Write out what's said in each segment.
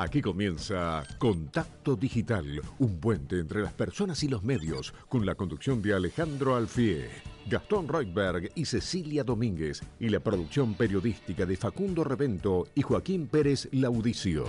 Aquí comienza Contacto Digital, un puente entre las personas y los medios, con la conducción de Alejandro Alfie, Gastón Reutberg y Cecilia Domínguez, y la producción periodística de Facundo Revento y Joaquín Pérez Laudicio.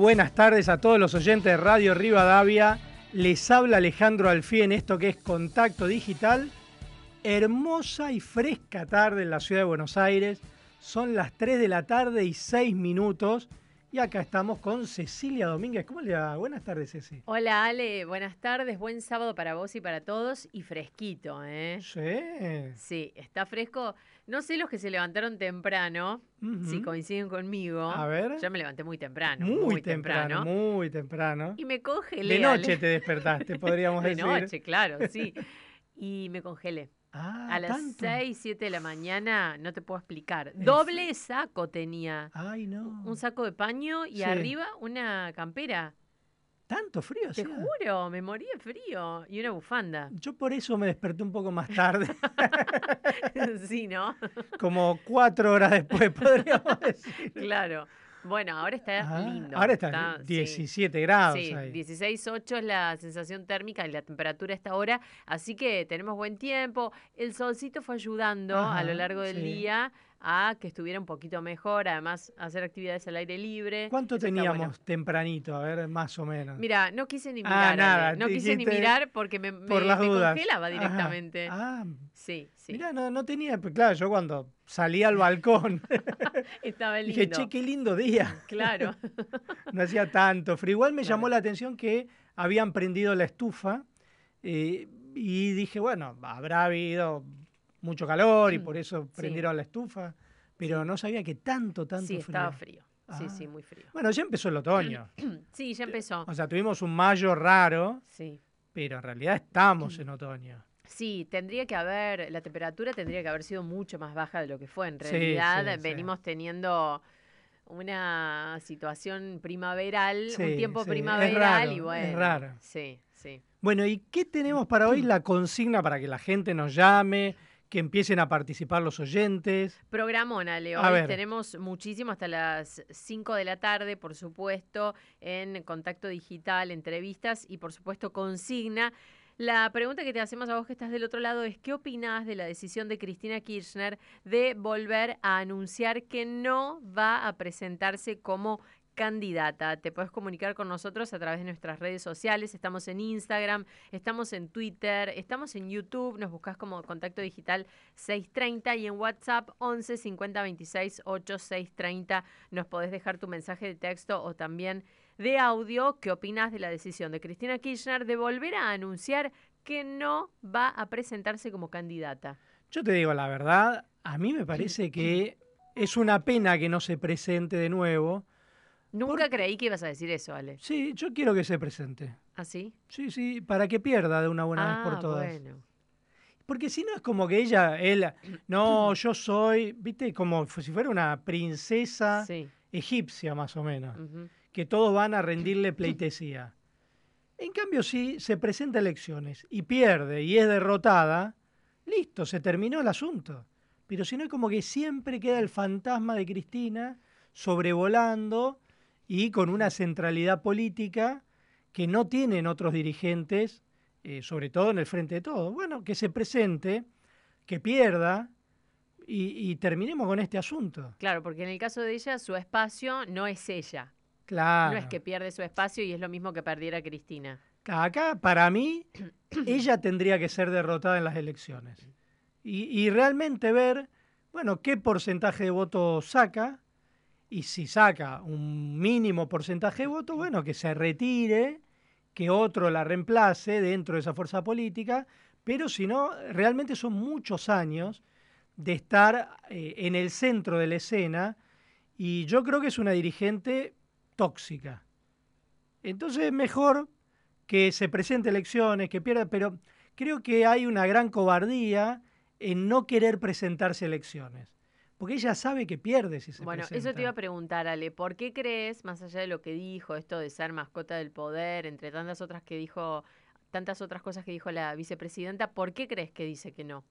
Buenas tardes a todos los oyentes de Radio Rivadavia. Les habla Alejandro Alfie en esto que es Contacto Digital. Hermosa y fresca tarde en la ciudad de Buenos Aires. Son las 3 de la tarde y 6 minutos. Y acá estamos con Cecilia Domínguez. ¿Cómo le va? Buenas tardes, Ceci. Hola, Ale. Buenas tardes. Buen sábado para vos y para todos. Y fresquito, ¿eh? Sí. Sí, está fresco. No sé los que se levantaron temprano, si coinciden conmigo. A ver. Yo me levanté muy temprano. Muy, temprano, muy temprano. Y me congelé. De noche te despertaste, podríamos De decir. noche, claro, sí. Y me congelé. Ah, A las ¿tanto? 6, 7 de la mañana, no te puedo explicar. Doble saco tenía. Ay, no. Un saco de paño y Sí. arriba una campera. ¿Tanto frío? Te juro, me morí de frío. Y una bufanda. Yo por eso me desperté un poco más tarde, sí, ¿no? como cuatro horas después, podríamos decir. Claro. Bueno, ahora está Ah, lindo. Ahora está, sí. 17 grados Sí, ahí. 16.8 es la sensación térmica y la temperatura a esta hora, así que tenemos buen tiempo. El solcito fue ayudando a lo largo del sí. día a que estuviera un poquito mejor, además hacer actividades al aire libre. ¿Cuánto Eso teníamos bueno. tempranito? A ver, más o menos. Mira, no quise ni Ah, mirar, nada, no quise ni mirar porque me, por me- las me dudas. congelaba Ajá. directamente. Ah, Sí, sí. mira, no, no tenía, pues claro, yo cuando salí al balcón Estaba lindo. dije, che, qué lindo día. Claro. No hacía tanto frío. Igual me Claro. llamó la atención que habían prendido la estufa eh, y dije, bueno, habrá habido mucho calor y por eso Mm, Sí. prendieron la estufa, pero no sabía que tanto, tanto sí, frío. estaba frío. Sí, sí, Ah. muy frío. Bueno, ya empezó el otoño. Sí, ya empezó. O sea, tuvimos un mayo raro, Sí. pero en realidad estamos en otoño. Sí, tendría que haber, la temperatura tendría que haber sido mucho más baja de lo que fue. En realidad sí, sí. venimos teniendo una situación primaveral, un tiempo primaveral raro, y es bueno. raro. Sí, sí. Bueno, ¿y qué tenemos para hoy? La consigna para que la gente nos llame, que empiecen a participar los oyentes. Programona, Leo. A Hoy ver. tenemos muchísimo hasta las 5 de la tarde, por supuesto, en contacto digital, entrevistas y, por supuesto, consigna. La pregunta que te hacemos a vos que estás del otro lado es, ¿qué opinás de la decisión de Cristina Kirchner de volver a anunciar que no va a presentarse como candidata? Te puedes comunicar con nosotros a través de nuestras redes sociales. Estamos en Instagram, estamos en Twitter, estamos en YouTube. Nos buscas como Contacto Digital 630 y en WhatsApp 11 50 26 8 630. Nos podés dejar tu mensaje de texto o también de audio. ¿Qué opinas de la decisión de Cristina Kirchner de volver a anunciar que no va a presentarse como candidata? Yo te digo la verdad, a mí me parece que es una pena que no se presente de nuevo. Nunca creí que ibas a decir eso, Ale. Sí, yo quiero que se presente. ¿Así? Sí, sí, para que pierda de una buena vez ah, por todas. bueno. Porque si no es como que ella, él, no, yo soy, viste, como si fuera una princesa Sí. egipcia más o menos, que todos van a rendirle pleitesía. En cambio, si se presenta a elecciones y pierde y es derrotada, listo, se terminó el asunto. Pero si no es como que siempre queda el fantasma de Cristina sobrevolando y con una centralidad política que no tienen otros dirigentes, eh, sobre todo en el frente de todos. Bueno, que se presente, que pierda y, y terminemos con este asunto. Claro, porque en el caso de ella, su espacio no es ella. Claro. No es que pierde su espacio y es lo mismo que perdiera Cristina. Acá, para mí, ella tendría que ser derrotada en las elecciones. Y, y realmente ver, bueno, qué porcentaje de votos saca. Y si saca un mínimo porcentaje de votos, bueno, que se retire, que otro la reemplace dentro de esa fuerza política. Pero si no, realmente son muchos años de estar eh, en el centro de la escena y yo creo que es una dirigente tóxica. Entonces es mejor que se presente elecciones, que pierda, pero creo que hay una gran cobardía en no querer presentarse elecciones. Porque ella sabe que pierde si se Bueno, presenta. eso te iba a preguntar, Ale, ¿por qué crees, más allá de lo que dijo, esto de ser mascota del poder, entre tantas otras que dijo, tantas otras cosas que dijo la vicepresidenta, ¿por qué crees que dice que no?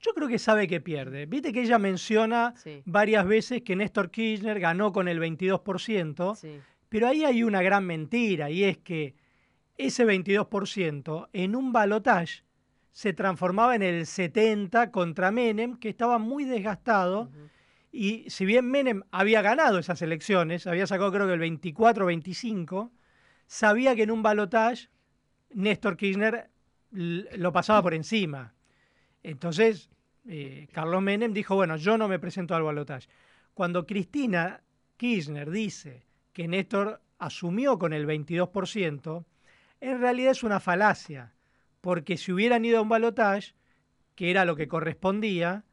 Yo creo que sabe que pierde. Viste que ella menciona Sí, varias veces que Néstor Kirchner ganó con el 22%, sí. pero ahí hay una gran mentira y es que ese 22% en un balotaje se transformaba en el 70 contra Menem, que estaba muy desgastado. Y si bien Menem había ganado esas elecciones, había sacado creo que el 24 o 25, sabía que en un balotaje Néstor Kirchner lo pasaba por encima. Entonces, eh, Carlos Menem dijo, bueno, yo no me presento al balotaje. Cuando Cristina Kirchner dice que Néstor asumió con el 22%, en realidad es una falacia, porque si hubieran ido a un balotaje, que era lo que correspondía,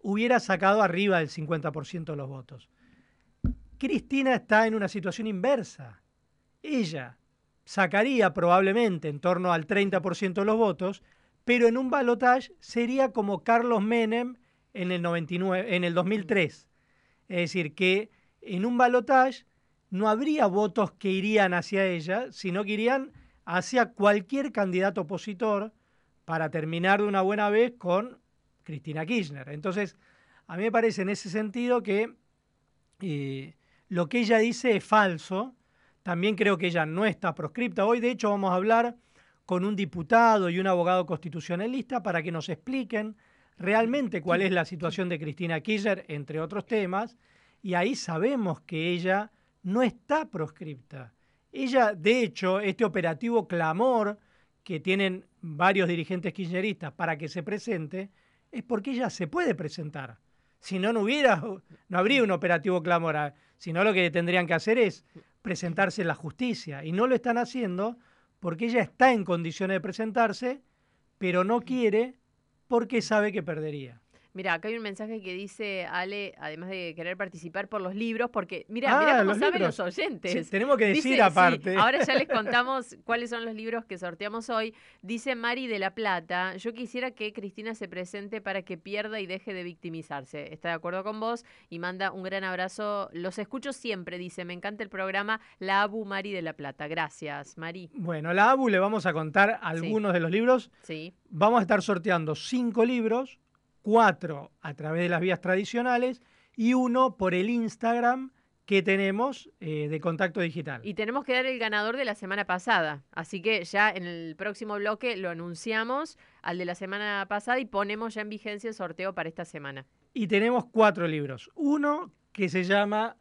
hubiera sacado arriba del 50% de los votos. Cristina está en una situación inversa. Ella sacaría probablemente en torno al 30% de los votos, pero en un balotaje sería como Carlos Menem en el, 99, en el 2003. Es decir, que en un balotaje no habría votos que irían hacia ella, sino que irían hacia cualquier candidato opositor para terminar de una buena vez con Cristina Kirchner. Entonces, a mí me parece en ese sentido que eh, lo que ella dice es falso. También creo que ella no está proscripta. Hoy, de hecho, vamos a hablar con un diputado y un abogado constitucionalista para que nos expliquen realmente cuál es la situación de Cristina Kirchner, entre otros temas, y ahí sabemos que ella no está proscripta. Ella, de hecho, este operativo clamor que tienen varios dirigentes kirchneristas para que se presente, es porque ella se puede presentar. Si no, no hubiera, no habría un operativo clamor. ah, Sino lo que tendrían que hacer es presentarse en la justicia. Y no lo están haciendo porque ella está en condiciones de presentarse, pero no quiere porque sabe que perdería. Mira, acá hay un mensaje que dice Ale, además de querer participar por los libros, porque mira, Ah, mira cómo los saben libros. los oyentes. Sí, tenemos que decir Dice- sí, aparte. ahora ya les contamos cuáles son los libros que sorteamos hoy. Dice Mari de la Plata, yo quisiera que Cristina se presente para que pierda y deje de victimizarse. Está de acuerdo con vos y manda un gran abrazo. Los escucho siempre, dice, me encanta el programa La Abu Mari de la Plata. Gracias, Mari. Bueno, a la ABU le vamos a contar algunos de los libros. Sí, Vamos a estar sorteando cinco libros, cuatro a través de las vías tradicionales y uno por el Instagram que tenemos eh, de contacto digital. y tenemos que dar el ganador de la semana pasada. Así que ya en el próximo bloque lo anunciamos al de la semana pasada y ponemos ya en vigencia el sorteo para esta semana. Y tenemos cuatro libros. Uno que se llama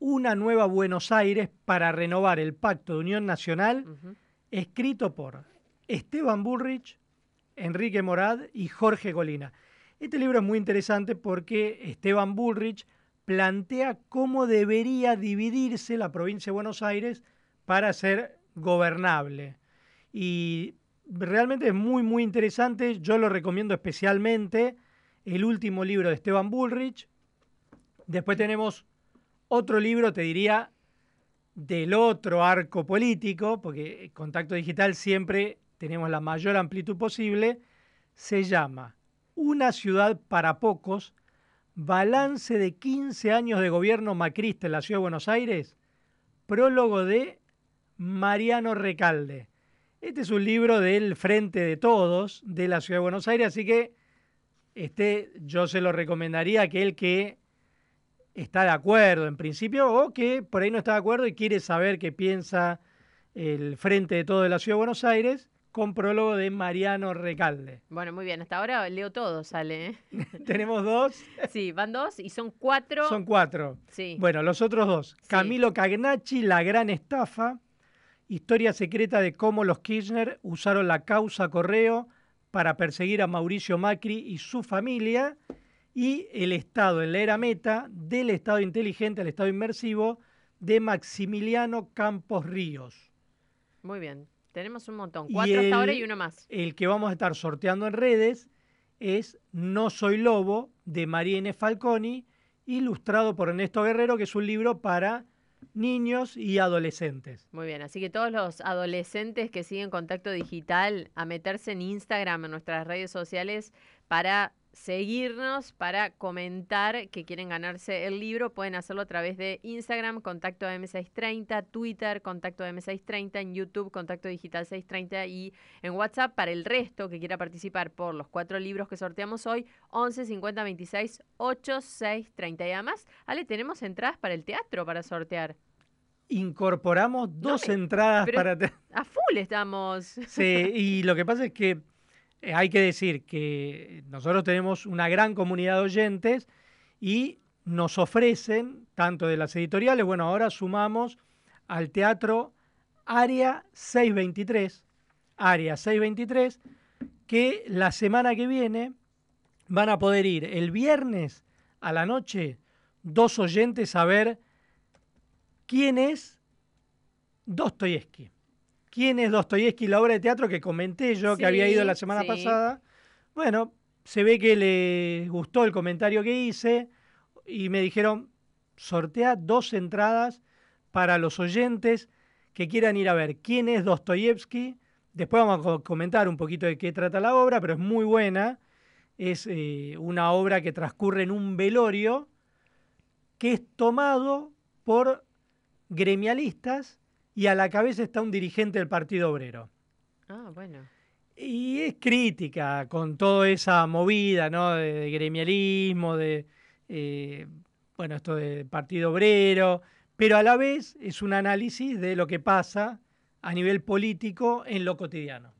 Una nueva Buenos Aires para renovar el Pacto de Unión Nacional, escrito por Esteban Bullrich, Enrique Morad y Jorge Colina. Este libro es muy interesante porque Esteban Bullrich plantea cómo debería dividirse la provincia de Buenos Aires para ser gobernable. Y realmente es muy, muy interesante. Yo lo recomiendo especialmente. El último libro de Esteban Bullrich. Después tenemos otro libro, te diría, del otro arco político, porque Contacto Digital siempre tenemos la mayor amplitud posible. Se llama Una ciudad para pocos, balance de 15 años de gobierno macrista en la ciudad de Buenos Aires, prólogo de Mariano Recalde. Este es un libro del Frente de Todos de la ciudad de Buenos Aires, así que este yo se lo recomendaría a aquel que está de acuerdo en principio o que por ahí no está de acuerdo y quiere saber qué piensa el Frente de Todos de la ciudad de Buenos Aires, con prólogo de Mariano Recalde. Bueno, muy bien. Hasta ahora leo todo, sale. ¿eh? Tenemos dos, Sí, van dos y son cuatro. son cuatro. Sí. Bueno, los otros dos. Sí. Camilo Cagnacci, La Gran Estafa, historia secreta de cómo los Kirchner usaron la causa Correo para perseguir a Mauricio Macri y su familia, y El Estado en la era meta, del Estado inteligente al Estado inmersivo, de Maximiliano Campos Ríos. Muy bien. Tenemos un montón. Cuatro hasta ahora el- y uno más. El que vamos a estar sorteando en redes es No Soy Lobo, de Mariene Falconi, ilustrado por Ernesto Guerrero, que es un libro para niños y adolescentes. Muy bien, así que todos los adolescentes que siguen contacto digital, a meterse en Instagram, en nuestras redes sociales, para seguirnos, para comentar que quieren ganarse el libro, pueden hacerlo a través de Instagram, contacto M630, Twitter, contacto M630, en YouTube, contacto digital 630 y en WhatsApp para el resto que quiera participar por los cuatro libros que sorteamos hoy, 11 50 26 30 Y además, Ale, tenemos entradas para el teatro para sortear. Incorporamos dos entradas para... A full estamos. Sí, y lo que pasa es que hay que decir que nosotros tenemos una gran comunidad de oyentes y nos ofrecen, tanto de las editoriales, bueno, ahora sumamos al teatro Área 623, Área 623, que la semana que viene van a poder ir el viernes a la noche dos oyentes a ver quién es Dostoyevsky. ¿Quién es Dostoyevsky, la obra de teatro que comenté yo, que había ido la semana pasada? Bueno, se ve que le gustó el comentario que hice y me dijeron, sortea dos entradas para los oyentes que quieran ir a ver quién es Dostoyevsky. Después vamos a comentar un poquito de qué trata la obra, pero es muy buena. Es eh, una obra que transcurre en un velorio que es tomado por gremialistas y a la cabeza está un dirigente del Partido Obrero. Ah, bueno. Y es crítica con toda esa movida, ¿no? De, gremialismo, de, eh, bueno, esto de Partido Obrero, pero a la vez es un análisis de lo que pasa a nivel político en lo cotidiano.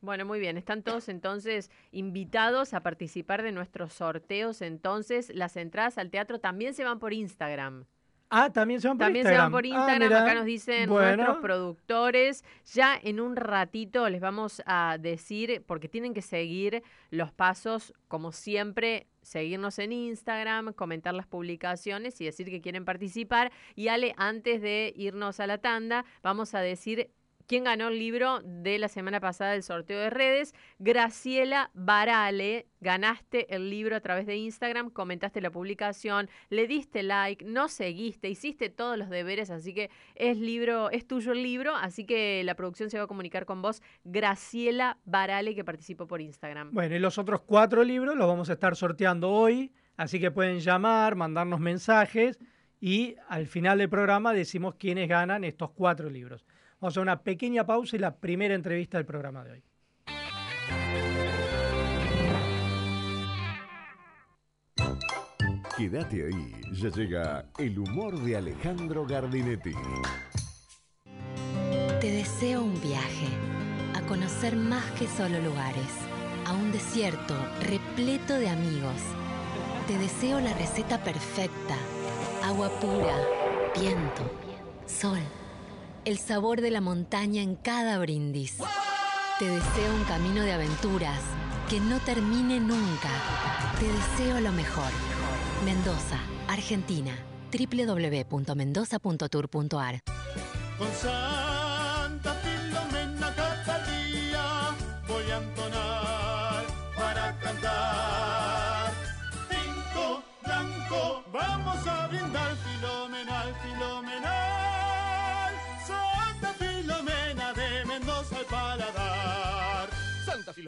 Bueno, muy bien. Están todos entonces invitados a participar de nuestros sorteos. Entonces, las entradas al teatro también se van por Instagram. Ah, también se van por Instagram. También se van por ah, Instagram. Acá nos dicen nuestros productores. Ya en un ratito les vamos a decir, porque tienen que seguir los pasos, como siempre, seguirnos en Instagram, comentar las publicaciones y decir que quieren participar. Y Ale, antes de irnos a la tanda, vamos a decir ¿Quién ganó el libro de la semana pasada del sorteo de redes? Graciela Barale. Ganaste el libro a través de Instagram, comentaste la publicación, le diste like, no seguiste, hiciste todos los deberes, así que es libro, es tuyo el libro, así que la producción se va a comunicar con vos, Graciela Barale, que participó por Instagram. Bueno, y los otros cuatro libros los vamos a estar sorteando hoy, así que pueden llamar, mandarnos mensajes y al final del programa decimos quiénes ganan estos cuatro libros. Vamos a una pequeña pausa y la primera entrevista del programa de hoy. Quédate ahí, ya llega el humor de Alejandro Gardinetti. Te deseo un viaje, a conocer más que solo lugares, a un desierto repleto de amigos. Te deseo la receta perfecta, agua pura, viento, sol el sabor de la montaña en cada brindis. Te deseo un camino de aventuras que no termine nunca. Te deseo lo mejor. Mendoza, Argentina. www.mendoza.tour.ar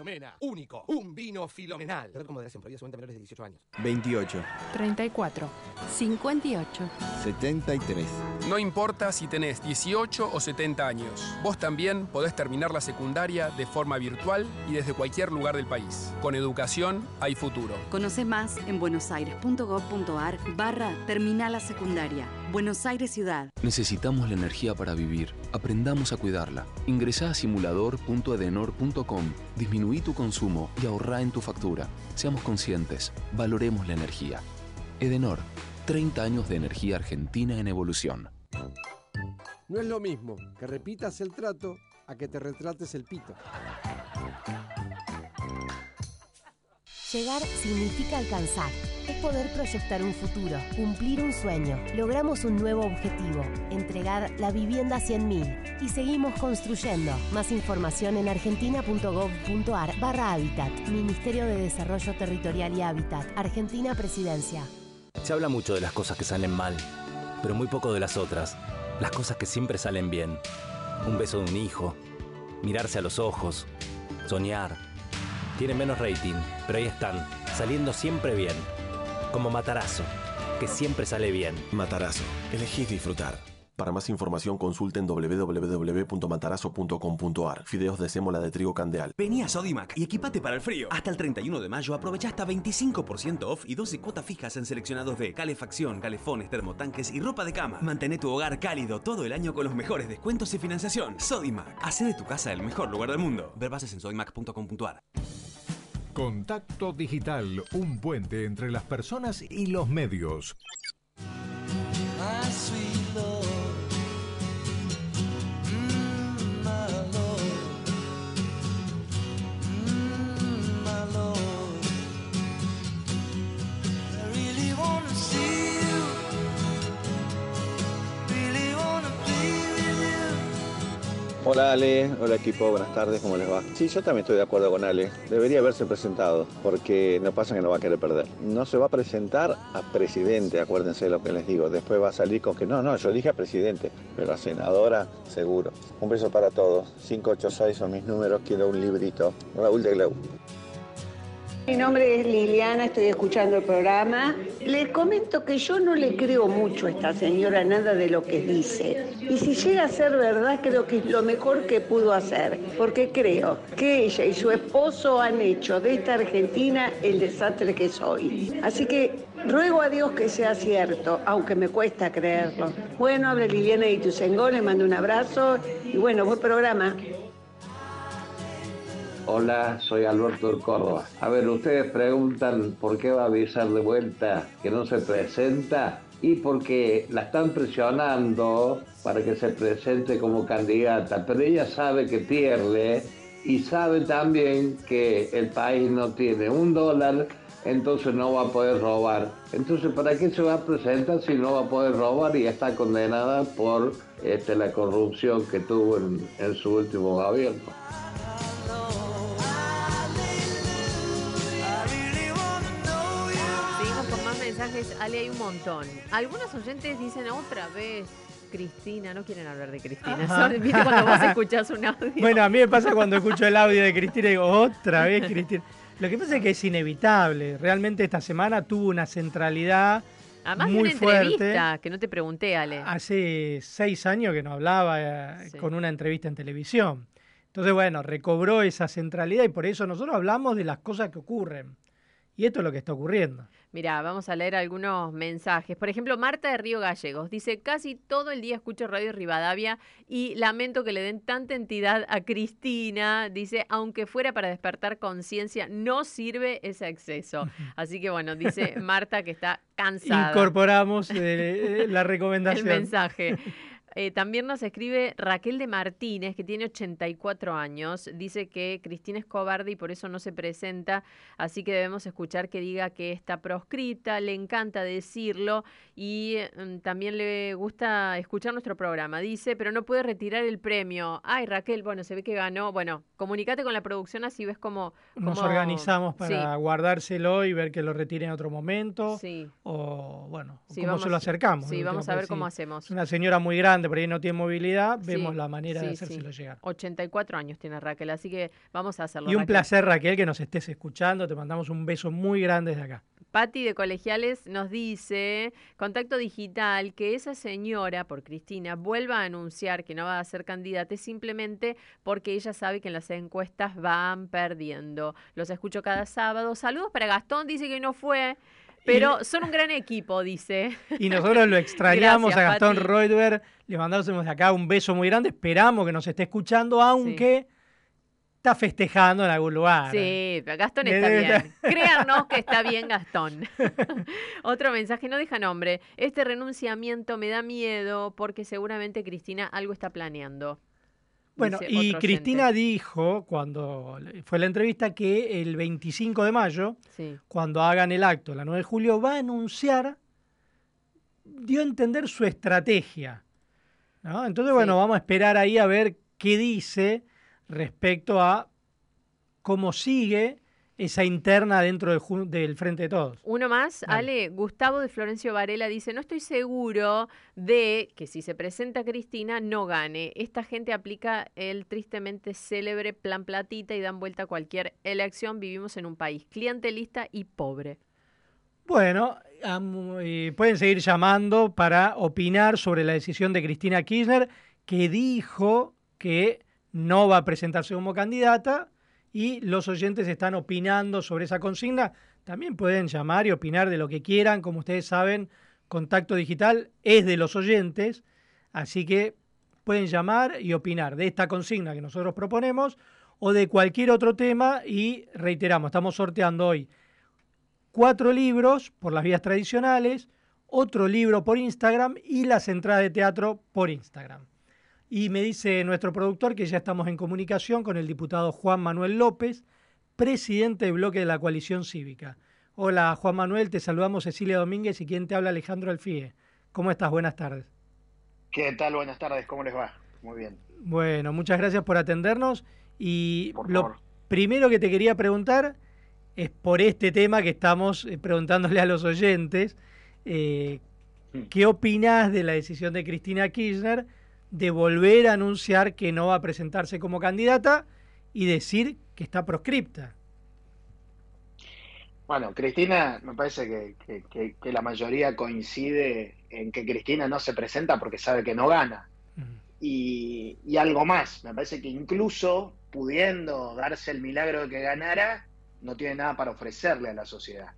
Filomena. Único. Un vino filomenal. Ver cómo moderación. Prohibida menores de 18 años. 28. 34. 58. 73. No importa si tenés 18 o 70 años. Vos también podés terminar la secundaria de forma virtual y desde cualquier lugar del país. Con educación hay futuro. Conoce más en buenosaires.gov.ar barra Terminal la Secundaria. Buenos Aires Ciudad. Necesitamos la energía para vivir. Aprendamos a cuidarla. Ingresá a simulador.edenor.com. Tu consumo y ahorrá en tu factura. Seamos conscientes. Valoremos la energía. Edenor. 30 años de energía argentina en evolución. No es lo mismo que repitas el trato a que te retrates el pito. Llegar significa alcanzar poder proyectar un futuro, cumplir un sueño. Logramos un nuevo objetivo, entregar la vivienda a 100.000 y seguimos construyendo. Más información en argentina.gov.ar barra Hábitat, Ministerio de Desarrollo Territorial y Hábitat, Argentina Presidencia. Se habla mucho de las cosas que salen mal, pero muy poco de las otras, las cosas que siempre salen bien. Un beso de un hijo, mirarse a los ojos, soñar. Tienen menos rating, pero ahí están, saliendo siempre bien. Como Matarazo, que siempre sale bien. Matarazo, elegís disfrutar. Para más información consulten www.matarazo.com.ar. Fideos de sémola de trigo candeal. Vení a Sodimac y equipate para el frío. Hasta el 31 de mayo aprovecha hasta 25% off y 12 cuotas fijas en seleccionados de calefacción, calefones, termotanques y ropa de cama. Mantén tu hogar cálido todo el año con los mejores descuentos y financiación. Sodimac, hace de tu casa el mejor lugar del mundo. Ver bases en sodimac.com.ar. Contacto Digital, un puente entre las personas y los medios. Hola Ale, hola equipo, buenas tardes, ¿cómo les va? Sí, yo también estoy de acuerdo con Ale. Debería haberse presentado, porque no pasa que no va a querer perder. No se va a presentar a presidente, acuérdense de lo que les digo. Después va a salir con que no, no, yo dije a presidente, pero a senadora, seguro. Un beso para todos. 586 son mis números, quiero un librito. Raúl de Glau. Mi nombre es Liliana, estoy escuchando el programa. Les comento que yo no le creo mucho a esta señora nada de lo que dice. Y si llega a ser verdad, creo que es lo mejor que pudo hacer. Porque creo que ella y su esposo han hecho de esta Argentina el desastre que soy. Así que ruego a Dios que sea cierto, aunque me cuesta creerlo. Bueno, habla Liliana de Ituzaingó, le mando un abrazo y bueno, buen programa. Hola, soy Alberto Córdoba. A ver, ustedes preguntan por qué va a avisar de vuelta que no se presenta y porque la están presionando para que se presente como candidata, pero ella sabe que pierde y sabe también que el país no tiene un dólar, entonces no va a poder robar. Entonces, ¿para qué se va a presentar si no va a poder robar y está condenada por este, la corrupción que tuvo en, en su último gobierno? Mensajes. Ale, hay un montón. Algunos oyentes dicen otra vez. Cristina, no quieren hablar de Cristina. Ajá. Son- ¿Viste cuando vos escuchás un audio? Bueno, a mí me pasa cuando escucho el audio de Cristina y digo, otra vez Cristina. Lo que pasa es que es inevitable. Realmente esta semana tuvo una centralidad Además de muy una fuerte. entrevista que no te pregunté, Ale. Hace seis años que no hablaba eh, con una entrevista en televisión. Entonces, bueno, recobró esa centralidad y por eso nosotros hablamos de las cosas que ocurren. Y esto es lo que está ocurriendo. Mira, vamos a leer algunos mensajes. Por ejemplo, Marta de Río Gallegos dice, casi todo el día escucho Radio Rivadavia y lamento que le den tanta entidad a Cristina. Dice, aunque fuera para despertar conciencia, no sirve ese exceso. Así que bueno, dice Marta que está cansada. Incorporamos eh, la el recomendación. mensaje. Eh, también nos escribe Raquel de Martínez, que tiene 84 años. Dice que Cristina es cobarde y por eso no se presenta, así que debemos escuchar que diga que está proscrita, le encanta decirlo y mm, también le gusta escuchar nuestro programa. Dice, pero no puede retirar el premio. Ay, Raquel, bueno, se ve que ganó. Bueno, comunícate con la producción así ves cómo... Nos organizamos Sí. para guardárselo y ver que lo retire en otro momento. Sí. O, bueno, Sí, cómo vamos- se lo acercamos. sí, vamos a ver cómo hacemos. Una señora muy grande, por ahí no tiene movilidad, Sí, vemos la manera de hacérselo sí. llegar. 84 años tiene Raquel, así que vamos a hacerlo. Y un Raquel. placer, Raquel, que nos estés escuchando. Te mandamos un beso muy grande desde acá. Patti de Colegiales nos dice, contacto digital, que esa señora, por Cristina, vuelva a anunciar que no va a ser candidata es simplemente porque ella sabe que en las encuestas van perdiendo. Los escucho cada sábado. Saludos para Gastón, dice que no fue, pero son un gran equipo, dice. Y nosotros lo extrañamos Gracias, a Gastón Pati. Reuteber. Le mandamos desde acá un beso muy grande. Esperamos que nos esté escuchando, aunque está festejando en algún lugar. Sí, pero Gastón está bien. Créanos que está bien Gastón. Otro mensaje, no deja nombre. Este renunciamiento me da miedo porque seguramente Cristina algo está planeando. Bueno, dice y Cristina dijo, cuando fue la entrevista, que el 25 de mayo, Sí. cuando hagan el acto, la 9 de julio, va a anunciar, dio a entender su estrategia. ¿no? Entonces, bueno, vamos a esperar ahí a ver qué dice respecto a cómo sigue esa interna dentro del, Frente de Todos. Uno más, Dale. Ale, Gustavo de Florencio Varela dice, no estoy seguro de que si se presenta Cristina no gane. Esta gente aplica el tristemente célebre plan platita y dan vuelta a cualquier elección. Vivimos en un país clientelista y pobre. Bueno, eh, pueden seguir llamando para opinar sobre la decisión de Cristina Kirchner, que dijo que no va a presentarse como candidata y los oyentes están opinando sobre esa consigna. También pueden llamar y opinar de lo que quieran. Como ustedes saben, Contacto Digital es de los oyentes, así que pueden llamar y opinar de esta consigna que nosotros proponemos o de cualquier otro tema y reiteramos, estamos sorteando hoy cuatro libros por las vías tradicionales, otro libro por Instagram y las entradas de teatro por Instagram. Y me dice nuestro productor que ya estamos en comunicación con el diputado Juan Manuel López, presidente del bloque de la coalición cívica. Hola Juan Manuel, te saludamos Cecilia Domínguez y quien te habla Alejandro Alfie. ¿Cómo estás? Buenas tardes. ¿Qué tal? Buenas tardes, ¿cómo les va? Muy bien. Bueno, muchas gracias por atendernos y Por lo primero que te quería preguntar es por este tema que estamos eh, preguntándole a los oyentes. eh. ¿Qué opinás de la decisión de Cristina Kirchner de volver a anunciar que no va a presentarse como candidata y decir que está proscripta? Bueno, Cristina, me parece que, que- que- que la mayoría coincide en que Cristina no se presenta porque sabe que no gana. Y, y algo más, me parece que incluso pudiendo darse el milagro de que ganara, no tiene nada para ofrecerle a la sociedad.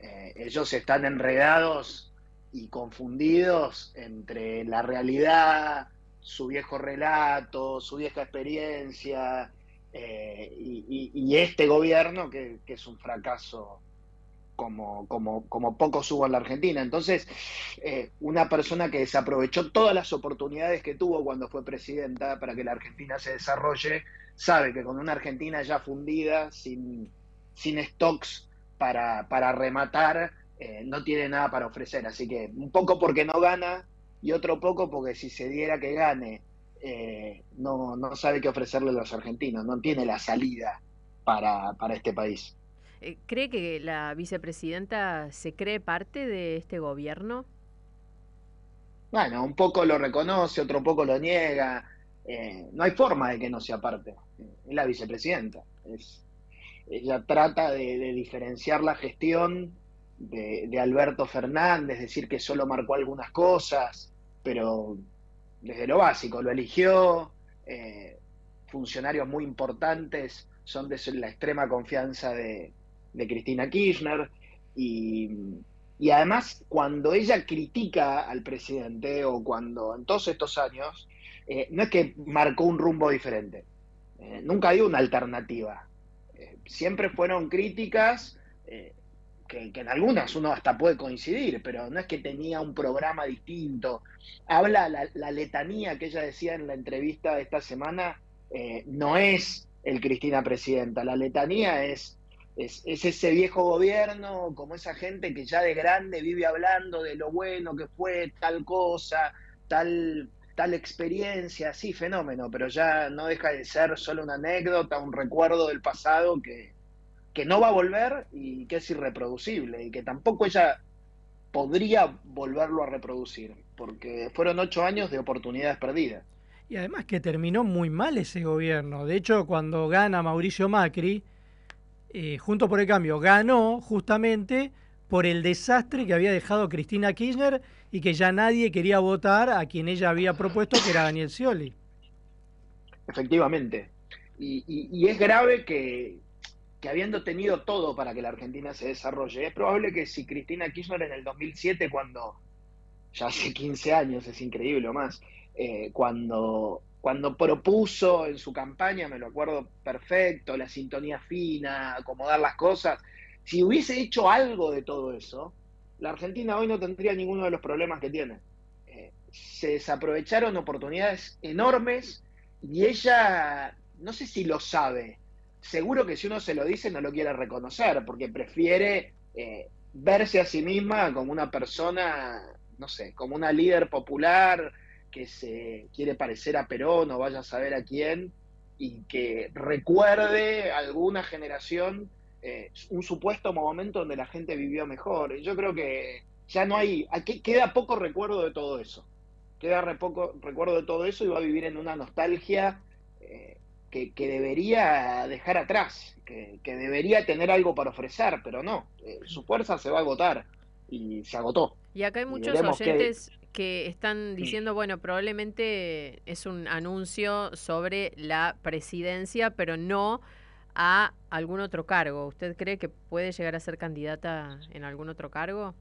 Eh, ellos están enredados y confundidos entre la realidad, su viejo relato, su vieja experiencia eh, y, este gobierno que, es un fracaso como, pocos hubo en la Argentina. Entonces, eh, una persona que desaprovechó todas las oportunidades que tuvo cuando fue presidenta para que la Argentina se desarrolle, sabe que con una Argentina ya fundida, sin, stocks para, para rematar, eh, no tiene nada para ofrecer. Así que un poco porque no gana y otro poco porque si se diera que gane, eh, no, no sabe qué ofrecerle a los argentinos, no tiene la salida para, para este país. Eh, ¿Cree que la vicepresidenta se cree parte de este gobierno? Bueno, un poco lo reconoce, otro poco lo niega. Eh, no hay forma de que no sea parte. Es la vicepresidenta. Es, ella trata de, de diferenciar la gestión de, Alberto Fernández, decir que solo marcó algunas cosas, pero desde lo básico, lo eligió. eh, funcionarios muy importantes son de la extrema confianza de, Cristina Kirchner. Y, y además, cuando ella critica al presidente o cuando en todos estos años, eh, no es que marcó un rumbo diferente, eh, nunca dio una alternativa. Siempre fueron críticas que, en algunas uno hasta puede coincidir, pero no es que tenía un programa distinto. Habla la, letanía que ella decía en la entrevista de esta semana, eh, no es el Cristina Presidenta, la letanía es es, es, ese viejo gobierno, como esa gente que ya de grande vive hablando de lo bueno que fue tal cosa, tal, tal experiencia, sí, fenómeno, pero ya no deja de ser solo una anécdota, un recuerdo del pasado que, que no va a volver y que es irreproducible y que tampoco ella podría volverlo a reproducir, porque fueron ocho años de oportunidades perdidas. Y además que terminó muy mal ese gobierno. De hecho, cuando gana Mauricio Macri, eh, Junto por el Cambio ganó justamente por el desastre que había dejado Cristina Kirchner y que ya nadie quería votar a quien ella había propuesto, que era Daniel Scioli. Efectivamente. Y, y, y es grave que, habiendo tenido todo para que la Argentina se desarrolle, es probable que si Cristina Kirchner en el 2007, cuando, ya hace 15 años, es increíble o más, eh, cuando cuando propuso en su campaña, me lo acuerdo perfecto, la sintonía fina, acomodar las cosas, si hubiese hecho algo de todo eso, la Argentina hoy no tendría ninguno de los problemas que tiene. Eh, se desaprovecharon oportunidades enormes y ella, no sé si lo sabe, seguro que si uno se lo dice no lo quiere reconocer, porque prefiere eh, verse a sí misma como una persona, no sé, como una líder popular que se quiere parecer a Perón o vaya a saber a quién, y que recuerde alguna generación eh, un supuesto momento donde la gente vivió mejor. Yo creo que ya no hay, queda poco recuerdo de todo eso. Queda re poco recuerdo de todo eso y va a vivir en una nostalgia que, que, debería dejar atrás, que, que, debería tener algo para ofrecer, pero no, eh, su fuerza se va a agotar y se agotó. Y acá hay muchos oyentes que... que están diciendo, bueno, probablemente es un anuncio sobre la presidencia, pero no a algún otro cargo. ¿Usted cree que puede llegar a ser candidata en algún otro cargo?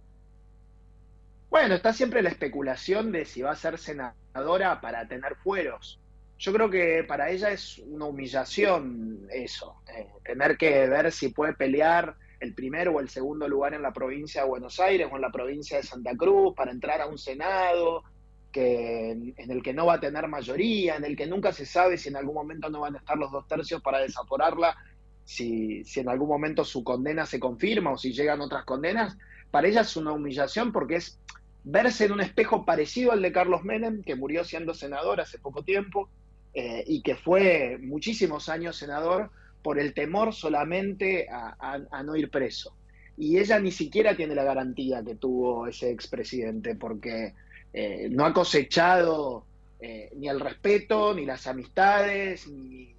Bueno, está siempre la especulación de si va a ser senadora para tener fueros. Yo creo que para ella es una humillación eso, eh, tener que ver si puede pelear el primero o el segundo lugar en la provincia de Buenos Aires o en la provincia de Santa Cruz para entrar a un Senado que, en el que no va a tener mayoría, en el que nunca se sabe si en algún momento no van a estar los dos tercios para desaforarla, si, si en algún momento su condena se confirma o si llegan otras condenas. Para ella es una humillación porque es verse en un espejo parecido al de Carlos Menem, que murió siendo senador hace poco tiempo eh, y que fue muchísimos años senador por el temor solamente a, no ir preso. Y ella ni siquiera tiene la garantía que tuvo ese expresidente, porque eh, no ha cosechado eh, ni el respeto, ni las amistades, ni,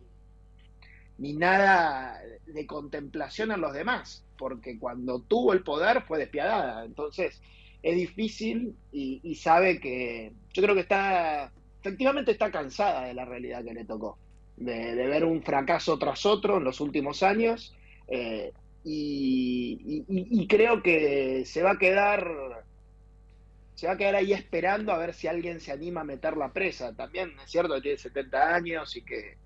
nada de contemplación a los demás, porque cuando tuvo el poder fue despiadada. Entonces, es difícil y, y, sabe que yo creo que está, efectivamente está cansada de la realidad que le tocó, de, ver un fracaso tras otro en los últimos años eh, y, creo que se va a quedar se va a quedar ahí esperando a ver si alguien se anima a meter la presa. También es cierto que tiene 70 años y que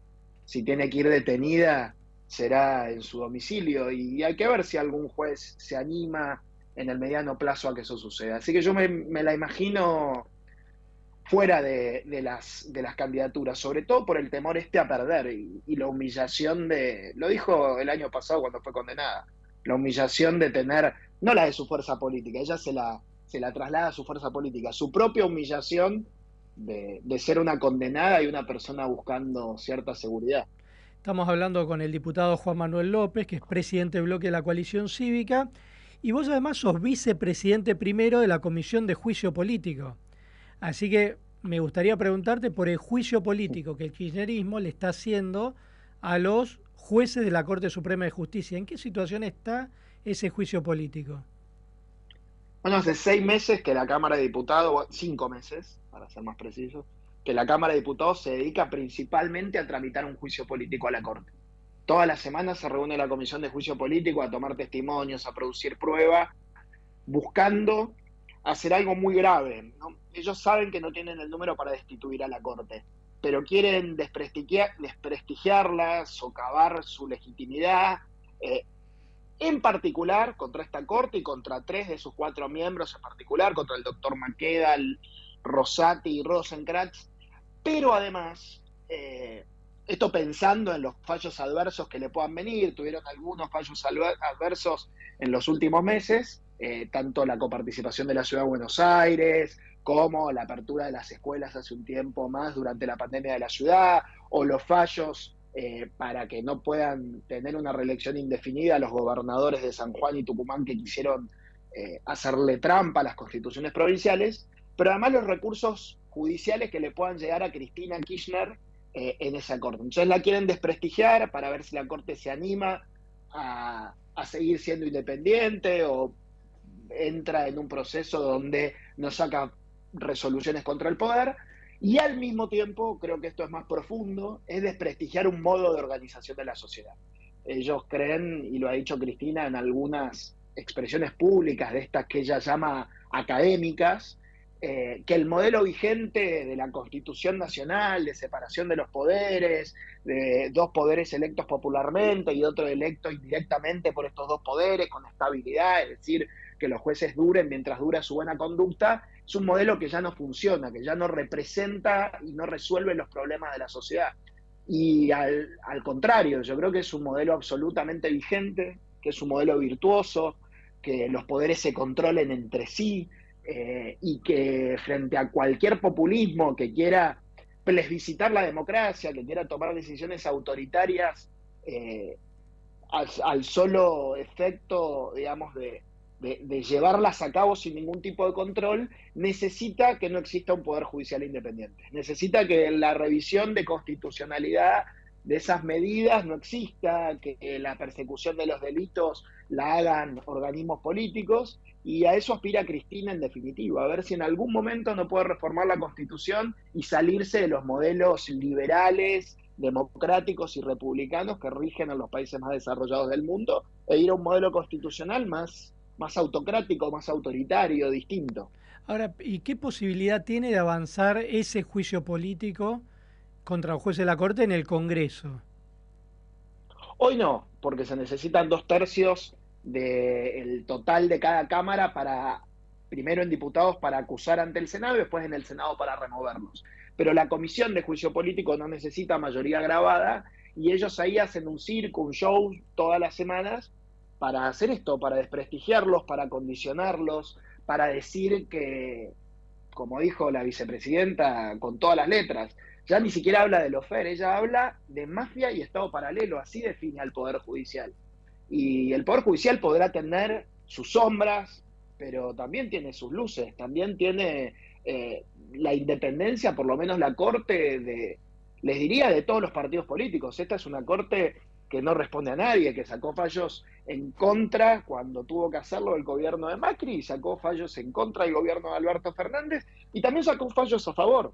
si tiene que ir detenida será en su domicilio y hay que ver si algún juez se anima en el mediano plazo a que eso suceda. Así que yo me la imagino fuera de, de, las, de las candidaturas, sobre todo por el temor este a perder y, la humillación de, lo dijo el año pasado cuando fue condenada, la humillación de tener, no la de su fuerza política, ella se la, se la traslada a su fuerza política, su propia humillación de, de ser una condenada y una persona buscando cierta seguridad. Estamos hablando con el diputado Juan Manuel López, que es presidente del bloque de la coalición cívica, y vos además sos vicepresidente primero de la Comisión de Juicio Político. Así que me gustaría preguntarte por el juicio político que el kirchnerismo le está haciendo a los jueces de la Corte Suprema de Justicia. ¿En qué situación está ese juicio político? Bueno, hace seis meses que la Cámara de Diputados, cinco meses, para ser más preciso, que la Cámara de Diputados se dedica principalmente a tramitar un juicio político a la Corte. Todas las semanas se reúne la Comisión de Juicio Político a tomar testimonios, a producir pruebas, buscando hacer algo muy grave. ¿no? Ellos saben que no tienen el número para destituir a la Corte, pero quieren desprestigiar, desprestigiarla, socavar su legitimidad, eh, en particular contra esta Corte y contra tres de sus cuatro miembros, en particular contra el doctor Maqueda, Rosati y Rosenkratz, pero además eh, esto pensando en los fallos adversos que le puedan venir, tuvieron algunos fallos adversos en los últimos meses, eh, tanto la coparticipación de la Ciudad de Buenos Aires, como la apertura de las escuelas hace un tiempo más durante la pandemia de la ciudad, o los fallos eh, para que no puedan tener una reelección indefinida los gobernadores de San Juan y Tucumán que quisieron eh, hacerle trampa a las constituciones provinciales, pero además los recursos judiciales que le puedan llegar a Cristina Kirchner eh, en esa corte. Entonces la quieren desprestigiar para ver si la corte se anima a, a, seguir siendo independiente o entra en un proceso donde no saca resoluciones contra el poder. Y al mismo tiempo, creo que esto es más profundo, es desprestigiar un modo de organización de la sociedad. Ellos creen, y lo ha dicho Cristina en algunas expresiones públicas de estas que ella llama académicas, eh, que el modelo vigente de la Constitución Nacional, de separación de los poderes, de dos poderes electos popularmente y otro electo indirectamente por estos dos poderes, con estabilidad, es decir, que los jueces duren mientras dura su buena conducta, es un modelo que ya no funciona, que ya no representa y no resuelve los problemas de la sociedad. Y al, contrario, yo creo que es un modelo absolutamente vigente, que es un modelo virtuoso, que los poderes se controlen entre sí eh, y que frente a cualquier populismo que quiera plebiscitar la democracia, que quiera tomar decisiones autoritarias eh, al, solo efecto, digamos, de, de, de, llevarlas a cabo sin ningún tipo de control, necesita que no exista un poder judicial independiente. Necesita que la revisión de constitucionalidad de esas medidas no exista, que la persecución de los delitos la hagan organismos políticos, y a eso aspira Cristina en definitiva, a ver si en algún momento no puede reformar la Constitución y salirse de los modelos liberales, democráticos y republicanos que rigen en los países más desarrollados del mundo, e ir a un modelo constitucional más, más autocrático, más autoritario, distinto. Ahora, ¿y qué posibilidad tiene de avanzar ese juicio político contra un juez de la Corte en el Congreso? Hoy no, porque se necesitan dos tercios del total de cada Cámara para, primero en diputados para acusar ante el Senado y después en el Senado para removerlos. Pero la comisión de juicio político no necesita mayoría grabada y ellos ahí hacen un circo, un show todas las semanas para hacer esto, para desprestigiarlos, para condicionarlos, para decir que, como dijo la vicepresidenta con todas las letras, ya ni siquiera habla de lofer, ella habla de mafia y Estado paralelo, así define al Poder Judicial. Y el Poder Judicial podrá tener sus sombras, pero también tiene sus luces, también tiene eh, la independencia, por lo menos la corte de, les diría, de todos los partidos políticos. Esta es una corte que no responde a nadie, que sacó fallos en contra cuando tuvo que hacerlo el gobierno de Macri, y sacó fallos en contra del gobierno de Alberto Fernández, y también sacó fallos a favor.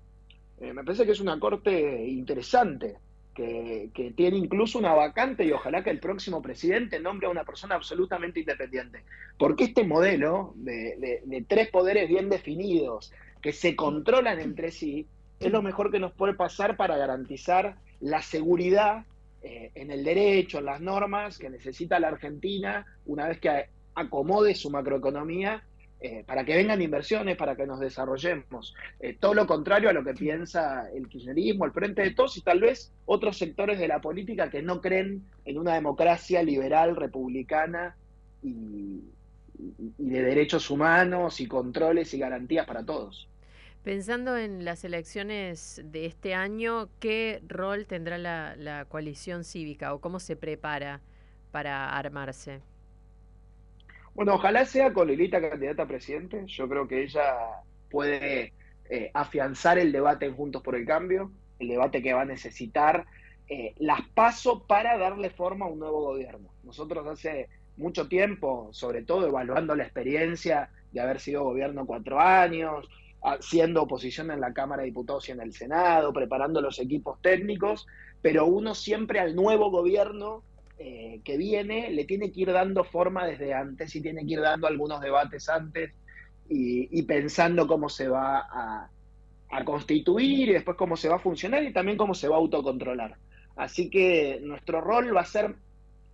Eh, me parece que es una corte interesante, que, que, tiene incluso una vacante y ojalá que el próximo presidente nombre a una persona absolutamente independiente. Porque este modelo de, de, de, tres poderes bien definidos, que se controlan entre sí, es lo mejor que nos puede pasar para garantizar la seguridad eh, en el derecho, en las normas que necesita la Argentina una vez que acomode su macroeconomía eh, para que vengan inversiones, para que nos desarrollemos. Eh, todo lo contrario a lo que piensa el kirchnerismo, el Frente de Todos y tal vez otros sectores de la política que no creen en una democracia liberal, republicana y, y de derechos humanos y controles y garantías para todos. Pensando en las elecciones de este año, ¿qué rol tendrá la, coalición cívica o cómo se prepara para armarse? Bueno, ojalá sea con Lilita candidata a presidente. Yo creo que ella puede eh, afianzar el debate en Juntos por el Cambio, el debate que va a necesitar eh, las paso para darle forma a un nuevo gobierno. Nosotros hace mucho tiempo, sobre todo evaluando la experiencia de haber sido gobierno cuatro años, haciendo oposición en la Cámara de Diputados y en el Senado, preparando los equipos técnicos, pero uno siempre al nuevo gobierno eh, que viene le tiene que ir dando forma desde antes y tiene que ir dando algunos debates antes y, pensando cómo se va a, a, constituir y después cómo se va a funcionar y también cómo se va a autocontrolar. Así que nuestro rol va a ser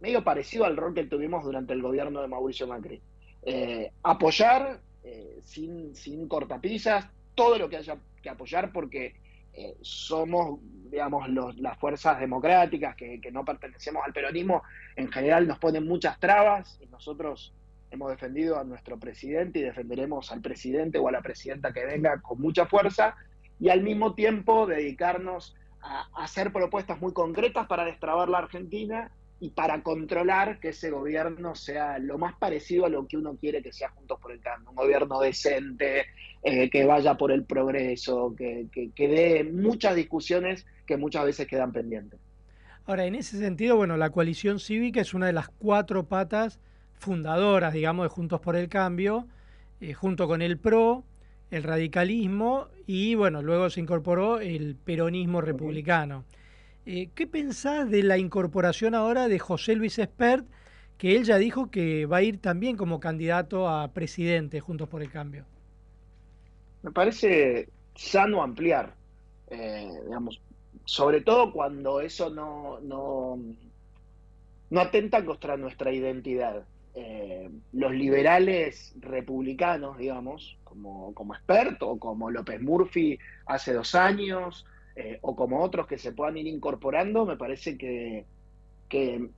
medio parecido al rol que tuvimos durante el gobierno de Mauricio Macri. Eh, apoyar eh, sin, sin cortapisas todo lo que haya que apoyar porque eh, somos, digamos, los, las fuerzas democráticas que, no pertenecemos al peronismo, en general nos ponen muchas trabas y nosotros hemos defendido a nuestro presidente y defenderemos al presidente o a la presidenta que venga con mucha fuerza y al mismo tiempo dedicarnos a, a hacer propuestas muy concretas para destrabar la Argentina y para controlar que ese gobierno sea lo más parecido a lo que uno quiere que sea Juntos por el Cambio, un gobierno decente, eh, que vaya por el progreso, que, que, que, dé muchas discusiones que muchas veces quedan pendientes. Ahora, en ese sentido, bueno, la coalición cívica es una de las cuatro patas fundadoras, digamos, de Juntos por el Cambio, eh, junto con el PRO, el radicalismo y, bueno, luego se incorporó el peronismo republicano. Eh, ¿Qué pensás de la incorporación ahora de José Luis Espert, que él ya dijo que va a ir también como candidato a presidente Juntos por el Cambio? Me parece sano ampliar, eh, digamos, sobre todo cuando eso no, no, no atenta contra nuestra identidad. eh, los liberales republicanos, digamos, como, como Expert o como López Murphy hace dos años, eh, o como otros que se puedan ir incorporando, me parece que, que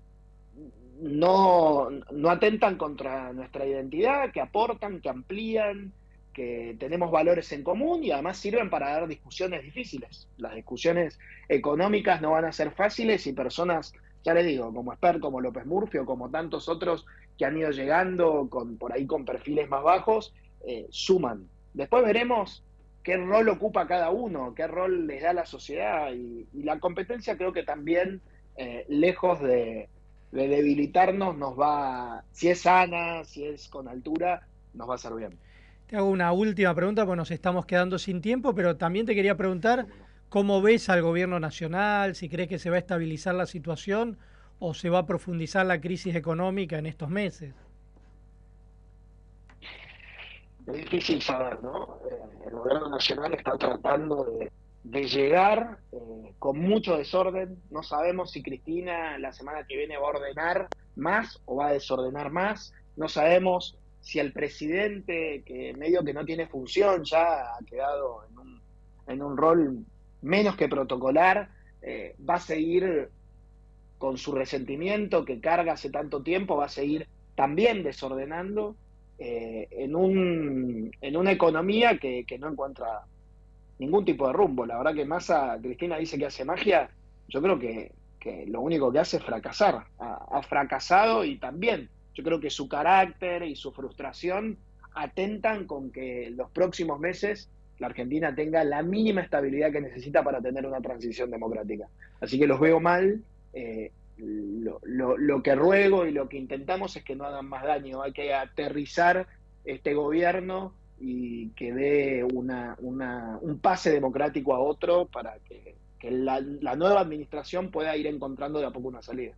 no, no atentan contra nuestra identidad, que aportan, que amplían, que tenemos valores en común y además sirven para dar discusiones difíciles. Las discusiones económicas no van a ser fáciles y personas, ya les digo, como Esper, como López Murphy o como tantos otros que han ido llegando con, por ahí con perfiles más bajos, eh, suman. Después veremos qué rol ocupa cada uno, qué rol les da la sociedad y, la competencia creo que también, eh, lejos de, de debilitarnos, nos va, si es sana, si es con altura, nos va a hacer bien. Te hago una última pregunta, porque nos estamos quedando sin tiempo, pero también te quería preguntar cómo ves al gobierno nacional, si crees que se va a estabilizar la situación o se va a profundizar la crisis económica en estos meses. Es difícil saber, ¿no? Eh, el gobierno nacional está tratando de, llegar eh, con mucho desorden. No sabemos si Cristina la semana que viene va a ordenar más o va a desordenar más. No sabemos si el presidente, que medio que no tiene función, ya ha quedado en un, en un rol menos que protocolar, eh, va a seguir con su resentimiento que carga hace tanto tiempo, va a seguir también desordenando eh, en, un, en una economía que, que, no encuentra ningún tipo de rumbo. La verdad que Massa, Cristina dice que hace magia, yo creo que, que lo único que hace es fracasar. Ha, fracasado y también yo creo que su carácter y su frustración atentan con que los próximos meses la Argentina tenga la mínima estabilidad que necesita para tener una transición democrática. Así que los veo mal. Eh, lo, lo, lo, que ruego y lo que intentamos es que no hagan más daño. Hay que aterrizar este gobierno y que dé una, una, un pase democrático a otro para que, que la, la, nueva administración pueda ir encontrando de a poco una salida.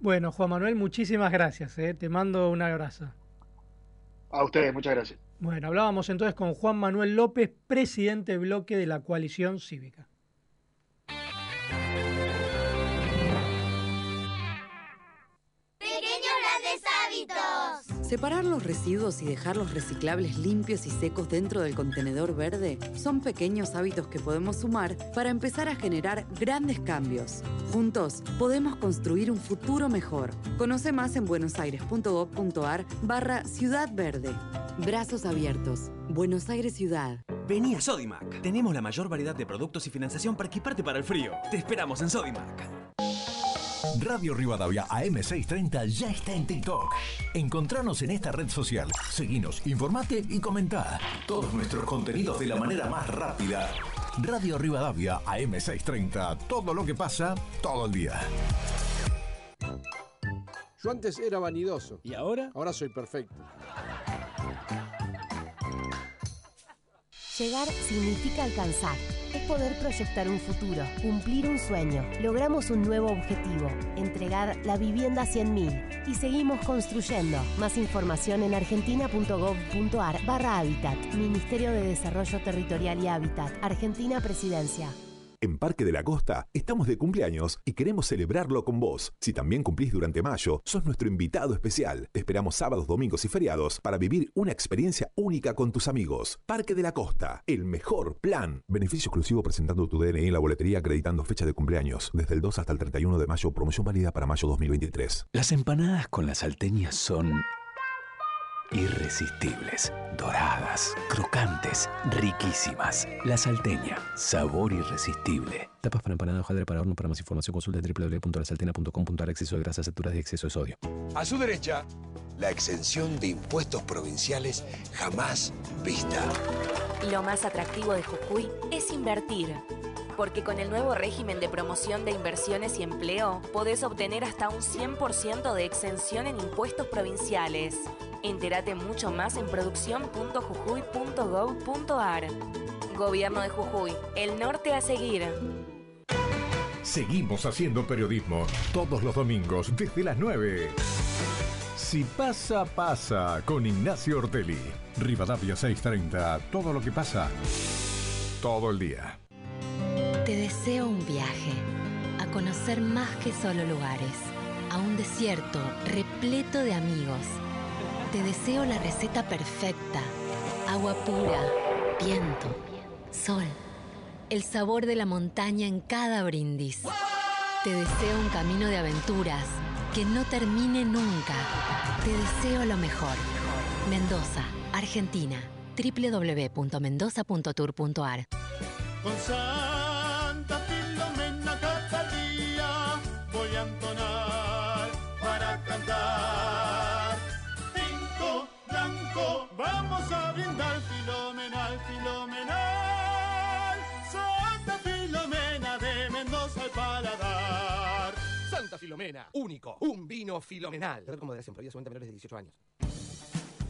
Bueno, Juan Manuel, muchísimas gracias. ¿eh? Te mando un abrazo. A ustedes, muchas gracias. Bueno, hablábamos entonces con Juan Manuel López, presidente bloque de la coalición cívica. Separar los residuos y dejar los reciclables limpios y secos dentro del contenedor verde son pequeños hábitos que podemos sumar para empezar a generar grandes cambios. Juntos podemos construir un futuro mejor. Conoce más en buenosaires.gov.ar barra Ciudad Verde. Brazos abiertos. Buenos Aires Ciudad. Vení a Sodimac. Tenemos la mayor variedad de productos y financiación para equiparte para el frío. Te esperamos en Sodimac. Radio Rivadavia AM630 ya está en TikTok. Encontranos en esta red social. Seguinos, informate y comentá. Todos nuestros contenidos de la manera más rápida. Radio Rivadavia AM630. Todo lo que pasa, todo el día. Yo antes era vanidoso. ¿Y ahora? Ahora soy perfecto. Llegar significa alcanzar. Es poder proyectar un futuro, cumplir un sueño. Logramos un nuevo objetivo, entregar la vivienda a 100.000 y seguimos construyendo. Más información en argentina.gov.ar barra Hábitat. Ministerio de Desarrollo Territorial y Hábitat. Argentina Presidencia. En Parque de la Costa estamos de cumpleaños y queremos celebrarlo con vos. Si también cumplís durante mayo, sos nuestro invitado especial. Te esperamos sábados, domingos y feriados para vivir una experiencia única con tus amigos. Parque de la Costa, el mejor plan. Beneficio exclusivo presentando tu DNI en la boletería acreditando fecha de cumpleaños. Desde el 2 hasta el 31 de mayo, promoción válida para mayo 2023. Las empanadas con las salteñas son irresistibles, doradas, crocantes, riquísimas. La salteña, sabor irresistible. Tapas para empanada, hojaldre para horno. Para más información consulta www.lasalteña.com.ar Exceso de grasas, saturas y exceso de sodio. A su derecha, la exención de impuestos provinciales jamás vista. Lo más atractivo de Jujuy es invertir. Porque con el nuevo régimen de promoción de inversiones y empleo, podés obtener hasta un 100% de exención en impuestos provinciales. Entérate mucho más en producción.jujuy.gov.ar. Gobierno de Jujuy, el norte a seguir. Seguimos haciendo periodismo todos los domingos desde las 9. Si pasa, pasa con Ignacio Ortelli. Rivadavia 630, todo lo que pasa, todo el día. Te deseo un viaje a conocer más que solo lugares, a un desierto repleto de amigos. Te deseo la receta perfecta. Agua pura, viento, sol. El sabor de la montaña en cada brindis. Te deseo un camino de aventuras que no termine nunca. Te deseo lo mejor. Mendoza, Argentina. www.mendoza.tour.ar Filomena, único, un vino filomenal. Beber con moderación, prohibida su venta a menores de 18 años.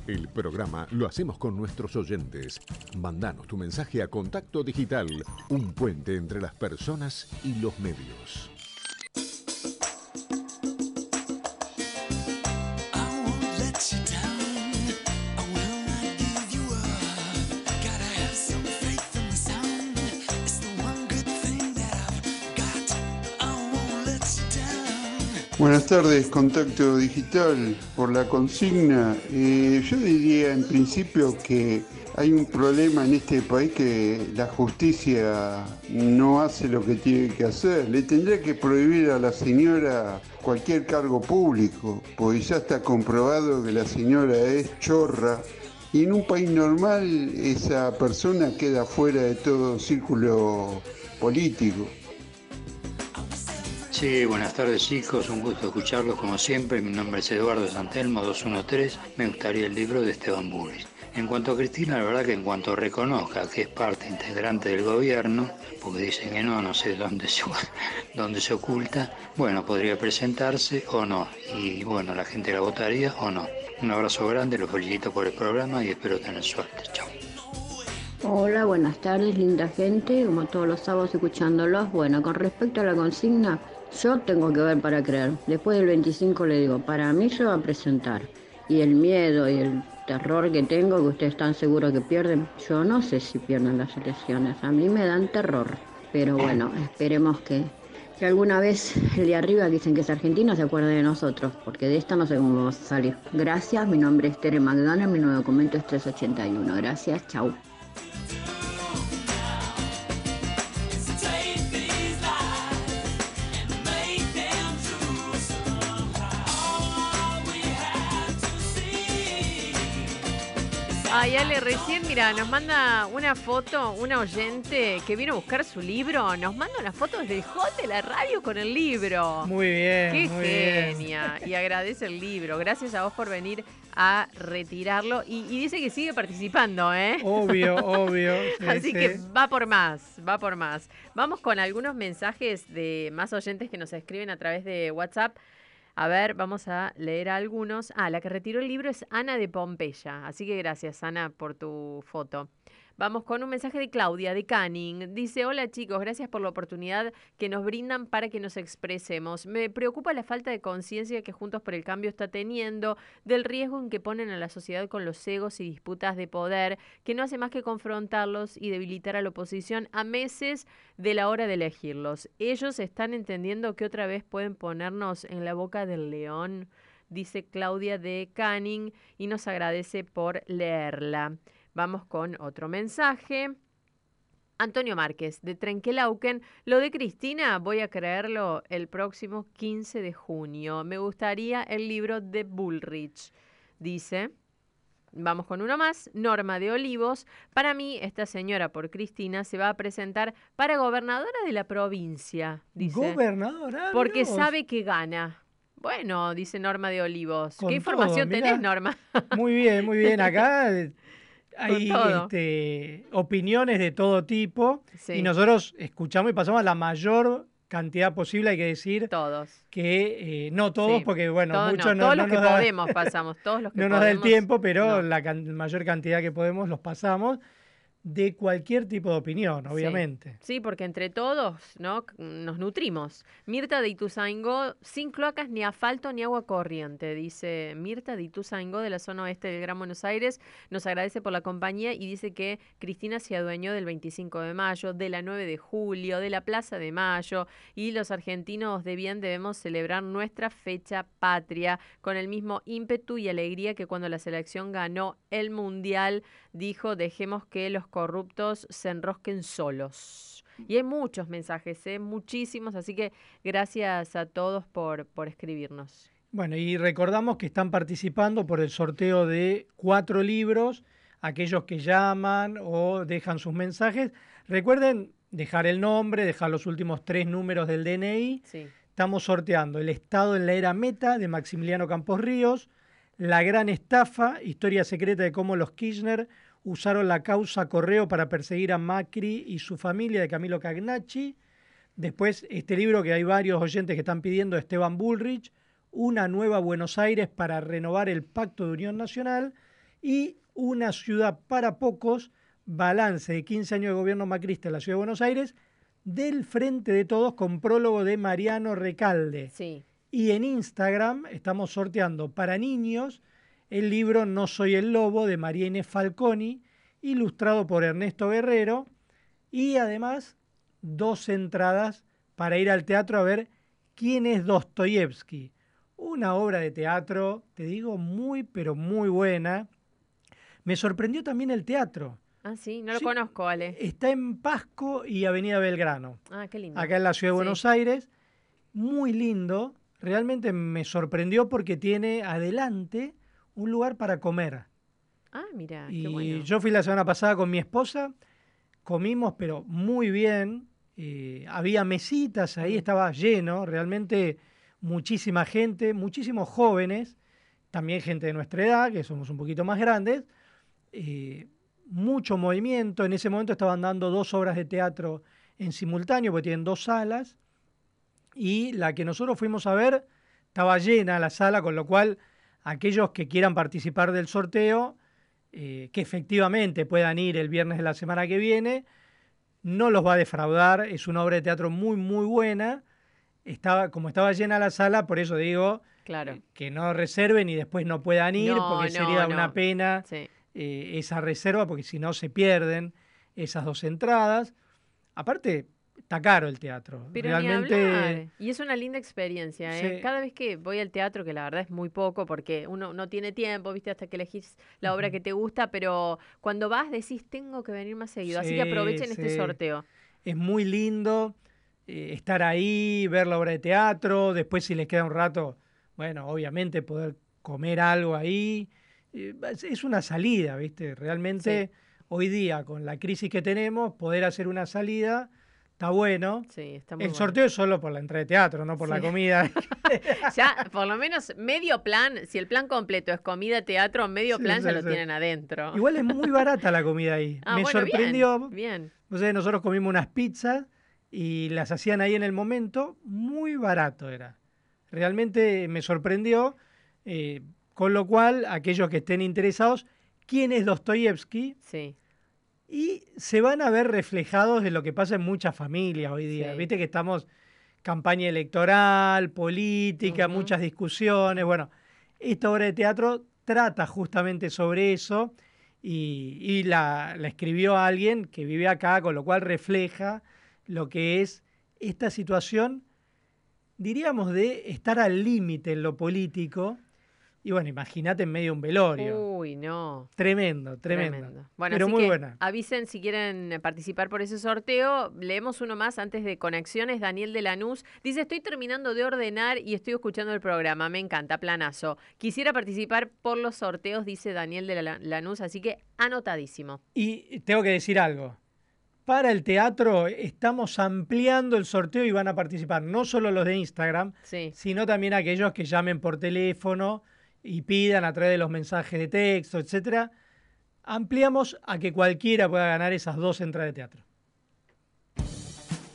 El programa lo hacemos con nuestros oyentes. Mandanos tu mensaje a Contacto Digital, un puente entre las personas y los medios. Buenas tardes, Contacto Digital. Por la consigna, eh, yo diría en principio que hay un problema en este país que la justicia no hace lo que tiene que hacer. Le tendría que prohibir a la señora cualquier cargo público, porque ya está comprobado que la señora es chorra. Y en un país normal esa persona queda fuera de todo círculo político. Sí, buenas tardes chicos, un gusto escucharlos como siempre. Mi nombre es Eduardo Santelmo 213. Me gustaría el libro de Esteban Bullis. En cuanto a Cristina, la verdad que en cuanto reconozca que es parte integrante del gobierno, porque dicen que no, no sé dónde se, dónde se oculta, bueno, podría presentarse o no. Y bueno, la gente la votaría o no. Un abrazo grande, los felicito por el programa y espero tener suerte. Chao. Hola, buenas tardes, linda gente, como todos los sábados escuchándolos. Bueno, con respecto a la consigna, yo tengo que ver para creer. Después del 25 le digo, para mí se va a presentar. Y el miedo y el terror que tengo, que ustedes están seguros que pierden, yo no sé si pierden las elecciones. A mí me dan terror. Pero bueno, esperemos que, que alguna vez el de arriba, que dicen que es argentino, se acuerde de nosotros, porque de esta no sé cómo vamos a salir. Gracias, mi nombre es Tere McDonald, mi nuevo documento es 381. Gracias, chau. Ay, Ale, recién, mira, nos manda una foto, una oyente que vino a buscar su libro. Nos manda una foto desde el hall de la radio con el libro. Muy bien. Qué muy bien. genia. Y agradece el libro. Gracias a vos por venir a retirarlo. Y, y dice que sigue participando, ¿eh? Obvio, obvio. sí, Así sí. que va por más, va por más. Vamos con algunos mensajes de más oyentes que nos escriben a través de WhatsApp. A ver, vamos a leer algunos. Ah, la que retiró el libro es Ana de Pompeya. Así que gracias, Ana, por tu foto. Vamos con un mensaje de Claudia de Canning. Dice, hola chicos, gracias por la oportunidad que nos brindan para que nos expresemos. Me preocupa la falta de conciencia que Juntos por el Cambio está teniendo del riesgo en que ponen a la sociedad con los egos y disputas de poder, que no hace más que confrontarlos y debilitar a la oposición a meses de la hora de elegirlos. Ellos están entendiendo que otra vez pueden ponernos en la boca del león, dice Claudia de Canning, y nos agradece por leerla. Vamos con otro mensaje. Antonio Márquez, de Trenquelauquen. Lo de Cristina, voy a creerlo el próximo 15 de junio. Me gustaría el libro de Bullrich. Dice. Vamos con uno más. Norma de Olivos. Para mí, esta señora por Cristina se va a presentar para gobernadora de la provincia. Dice. Gobernadora. Porque sabe que gana. Bueno, dice Norma de Olivos. Con ¿Qué información todo, tenés, Norma? Muy bien, muy bien. Acá hay este, opiniones de todo tipo Sí. y nosotros escuchamos y pasamos a la mayor cantidad posible, hay que decir. Todos. Que eh, no todos, Sí. porque bueno, Todos muchos no, todos no los que nos da- podemos pasamos, todos los que no nos da el tiempo, pero no. la can- mayor cantidad que podemos los pasamos. De cualquier tipo de opinión, obviamente. Sí, porque entre todos ¿no? nos nutrimos. Mirta de Ituzaingó, sin cloacas ni asfalto ni agua corriente, dice Mirta de Ituzaingó de la zona oeste del Gran Buenos Aires. Nos agradece por la compañía y dice que Cristina se adueñó del 25 de mayo, de la 9 de julio, de la Plaza de Mayo y los argentinos de bien debemos celebrar nuestra fecha patria con el mismo ímpetu y alegría que cuando la selección ganó el Mundial dijo dejemos que los corruptos se enrosquen solos. Y hay muchos mensajes, ¿eh? muchísimos, así que gracias a todos por, por escribirnos. Bueno, y recordamos que están participando por el sorteo de cuatro libros, aquellos que llaman o dejan sus mensajes. Recuerden dejar el nombre, dejar los últimos tres números del DNI. Sí. Estamos sorteando El Estado en la Era Meta de Maximiliano Campos Ríos, La Gran Estafa, historia secreta de cómo los Kirchner usaron la causa correo para perseguir a Macri y su familia de Camilo Cagnacci. Después, este libro que hay varios oyentes que están pidiendo, Esteban Bullrich, Una nueva Buenos Aires para renovar el Pacto de Unión Nacional y Una ciudad para pocos, balance de 15 años de gobierno macrista en la ciudad de Buenos Aires, del Frente de Todos con prólogo de Mariano Recalde. Sí. Y en Instagram estamos sorteando para niños el libro No soy el lobo de María Inés Falconi, ilustrado por Ernesto Guerrero, y además dos entradas para ir al teatro a ver quién es Dostoyevsky. Una obra de teatro, te digo, muy, pero muy buena. Me sorprendió también el teatro. Ah, sí, no lo Sí. conozco, Ale. Está en Pasco y Avenida Belgrano, Ah, qué lindo. acá en la ciudad de Sí. Buenos Aires. Muy lindo. Realmente me sorprendió porque tiene adelante un lugar para comer. Ah, mira, qué Y bueno. yo fui la semana pasada con mi esposa, comimos, pero muy bien. eh, había mesitas Mm. ahí, estaba lleno, realmente muchísima gente, muchísimos jóvenes, también gente de nuestra edad, que somos un poquito más grandes. eh, mucho movimiento. En ese momento estaban dando dos obras de teatro en simultáneo, porque tienen dos salas. Y la que nosotros fuimos a ver estaba llena la sala, con lo cual aquellos que quieran participar del sorteo, eh, que efectivamente puedan ir el viernes de la semana que viene, no los va a defraudar. Es una obra de teatro muy, muy buena. Estaba, como estaba llena la sala, por eso digo Claro. que no reserven y después no puedan ir, No, porque no, sería no. una pena Sí. eh, esa reserva, porque si no se pierden esas dos entradas. Aparte, está caro el teatro. Pero Realmente. ni. Y es una linda experiencia. ¿eh? Sí. Cada vez que voy al teatro, que la verdad es muy poco, porque uno no tiene tiempo, viste, hasta que elegís la obra que te gusta, pero cuando vas decís, tengo que venir más seguido. Así que Sí, aprovechen este sorteo. Es muy lindo eh, estar ahí, ver la obra de teatro, después si les queda un rato, bueno, obviamente poder comer algo ahí. Eh, es- es una salida, ¿viste? Realmente hoy día, con la crisis que tenemos, poder hacer una salida está bueno. Sí, está muy El bueno. sorteo es solo por la entrada de teatro, no por la comida. Ya, por lo menos medio plan, si el plan completo es comida, teatro, medio Sí, plan ya lo tienen adentro. Igual es muy barata la comida ahí. Ah, Me bueno, bien, sorprendió. bien. No sé, nosotros comimos unas pizzas y las hacían ahí en el momento. Muy barato era. Realmente me sorprendió. eh, con lo cual, aquellos que estén interesados, ¿quién es Dostoyevsky? Sí. Y se van a ver reflejados de lo que pasa en muchas familias hoy día. Sí. Viste que estamos campaña electoral, política, muchas discusiones. Bueno, esta obra de teatro trata justamente sobre eso y, y la, la escribió alguien que vive acá, con lo cual refleja lo que es esta situación, diríamos, de estar al límite en lo político. Y bueno, imagínate en medio de un velorio. Uy, no. Tremendo, tremendo. Bueno, Pero así muy que buena. avisen si quieren participar por ese sorteo. Leemos uno más antes de conexiones. Daniel de Lanús dice, estoy terminando de ordenar y estoy escuchando el programa. Me encanta, planazo. Quisiera participar por los sorteos, dice Daniel de la- Lanús, así que anotadísimo. Y tengo que decir algo. Para el teatro estamos ampliando el sorteo y van a participar no solo los de Instagram, Sí. sino también aquellos que llamen por teléfono y pidan a través de los mensajes de texto, etcétera. Ampliamos a que cualquiera pueda ganar esas dos entradas de teatro.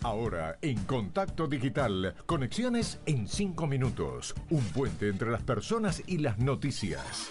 Ahora, en Contacto Digital, conexiones en 5 minutos. Un puente entre las personas y las noticias.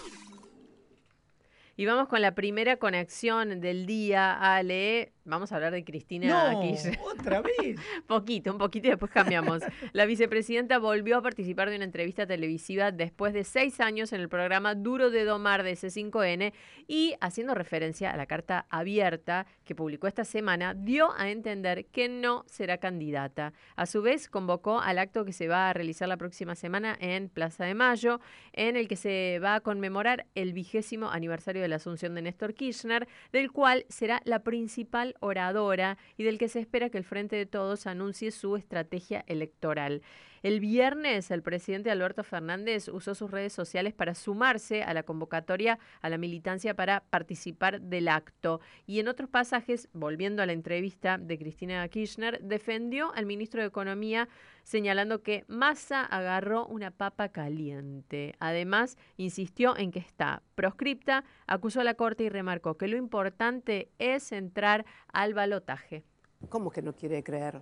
Y vamos con la primera conexión del día, Ale. Vamos a hablar de Cristina No, Kirchner. otra vez. poquito, un poquito y después cambiamos. La vicepresidenta volvió a participar de una entrevista televisiva después de seis años en el programa Duro de Domar de C5N y haciendo referencia a la carta abierta que publicó esta semana, dio a entender que no será candidata. A su vez, convocó al acto que se va a realizar la próxima semana en Plaza de Mayo, en el que se va a conmemorar el vigésimo aniversario de la asunción de Néstor Kirchner, del cual será la principal oradora y del que se espera que el Frente de Todos anuncie su estrategia electoral. El viernes, el presidente Alberto Fernández usó sus redes sociales para sumarse a la convocatoria a la militancia para participar del acto. Y en otros pasajes, volviendo a la entrevista de Cristina Kirchner, defendió al ministro de Economía señalando que Massa agarró una papa caliente. Además, insistió en que está proscripta, acusó a la Corte y remarcó que lo importante es entrar al balotaje. ¿Cómo que no quiere creer?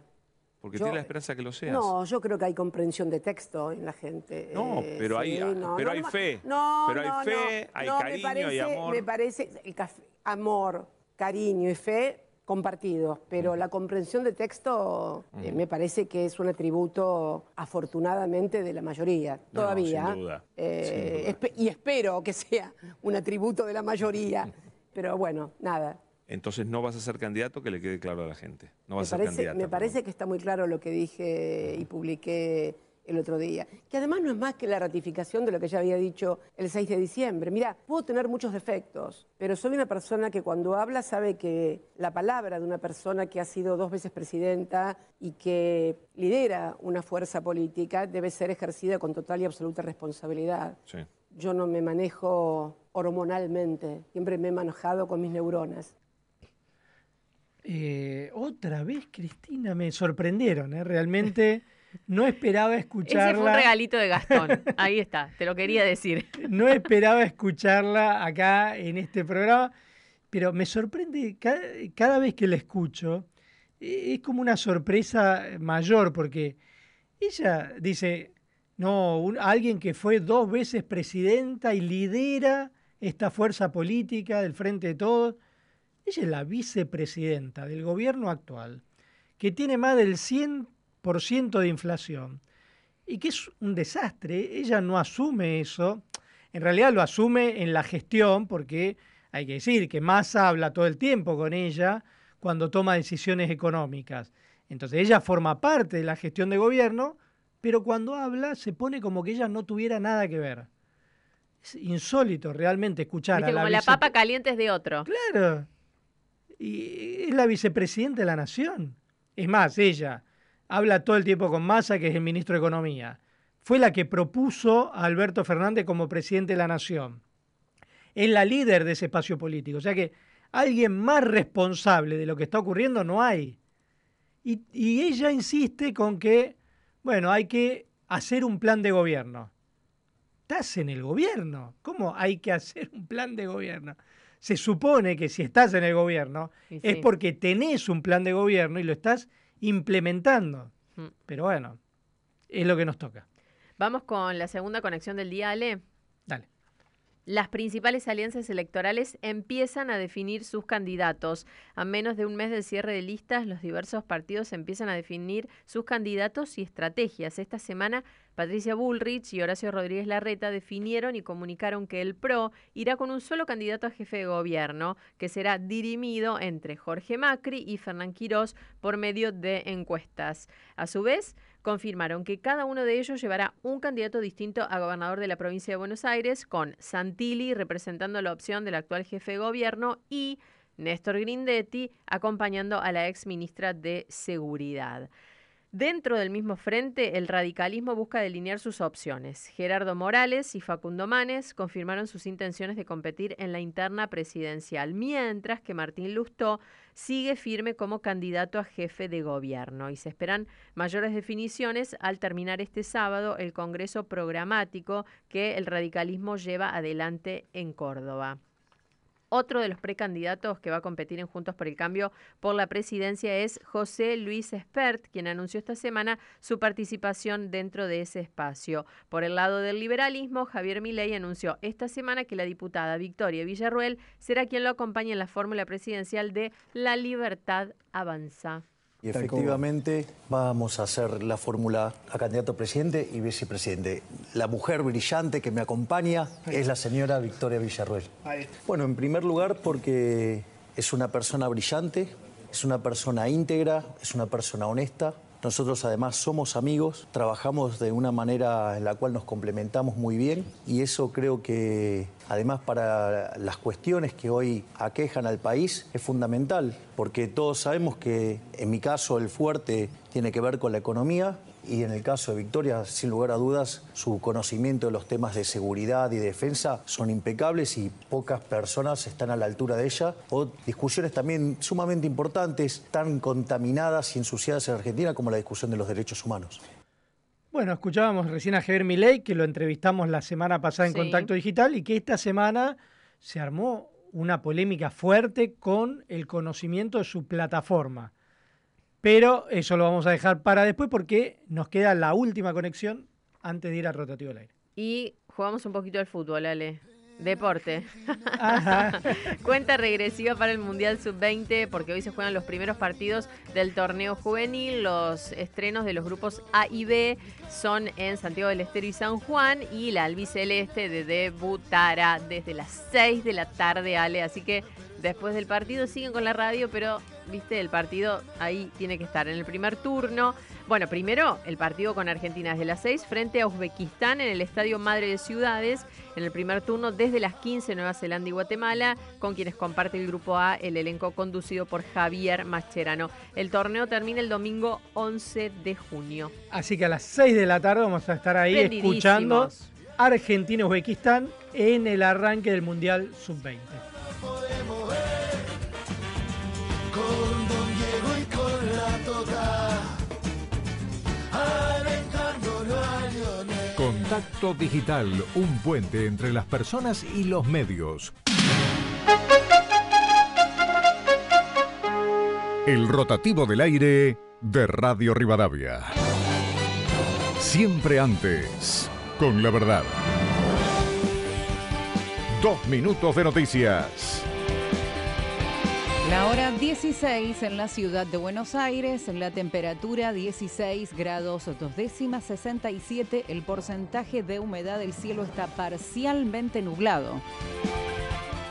Porque Yo- tiene la esperanza que lo seas. No, yo creo que hay comprensión de texto en la gente. No, Eh, pero hay- pero no, hay no, fe. No, Pero hay fe, hay cariño, parece, hay amor. Me parece el amor, cariño y fe compartidos, pero la comprensión de texto eh, me parece que es un atributo afortunadamente de la mayoría, No, todavía. sin duda, Eh, sin duda. espe- y espero que sea un atributo de la mayoría, pero bueno, nada. Entonces no vas a ser candidato, que le quede claro a la gente. No Me vas a ser parece, candidato. me parece que está muy claro lo que dije y publiqué el otro día. Que además no es más que la ratificación de lo que ya había dicho el 6 de diciembre. Mira, puedo tener muchos defectos, pero soy una persona que cuando habla sabe que la palabra de una persona que ha sido dos veces presidenta y que lidera una fuerza política debe ser ejercida con total y absoluta responsabilidad. Sí. Yo no me manejo hormonalmente, siempre me he manejado con mis neuronas. Eh, otra vez, Cristina, me sorprendieron, ¿eh? realmente no esperaba Ese fue un escucharla. regalito de Gastón. Ahí está, te lo quería decir. No esperaba escucharla acá en este programa, pero me sorprende cada, cada vez que la escucho, eh, es como una sorpresa mayor, porque ella dice, no, un- alguien que fue dos veces presidenta y lidera esta fuerza política del Frente de Todos, ella es la vicepresidenta del gobierno actual, que tiene más del 100% de inflación y que es un desastre. Ella no asume eso. En realidad lo asume en la gestión, porque hay que decir que Massa habla todo el tiempo con ella cuando toma decisiones económicas. Entonces ella forma parte de la gestión de gobierno, pero cuando habla se pone como que ella no tuviera nada que ver. Es insólito realmente escuchar Viste, a la, como la papa caliente es de otro. Claro. Y es la vicepresidenta de la nación. Es más, ella habla todo el tiempo con Massa, que es el ministro de Economía. Fue la que propuso a Alberto Fernández como presidente de la nación. Es la líder de ese espacio político. O sea que alguien más responsable de lo que está ocurriendo no hay. Y, y ella insiste con que, bueno, hay que hacer un plan de gobierno. Estás en el gobierno. ¿Cómo hay que hacer un plan de gobierno? Se supone que si estás en el gobierno es sí. porque tenés un plan de gobierno y lo estás implementando. Mm. Pero bueno, es lo que nos toca. Vamos con la segunda conexión del día, Ale. Las principales alianzas electorales empiezan a definir sus candidatos. A menos de un mes del cierre de listas, los diversos partidos empiezan a definir sus candidatos y estrategias. Esta semana, Patricia Bullrich y Horacio Rodríguez Larreta definieron y comunicaron que el PRO irá con un solo candidato a jefe de gobierno, que será dirimido entre Jorge Macri y Fernán Quirós por medio de encuestas. A su vez, confirmaron que cada uno de ellos llevará un candidato distinto a gobernador de la provincia de Buenos Aires, con Santilli representando la opción del actual jefe de gobierno y Néstor Grindetti acompañando a la ex ministra de Seguridad. Dentro del mismo frente, el radicalismo busca delinear sus opciones. Gerardo Morales y Facundo Manes confirmaron sus intenciones de competir en la interna presidencial, mientras que Martín Lustó sigue firme como candidato a jefe de gobierno y se esperan mayores definiciones al terminar este sábado el Congreso Programático que el radicalismo lleva adelante en Córdoba. Otro de los precandidatos que va a competir en Juntos por el Cambio por la presidencia es José Luis Espert, quien anunció esta semana su participación dentro de ese espacio. Por el lado del liberalismo, Javier Milei anunció esta semana que la diputada Victoria Villarruel será quien lo acompañe en la fórmula presidencial de La Libertad Avanza. Y efectivamente vamos a hacer la fórmula a candidato a presidente y vicepresidente. La mujer brillante que me acompaña es la señora Victoria Villarruel. Bueno, en primer lugar porque es una persona brillante, es una persona íntegra, es una persona honesta. Nosotros además somos amigos, trabajamos de una manera en la cual nos complementamos muy bien y eso creo que además para las cuestiones que hoy aquejan al país es fundamental, porque todos sabemos que en mi caso el fuerte tiene que ver con la economía y en el caso de Victoria, sin lugar a dudas, su conocimiento de los temas de seguridad y defensa son impecables y pocas personas están a la altura de ella. O discusiones también sumamente importantes, tan contaminadas y ensuciadas en Argentina como la discusión de los derechos humanos. Bueno, escuchábamos recién a Javier Milei, que lo entrevistamos la semana pasada en Sí. Contacto Digital, y que esta semana se armó una polémica fuerte con el conocimiento de su plataforma. Pero eso lo vamos a dejar para después porque nos queda la última conexión antes de ir al rotativo al aire. Y jugamos un poquito al fútbol, Ale. Deporte. Ajá. Cuenta regresiva para el Mundial Sub-20 porque hoy se juegan los primeros partidos del torneo juvenil. Los estrenos de los grupos A y B son en Santiago del Estero y San Juan y la albiceleste de debutará desde las 6 de la tarde, Ale. Así que después del partido siguen con la radio, pero viste, el partido ahí tiene que estar en el primer turno. Bueno, primero el partido con Argentina desde las 6 frente a Uzbekistán en el Estadio Madre de Ciudades. En el primer turno desde las 15 Nueva Zelanda y Guatemala, con quienes comparte el grupo A, el elenco conducido por Javier Mascherano. El torneo termina el domingo 11 de junio. Así que a las 6 de la tarde vamos a estar ahí escuchando Argentina-Uzbekistán en el arranque del Mundial Sub-20. Contacto Digital, un puente entre las personas y los medios. El rotativo del aire de Radio Rivadavia. Siempre antes, con la verdad. Dos minutos de noticias. La hora 16 en la ciudad de Buenos Aires, la temperatura 16 grados dos décimas 67, el porcentaje de humedad del cielo está parcialmente nublado.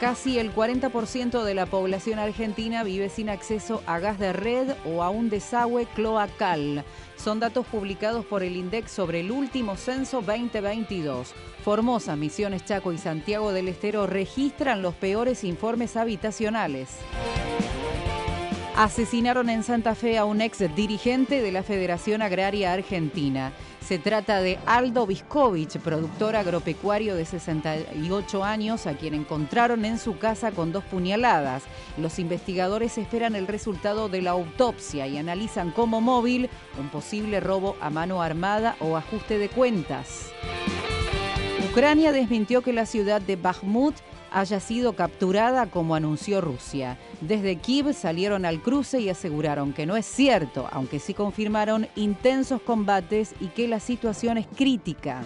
Casi el 40% de la población argentina vive sin acceso a gas de red o a un desagüe cloacal. Son datos publicados por el INDEC sobre el último censo 2022. Formosa, Misiones Chaco y Santiago del Estero registran los peores informes habitacionales. Asesinaron en Santa Fe a un ex dirigente de la Federación Agraria Argentina. Se trata de Aldo Viscovich, productor agropecuario de 68 años, a quien encontraron en su casa con dos puñaladas. Los investigadores esperan el resultado de la autopsia y analizan como móvil un posible robo a mano armada o ajuste de cuentas. Ucrania desmintió que la ciudad de Bakhmut haya sido capturada como anunció Rusia. Desde Kiev salieron al cruce y aseguraron que no es cierto, aunque sí confirmaron intensos combates y que la situación es crítica.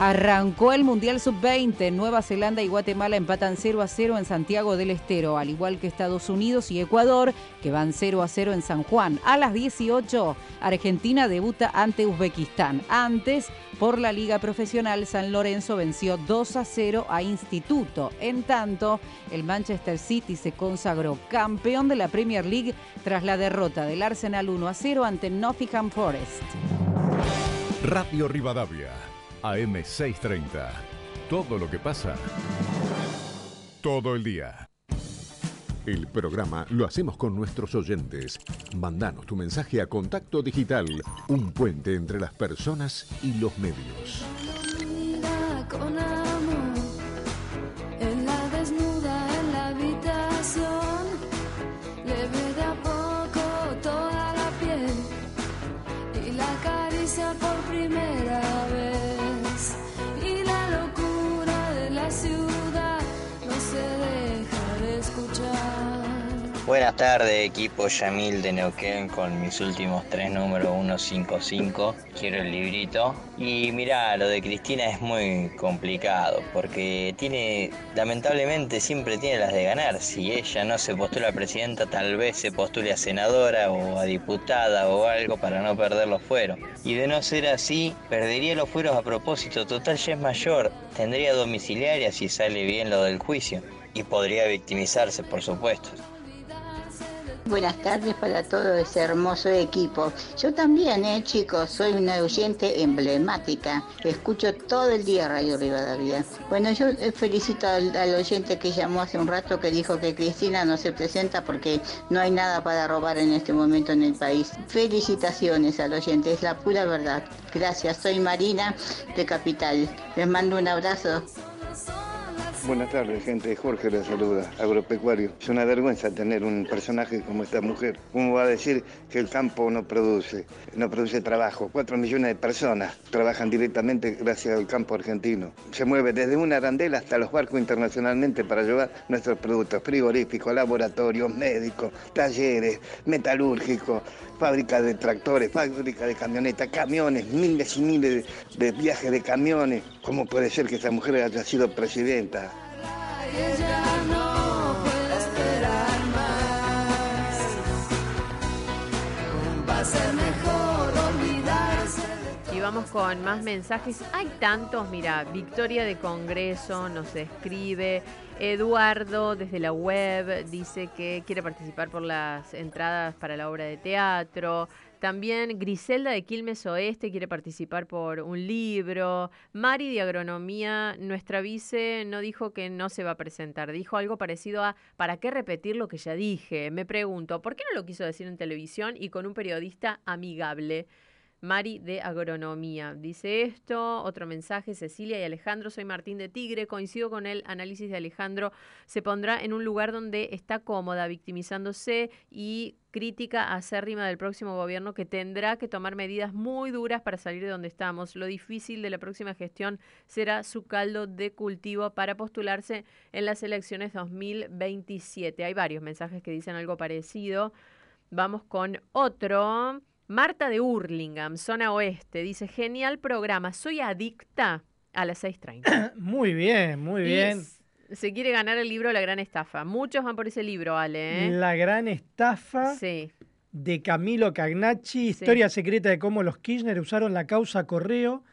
Arrancó el Mundial Sub-20. Nueva Zelanda y Guatemala empatan 0 a 0 en Santiago del Estero, al igual que Estados Unidos y Ecuador, que van 0 a 0 en San Juan. A las 18, Argentina debuta ante Uzbekistán. Antes, por la Liga Profesional, San Lorenzo venció 2 a 0 a Instituto. En tanto, el Manchester City se consagró campeón de la Premier League tras la derrota del Arsenal 1 a 0 ante Nottingham Forest. Radio Rivadavia, AM630. Todo lo que pasa, todo el día. El programa lo hacemos con nuestros oyentes. Mandanos tu mensaje a Contacto Digital, un puente entre las personas y los medios. Buenas tardes, equipo Yamil de Neuquén con mis últimos tres números 155. Quiero el librito. Y mira, lo de Cristina es muy complicado porque tiene, lamentablemente, siempre tiene las de ganar. Si ella no se postula a presidenta, tal vez se postule a senadora o a diputada o algo para no perder los fueros. Y de no ser así, perdería los fueros a propósito. Total, ya es mayor. Tendría domiciliaria si sale bien lo del juicio. Y podría victimizarse, por supuesto. Buenas tardes para todo ese hermoso equipo. Yo también, eh, chicos, soy una oyente emblemática. Escucho todo el día Radio Rivadavia. Bueno, yo eh, felicito al, al oyente que llamó hace un rato que dijo que Cristina no se presenta porque no hay nada para robar en este momento en el país. Felicitaciones al oyente, es la pura verdad. Gracias, soy Marina de Capital. Les mando un abrazo. Buenas tardes, gente. Jorge les saluda, agropecuario. Es una vergüenza tener un personaje como esta mujer. ¿Cómo va a decir que el campo no produce? No produce trabajo. Cuatro millones de personas trabajan directamente gracias al campo argentino. Se mueve desde una arandela hasta los barcos internacionalmente para llevar nuestros productos frigoríficos, laboratorios, médicos, talleres, metalúrgicos, fábricas de tractores, fábricas de camionetas, camiones, miles y miles de, viajes de camiones. ¿Cómo puede ser que esta mujer haya sido presidenta? Y vamos con más mensajes. Hay tantos, mira, Victoria de Congreso nos escribe. Eduardo desde la web dice que quiere participar por las entradas para la obra de teatro. También Griselda de Quilmes Oeste quiere participar por un libro. Mari de Agronomía, nuestra vice, no dijo que no se va a presentar. Dijo algo parecido a ¿para qué repetir lo que ya dije? Me pregunto, ¿por qué no lo quiso decir en televisión y con un periodista amigable? Mari de Agronomía. Dice esto, otro mensaje, Cecilia y Alejandro, soy Martín de Tigre, coincido con el análisis de Alejandro, se pondrá en un lugar donde está cómoda, victimizándose y crítica acérrima del próximo gobierno que tendrá que tomar medidas muy duras para salir de donde estamos. Lo difícil de la próxima gestión será su caldo de cultivo para postularse en las elecciones 2027. Hay varios mensajes que dicen algo parecido. Vamos con otro. Marta de Hurlingham, zona oeste, dice, genial programa, soy adicta a las 6.30. Muy bien, muy bien. Se quiere ganar el libro La Gran Estafa. Muchos van por ese libro, Ale. ¿eh? La gran estafa Sí. de Camilo Cagnacci, historia secreta de cómo los Kirchner usaron la causa Correo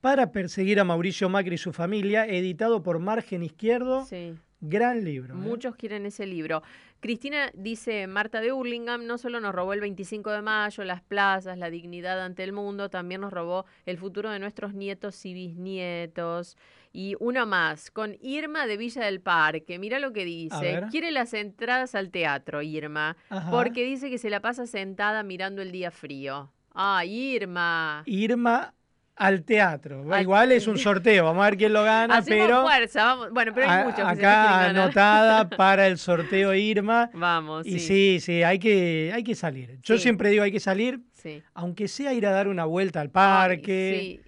para perseguir a Mauricio Macri y su familia, editado por Margen Izquierdo. Sí. Gran libro. ¿eh? Muchos quieren ese libro. Cristina dice, Marta de Hurlingham no solo nos robó el 25 de mayo, las plazas, la dignidad ante el mundo, también nos robó el futuro de nuestros nietos y bisnietos. Y uno más, con Irma de Villa del Parque. Mira lo que dice. Quiere las entradas al teatro, Irma, Ajá. porque dice que se la pasa sentada mirando el día frío. ¡Ay, Irma! Irma al teatro. Al- Igual es un sorteo, vamos a ver quién lo gana, Hacemos pero fuerza, vamos. Bueno, pero hay muchos que se acá ganar. anotada para el sorteo Irma. Vamos, Y sí. sí, sí, hay que, hay que salir. Yo Sí. siempre digo hay que salir, Sí. aunque sea ir a dar una vuelta al parque,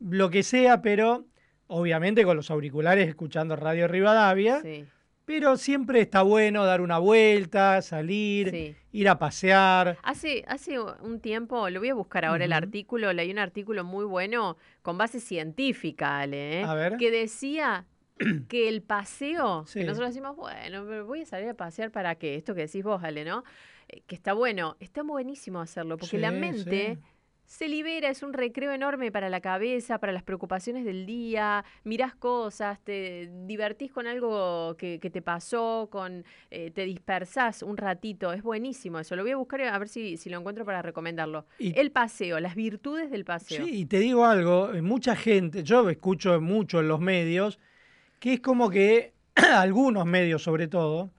lo que sea, pero obviamente con los auriculares escuchando Radio Rivadavia. Sí. Pero siempre está bueno dar una vuelta, salir, Sí. ir a pasear. Hace, hace un tiempo, lo voy a buscar ahora el artículo, leí un artículo muy bueno con base científica, Ale, ¿eh? A ver. que decía que el paseo, que nosotros decimos, bueno, pero voy a salir a pasear para qué, esto que decís vos, Ale, ¿no? Eh, Que está bueno, está buenísimo hacerlo, porque la mente. Se libera, es un recreo enorme para la cabeza, para las preocupaciones del día, mirás cosas, te divertís con algo que, que te pasó, con eh, te dispersás un ratito, es buenísimo eso. Lo voy a buscar a ver si, si lo encuentro para recomendarlo. Y- El paseo, las virtudes del paseo. Sí, y te digo algo, eh, mucha gente, yo escucho mucho en los medios, que es como que algunos medios sobre todo,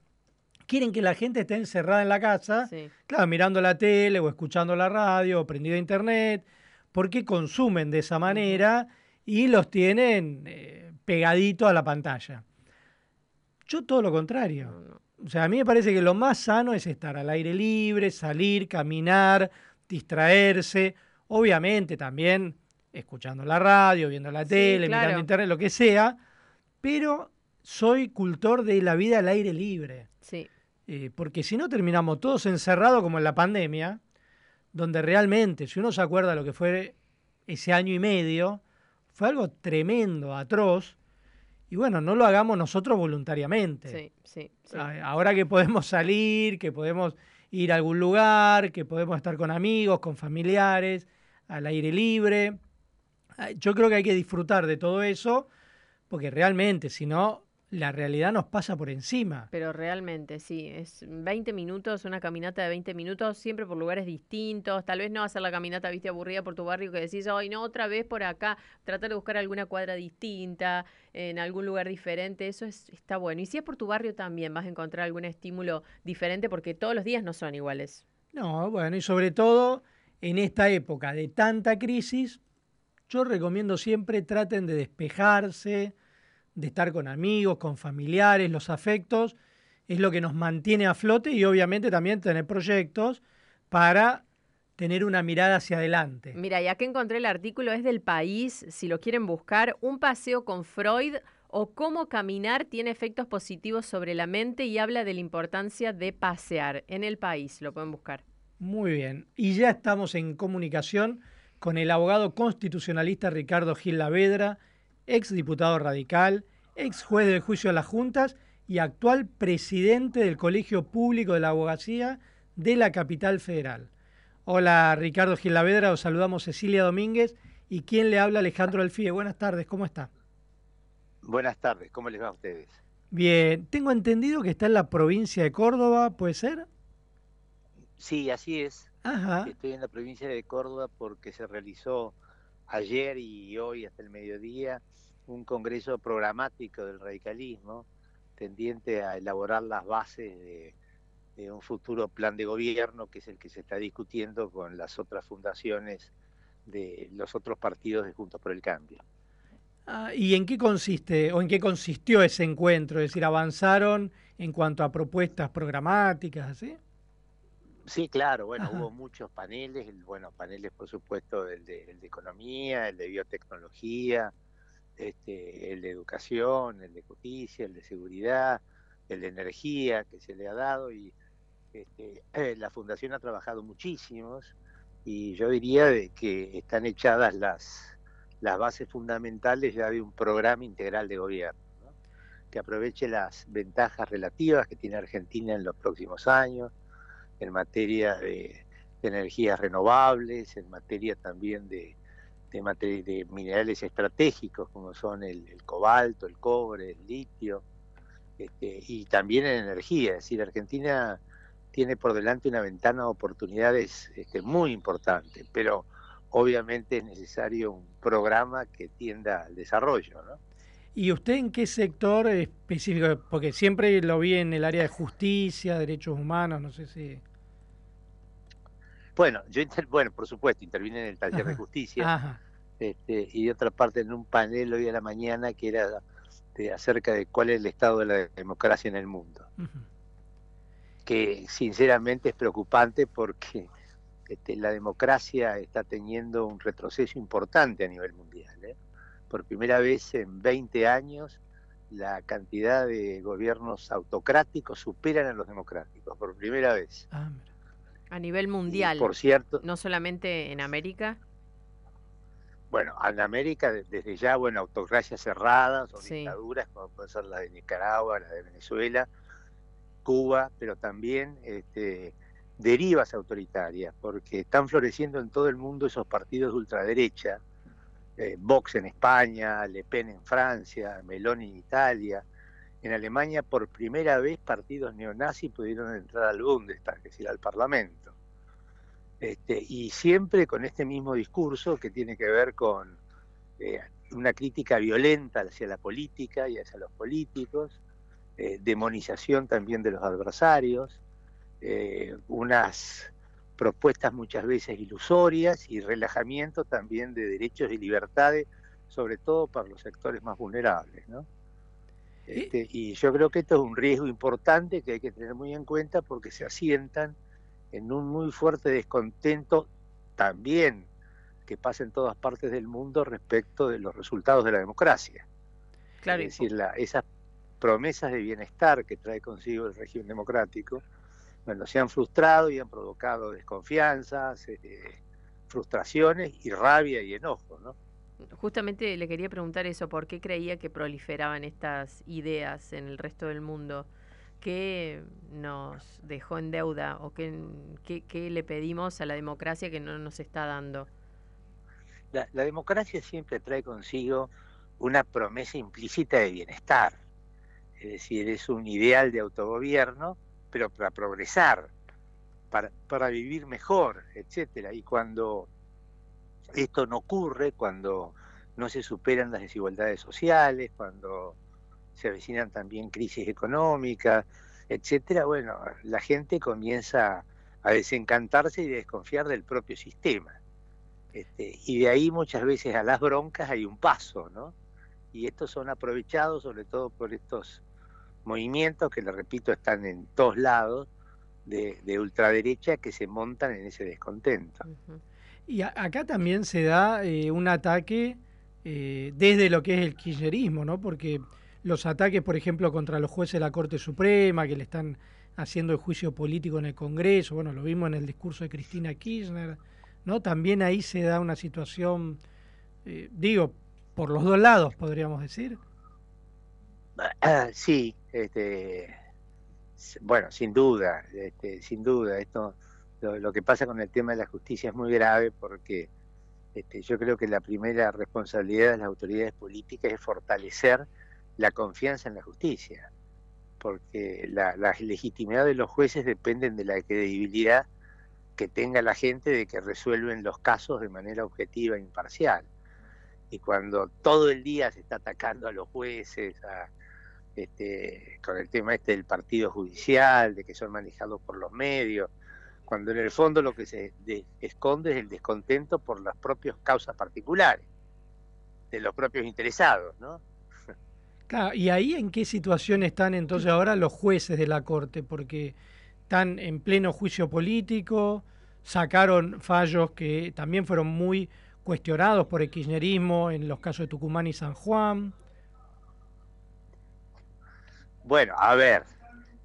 quieren que la gente esté encerrada en la casa, Sí. claro, mirando la tele o escuchando la radio o prendido a internet, porque consumen de esa manera y los tienen eh, pegadito a la pantalla. Yo todo lo contrario. O sea, a mí me parece que lo más sano es estar al aire libre, salir, caminar, distraerse, obviamente también escuchando la radio, viendo la Sí, tele, claro. mirando internet, lo que sea, pero soy cultor de la vida al aire libre. Sí. Eh, porque si no terminamos todos encerrados como en la pandemia, donde realmente, si uno se acuerda lo que fue ese año y medio, fue algo tremendo, atroz, y bueno, no lo hagamos nosotros voluntariamente. Sí, sí, sí. A- Ahora que podemos salir, que podemos ir a algún lugar, que podemos estar con amigos, con familiares, al aire libre. ah, Yo creo que hay que disfrutar de todo eso, porque realmente, si no, la realidad nos pasa por encima. Pero realmente, sí, es 20 minutos, una caminata de 20 minutos, siempre por lugares distintos. Tal vez no hacer la caminata, viste, aburrida por tu barrio que decís, hoy no, otra vez por acá. Tratar de buscar alguna cuadra distinta, en algún lugar diferente, eso es, está bueno. Y si es por tu barrio también, vas a encontrar algún estímulo diferente porque todos los días no son iguales. No, bueno, y sobre todo en esta época de tanta crisis, yo recomiendo siempre traten de despejarse, de estar con amigos, con familiares, los afectos, es lo que nos mantiene a flote y obviamente también tener proyectos para tener una mirada hacia adelante. Mira, ya que encontré el artículo, es del país, si lo quieren buscar, un paseo con Freud o cómo caminar tiene efectos positivos sobre la mente y habla de la importancia de pasear. En el país, lo pueden buscar. Muy bien. Y ya estamos en comunicación con el abogado constitucionalista Ricardo Gil Lavedra, ex diputado radical, ex juez del juicio de las juntas y actual presidente del Colegio Público de la Abogacía de la capital federal. Hola Ricardo Gil Lavedra, os saludamos Cecilia Domínguez y quien le habla Alejandro Alfie. Buenas tardes, ¿cómo está? Buenas tardes, ¿cómo les va a ustedes? Bien, tengo entendido que está en la provincia de Córdoba, ¿puede ser? Sí, así es. Ajá. Estoy en la provincia de Córdoba porque se realizó ayer y hoy hasta el mediodía un congreso programático del radicalismo tendiente a elaborar las bases de, un futuro plan de gobierno que es el que se está discutiendo con las otras fundaciones de los otros partidos de Juntos por el Cambio. Ah, ¿Y en qué consiste o en qué consistió ese encuentro? Es decir, ¿avanzaron en cuanto a propuestas programáticas, así? Sí, claro, bueno, Ajá. hubo muchos paneles, el- bueno, paneles por supuesto, el de, el de economía, el de biotecnología, este, el de educación, el de justicia, el de seguridad, el de energía que se le ha dado y este, eh, la fundación ha trabajado muchísimos y yo diría de que están echadas las, las bases fundamentales ya de un programa integral de gobierno, ¿no? que aproveche las ventajas relativas que tiene Argentina en los próximos años, en materia de, energías renovables, en materia también de, de minerales estratégicos como son el, el cobalto, el cobre, el litio, este, y también en energía. Es decir, Argentina tiene por delante una ventana de oportunidades este, muy importante, pero obviamente es necesario un programa que tienda al desarrollo. ¿no? ¿Y usted en qué sector específico? Porque siempre lo vi en el área de justicia, derechos humanos, no sé si... Bueno, yo inter- bueno, por supuesto, intervine en el taller de justicia ajá. este, y de otra parte en un panel hoy a la mañana que era de- acerca de cuál es el estado de la democracia en el mundo, que sinceramente es preocupante porque este, la democracia está teniendo un retroceso importante a nivel mundial. ¿eh? Por primera vez en 20 años la cantidad de gobiernos autocráticos superan a los democráticos, por primera vez. A nivel mundial. por cierto- No solamente en América. Bueno, en América de- desde ya, bueno, autocracias cerradas o Sí. dictaduras, como puede ser la de Nicaragua, la de Venezuela, Cuba, pero también este, derivas autoritarias, porque están floreciendo en todo el mundo esos partidos de ultraderecha, eh, Vox en España, Le Pen en Francia, Meloni en Italia. En Alemania, por primera vez, partidos neonazis pudieron entrar al Bundestag, es decir, al Parlamento. Este, y siempre con este mismo discurso que tiene que ver con eh, una crítica violenta hacia la política y hacia los políticos, eh, demonización también de los adversarios, eh, unas propuestas muchas veces ilusorias y relajamiento también de derechos y libertades, sobre todo para los sectores más vulnerables. ¿no? Este, y yo creo que esto es un riesgo importante que hay que tener muy en cuenta porque se asientan en un muy fuerte descontento también que pasa en todas partes del mundo respecto de los resultados de la democracia. Claro, es decir, la- esas, promesas de bienestar que trae consigo el régimen democrático, bueno, se han frustrado y han provocado desconfianzas, eh, frustraciones y rabia y enojo, ¿no? Justamente le quería preguntar eso, ¿por qué creía que proliferaban estas ideas en el resto del mundo? ¿Qué nos dejó en deuda o qué, qué, le pedimos a la democracia que no nos está dando? La, la democracia siempre trae consigo una promesa implícita de bienestar, es decir, es un ideal de autogobierno, pero para progresar, para, para vivir mejor, etcétera. Y cuando esto no ocurre, cuando no se superan las desigualdades sociales, cuando se avecinan también crisis económicas, etcétera, bueno, la gente comienza a desencantarse y desconfiar del propio sistema. Este, y de ahí muchas veces a las broncas hay un paso, ¿no? Y estos son aprovechados sobre todo por estos movimientos que, le repito, están en todos lados de, de ultraderecha que se montan en ese descontento. Y a- acá también se da eh, un ataque eh, desde lo que es el kirchnerismo, ¿no? Porque los ataques, por ejemplo, contra los jueces de la Corte Suprema, que le están haciendo el juicio político en el Congreso, bueno, lo vimos en el discurso de Cristina Kirchner, ¿no? También ahí se da una situación, eh, digo, por los dos lados, podríamos decir. Sí, este, bueno, sin duda, este, sin duda, esto, lo, lo que pasa con el tema de la justicia es muy grave porque este, yo creo que la primera responsabilidad de las autoridades políticas es fortalecer la confianza en la justicia, porque la, legitimidad de los jueces dependen de la credibilidad que tenga la gente de que resuelven los casos de manera objetiva e imparcial. Y cuando todo el día se está atacando a los jueces, a, este, con el tema este del partido judicial, de que son manejados por los medios, cuando en el fondo lo que se de- esconde es el descontento por las propias causas particulares, de los propios interesados, ¿no? Claro, ¿y ahí en qué situación están entonces ahora los jueces de la Corte? Porque están en pleno juicio político, sacaron fallos que también fueron muy cuestionados por el kirchnerismo en los casos de Tucumán y San Juan. Bueno, a ver,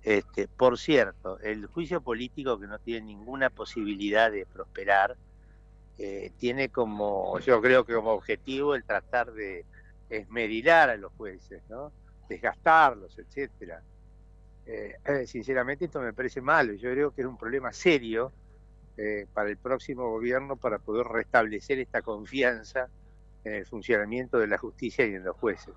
este, por cierto, el juicio político que no tiene ninguna posibilidad de prosperar, eh, tiene como, yo creo que como objetivo el tratar de esmerilar a los jueces, ¿no? Desgastarlos, etcétera. Eh, eh, sinceramente esto me parece malo, yo creo que es un problema serio eh, para el próximo gobierno para poder restablecer esta confianza en el funcionamiento de la justicia y en los jueces.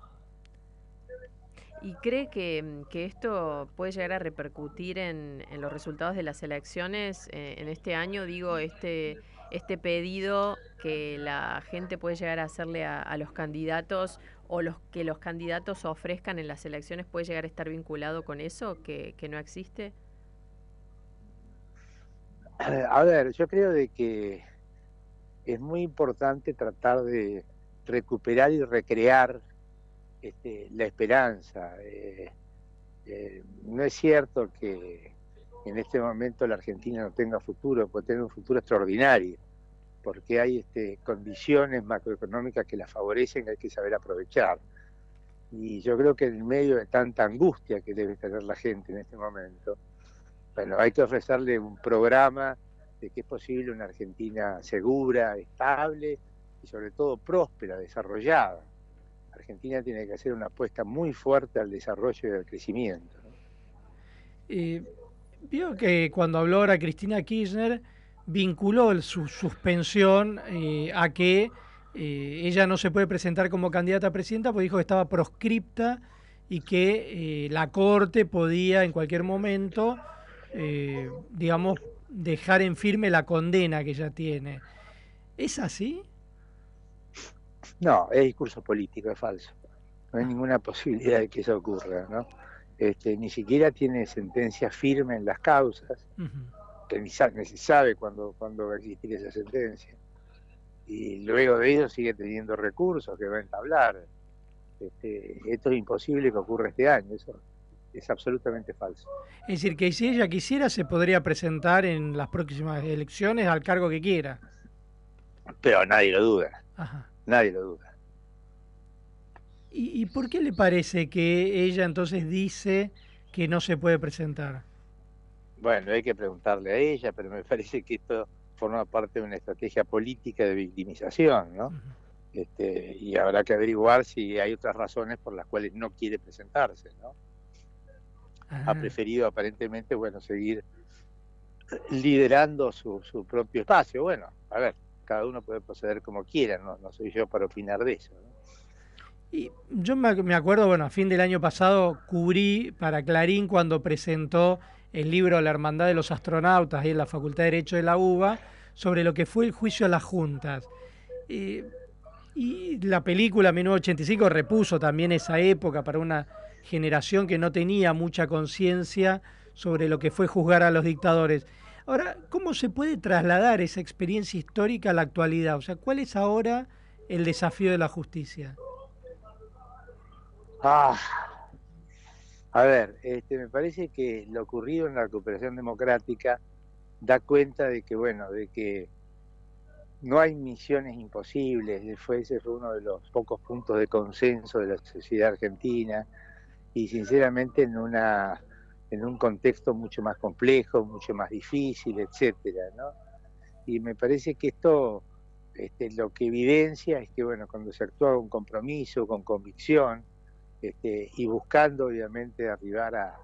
¿Y cree que, que esto puede llegar a repercutir en, en los resultados de las elecciones en este año? Digo, este, este pedido que la gente puede llegar a hacerle a, los candidatos o los que los candidatos ofrezcan en las elecciones puede llegar a estar vinculado con eso, que, no existe. A ver, yo creo de que es muy importante tratar de recuperar y recrear este, la esperanza. Eh, eh, no es cierto que en este momento la Argentina no tenga futuro, puede tener un futuro extraordinario, porque hay este, condiciones macroeconómicas que la favorecen y hay que saber aprovechar. Y yo creo que en medio de tanta angustia que debe tener la gente en este momento, bueno, hay que ofrecerle un programa de que es posible una Argentina segura, estable y sobre todo próspera, desarrollada. Argentina tiene que hacer una apuesta muy fuerte al desarrollo y al crecimiento. ¿no? Eh, vio que cuando habló ahora Cristina Kirchner, vinculó su suspensión eh, a que eh, ella no se puede presentar como candidata a presidenta porque dijo que estaba proscripta y que eh, la Corte podía en cualquier momento, digamos, dejar en firme la condena que ella tiene. ¿Es así? No, es discurso político, es falso. No hay ninguna posibilidad de que eso ocurra, ¿no? Este, ni siquiera tiene sentencia firme en las causas, que ni, sa- ni se sabe cuándo, va a existir esa sentencia. Y luego de ello sigue teniendo recursos que va a entablar. Este, esto es imposible que ocurra este año, eso es absolutamente falso. Es decir, que si ella quisiera se podría presentar en las próximas elecciones al cargo que quiera. Pero nadie lo duda, Ajá. nadie lo duda. ¿Y, y por qué le parece que ella entonces dice que no se puede presentar? Bueno, hay que preguntarle a ella, pero me parece que esto forma parte de una estrategia política de victimización, ¿no? Este, y habrá que averiguar si hay otras razones por las cuales no quiere presentarse, ¿no? Ha preferido aparentemente, bueno, seguir liderando su, su propio espacio. Bueno, a ver, cada uno puede proceder como quiera, no, no soy yo para opinar de eso. ¿no? Y yo me acuerdo, bueno, a fin del año pasado cubrí para Clarín cuando presentó el libro La Hermandad de los Astronautas ahí en la Facultad de Derecho de la UBA sobre lo que fue el juicio a las juntas. Eh, y la película 1985 repuso también esa época para una generación que no tenía mucha conciencia sobre lo que fue juzgar a los dictadores. Ahora, ¿cómo se puede trasladar esa experiencia histórica a la actualidad? O sea, ¿cuál es ahora el desafío de la justicia? Ah, a ver, este, me parece que lo ocurrido en la recuperación democrática da cuenta de que, bueno, de que no hay misiones imposibles. Fue, ese fue uno de los pocos puntos de consenso de la sociedad argentina y sinceramente en una en un contexto mucho más complejo, mucho más difícil, etcétera, ¿no? Y me parece que esto este, lo que evidencia es que bueno, cuando se actúa con compromiso, con convicción, este, y buscando obviamente arribar a,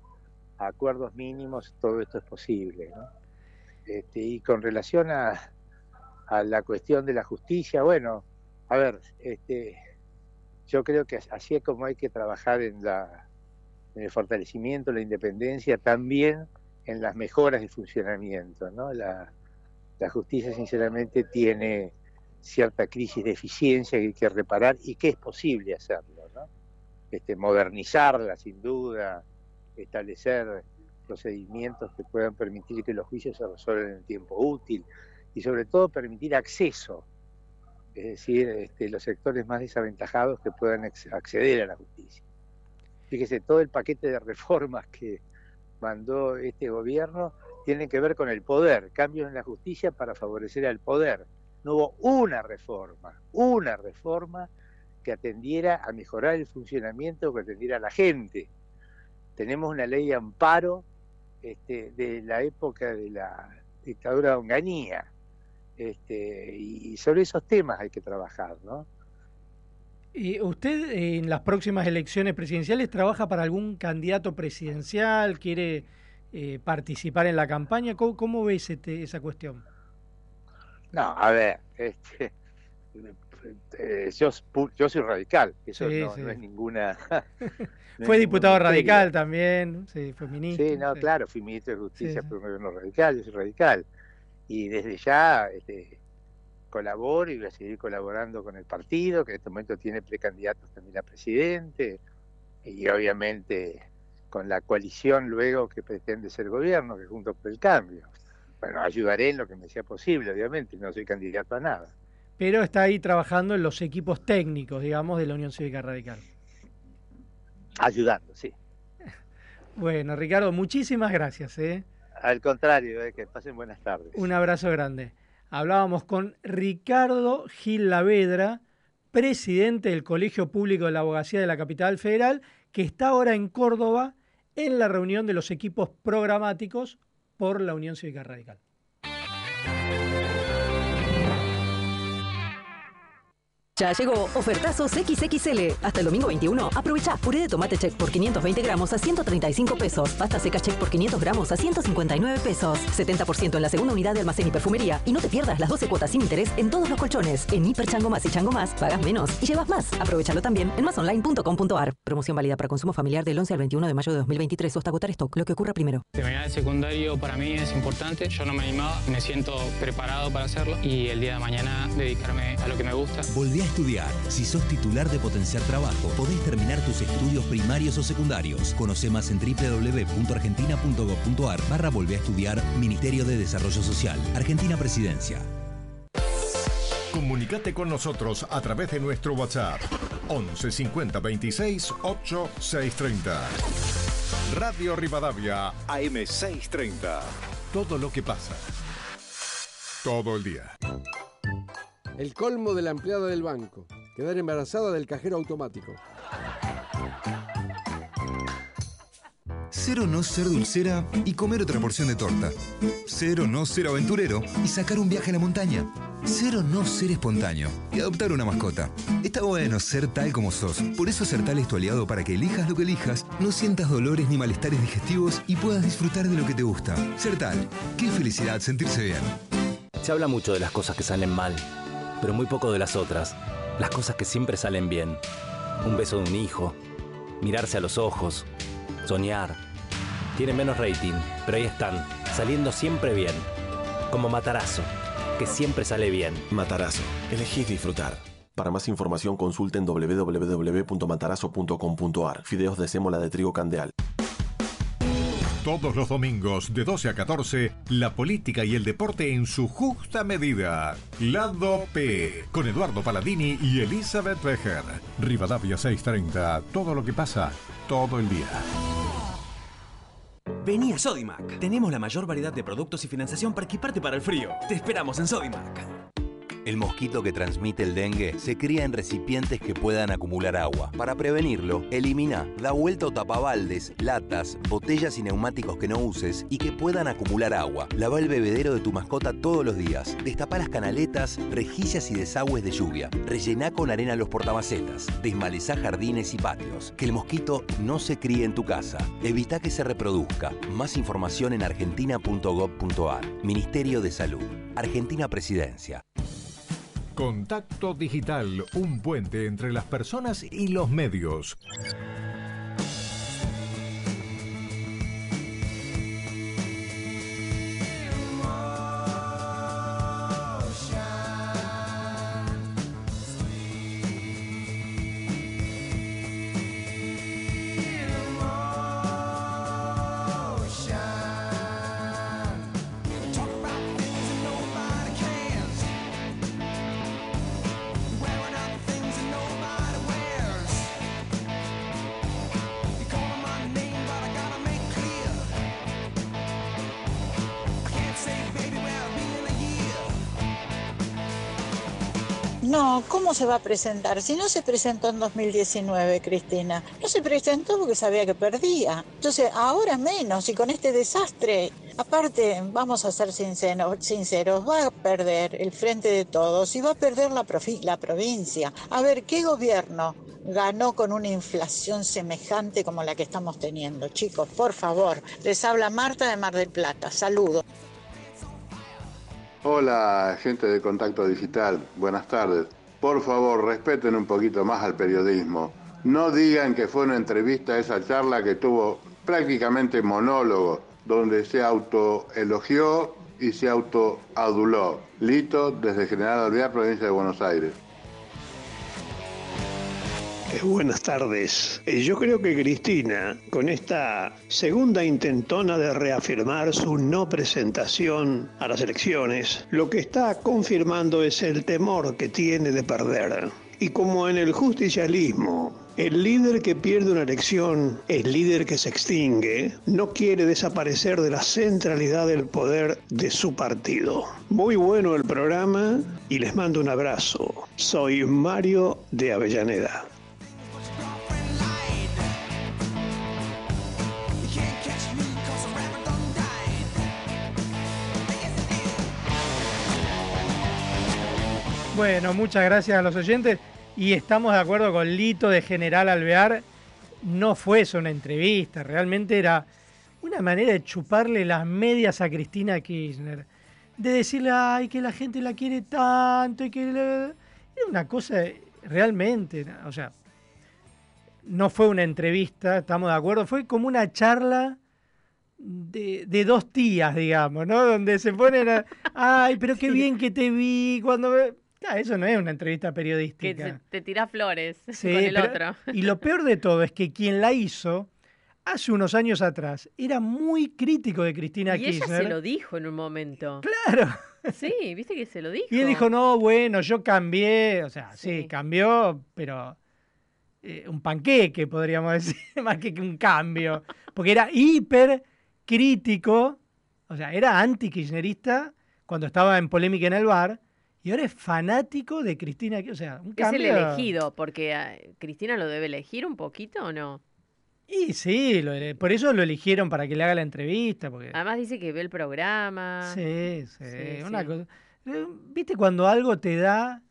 acuerdos mínimos, todo esto es posible. Este, y con relación a, la cuestión de la justicia, bueno, a ver, este, yo creo que así es como hay que trabajar en, el fortalecimiento, la independencia, también en las mejoras de funcionamiento. La, la justicia, sinceramente, tiene cierta crisis de eficiencia que hay que reparar y que es posible hacerlo. Este, modernizarla, sin duda, establecer procedimientos que puedan permitir que los juicios se resuelvan en el tiempo útil y sobre todo permitir acceso, es decir, este, los sectores más desaventajados que puedan acceder a la justicia. Fíjese, todo el paquete de reformas que mandó este gobierno tienen que ver con el poder, cambios en la justicia para favorecer al poder. No hubo una reforma, una reforma que atendiera a mejorar el funcionamiento, que atendiera a la gente. Tenemos una ley de amparo este, de la época de la dictadura de Onganía. Este, y sobre esos temas hay que trabajar, ¿no? ¿Y ¿Usted en las próximas elecciones presidenciales trabaja para algún candidato presidencial? ¿Quiere eh, participar en la campaña? ¿Cómo, cómo ve ese te- esa cuestión? No, a ver, este, eh, yo, yo soy radical, eso Sí, no, sí. no es ninguna... no Fue diputado radical también, sí, fue ministro. Sí, no, sí. claro, fui ministro de Justicia un gobierno radical, yo soy radical. Y desde ya este, colaboro y voy a seguir colaborando con el partido, que en este momento tiene precandidatos también a presidente, y obviamente con la coalición luego que pretende ser gobierno, que es Juntos por el Cambio. Bueno, ayudaré en lo que me sea posible, obviamente, no soy candidato a nada. Pero está ahí trabajando en los equipos técnicos, digamos, de la Unión Cívica Radical. Ayudando, sí. Bueno, Ricardo, muchísimas gracias. ¿eh? Al contrario, eh, que pasen buenas tardes. Un abrazo grande. Hablábamos con Ricardo Gil Lavedra, presidente del Colegio Público de la Abogacía de la Capital Federal, que está ahora en Córdoba en la reunión de los equipos programáticos por la Unión Cívica Radical. Ya llegó Ofertazos XXL. Hasta el domingo 21. Aprovecha puré de tomate check por 520 gramos a 135 pesos. Pasta seca check por 500 gramos a 159 pesos. 70% en la segunda unidad de almacén y perfumería. Y no te pierdas las 12 cuotas sin interés en todos los colchones. En Hiper Chango Más y Chango Más pagas menos y llevas más. Aprovechalo también en masonline.com.ar. Promoción válida para consumo familiar del 11 al 21 de mayo de 2023 o hasta agotar stock. Lo que ocurra primero. Terminar el secundario para mí es importante, yo no me animaba, me siento preparado para hacerlo y el día de mañana dedicarme a lo que me gusta. Volví estudiar. Si sos titular de Potenciar Trabajo, podés terminar tus estudios primarios o secundarios. Conoce más en www.argentina.gov.ar barra a estudiar Ministerio de Desarrollo Social. Argentina Presidencia. Comunicate con nosotros a través de nuestro WhatsApp 11 50 26 8 630. Radio Rivadavia AM 630. Todo lo que pasa. Todo el día. El colmo de la empleada del banco. Quedar embarazada del cajero automático. Ser o no ser dulcera y comer otra porción de torta. Ser o no ser aventurero y sacar un viaje a la montaña. Ser o no ser espontáneo y adoptar una mascota. Está bueno ser tal como sos. Por eso ser tal es tu aliado para que elijas lo que elijas, no sientas dolores ni malestares digestivos y puedas disfrutar de lo que te gusta. Ser tal, qué felicidad sentirse bien. Se habla mucho de las cosas que salen mal pero muy poco de las otras. Las cosas que siempre salen bien. Un beso de un hijo, mirarse a los ojos, soñar. Tienen menos rating, pero ahí están, saliendo siempre bien. Como Matarazo, que siempre sale bien. Matarazo, elegís disfrutar. Para más información consulten www.matarazo.com.ar. Fideos de sémola de trigo candeal. Todos los domingos de 12 a 14, la política y el deporte en su justa medida. Lado P, con Eduardo Paladini y Elizabeth Becher. Rivadavia 630, todo lo que pasa, todo el día. Vení a Sodimac. Tenemos la mayor variedad de productos y financiación para equiparte para el frío. Te esperamos en Sodimac. El mosquito que transmite el dengue se cría en recipientes que puedan acumular agua. Para prevenirlo, elimina, da vuelta o tapabaldes, latas, botellas y neumáticos que no uses y que puedan acumular agua. Lava el bebedero de tu mascota todos los días. Destapa las canaletas, rejillas y desagües de lluvia. Rellena con arena los portamacetas. Desmalezá jardines y patios. Que el mosquito no se críe en tu casa. Evita que se reproduzca. Más información en argentina.gov.ar. Ministerio de Salud. Argentina Presidencia. Contacto Digital, un puente entre las personas y los medios. Se va a presentar? Si no se presentó en 2019, Cristina. No se presentó porque sabía que perdía. Entonces, ahora menos, y con este desastre. Aparte, vamos a ser sinceros, sinceros, va a perder el frente de todos y va a perder la, la provincia. A ver, ¿qué gobierno ganó con una inflación semejante como la que estamos teniendo? Chicos, por favor, les habla Marta de Mar del Plata. Saludos. Hola, gente de Contacto Digital. Buenas tardes. Por favor, respeten un poquito más al periodismo. No digan que fue una entrevista esa charla que tuvo prácticamente monólogo, donde se autoelogió y se autoaduló. Lito, desde General Alvear, provincia de Buenos Aires. Buenas tardes. Eh, Yo creo que Cristina, con esta segunda intentona de reafirmar su no presentación a las elecciones, lo que está confirmando es el temor que tiene de perder. Y como en el justicialismo, el líder que pierde una elección, el líder que se extingue, no quiere desaparecer de la centralidad del poder de su partido. Muy bueno el programa y les mando un abrazo. Soy Mario de Avellaneda. Bueno, muchas gracias a los oyentes y estamos de acuerdo con Lito de General Alvear. No fue eso una entrevista, realmente era una manera de chuparle las medias a Cristina Kirchner. De decirle, ay, que la gente la quiere tanto y que... la-". Era una cosa realmente, o sea, no fue una entrevista, estamos de acuerdo, fue como una charla de, de dos tías, digamos, ¿no? Donde se ponen a, ay, pero qué bien que te vi cuando... me-". Ah, eso no es una entrevista Que periodística. te, te tira flores Sí, con el pero- otro. Y lo peor de todo es que quien la hizo hace unos años atrás era muy crítico de Cristina Y ella Kirchner. se lo dijo en un momento. Claro. Sí, viste que se lo dijo. Y él dijo, no, bueno, yo cambié, o sea, sí, cambió, pero eh, un panqueque, podríamos decir, más que que un cambio, porque era hiper crítico, o sea, era anti-kirchnerista cuando estaba en polémica en el bar, y ahora es fanático de Cristina, o sea, un Es el elegido, porque ah, Cristina lo debe elegir un poquito o no. Y sí, lo- por eso lo eligieron para que le haga la entrevista. Porque... Además dice que ve el programa. Sí, sí, Sí, una sí. cosa. ¿Viste cuando algo te da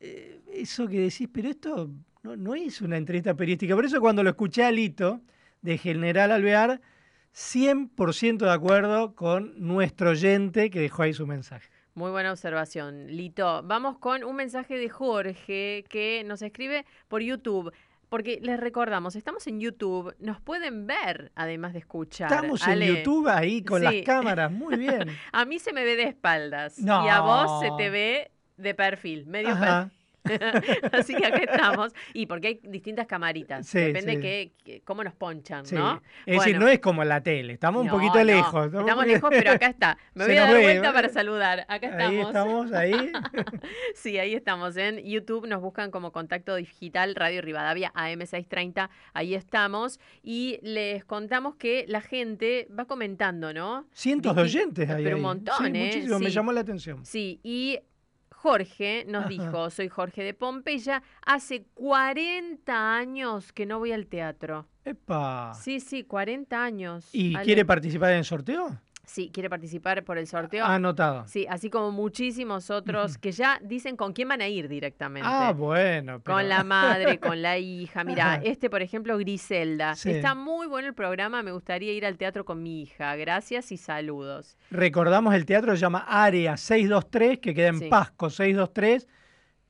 eh, eso que decís, pero esto no, no es una entrevista periodística? Por eso cuando lo escuché a Lito, de General Alvear, 100% de acuerdo con nuestro oyente que dejó ahí su mensaje. Muy buena observación, Lito. Vamos con un mensaje de Jorge que nos escribe por YouTube. Porque les recordamos, estamos en YouTube, nos pueden ver además de escuchar. Estamos Ale. en YouTube ahí con las cámaras, muy bien. A mí se me ve de espaldas No. y a vos se te ve de perfil, medio Ajá. perfil. Así que acá estamos. Y porque hay distintas camaritas. Sí, Depende sí. que, que- cómo nos ponchan, Sí. ¿no? Es decir, no es como la tele, estamos un poquito no, lejos. Estamos lejos, pero acá está. Me Se voy a dar ve, vuelta ¿eh? para saludar. Acá estamos. Ahí estamos, ahí. Sí, ahí estamos. En YouTube nos buscan como Contacto Digital Radio Rivadavia AM630. Ahí estamos. Y les contamos que la gente va comentando, ¿no? Cientos de oyentes ahí. Pero un ahí. montón, ¿eh? muchísimo, me llamó la atención. Sí, y Jorge nos Ajá. dijo, soy Jorge de Pompeya, hace 40 años que no voy al teatro. Epa. Sí, sí, 40 años. ¿Y Ale. quiere participar en el sorteo? Sí, quiere participar por el sorteo. Anotado. Sí, así como muchísimos otros que ya dicen con quién van a ir directamente. Ah, bueno. pero- Con la madre, con la hija. Mira, este, por ejemplo, Griselda. Sí. Está muy bueno el programa. Me gustaría ir al teatro con mi hija. Gracias y saludos. Recordamos el teatro se llama Área 623, que queda en Sí. Pasco 623.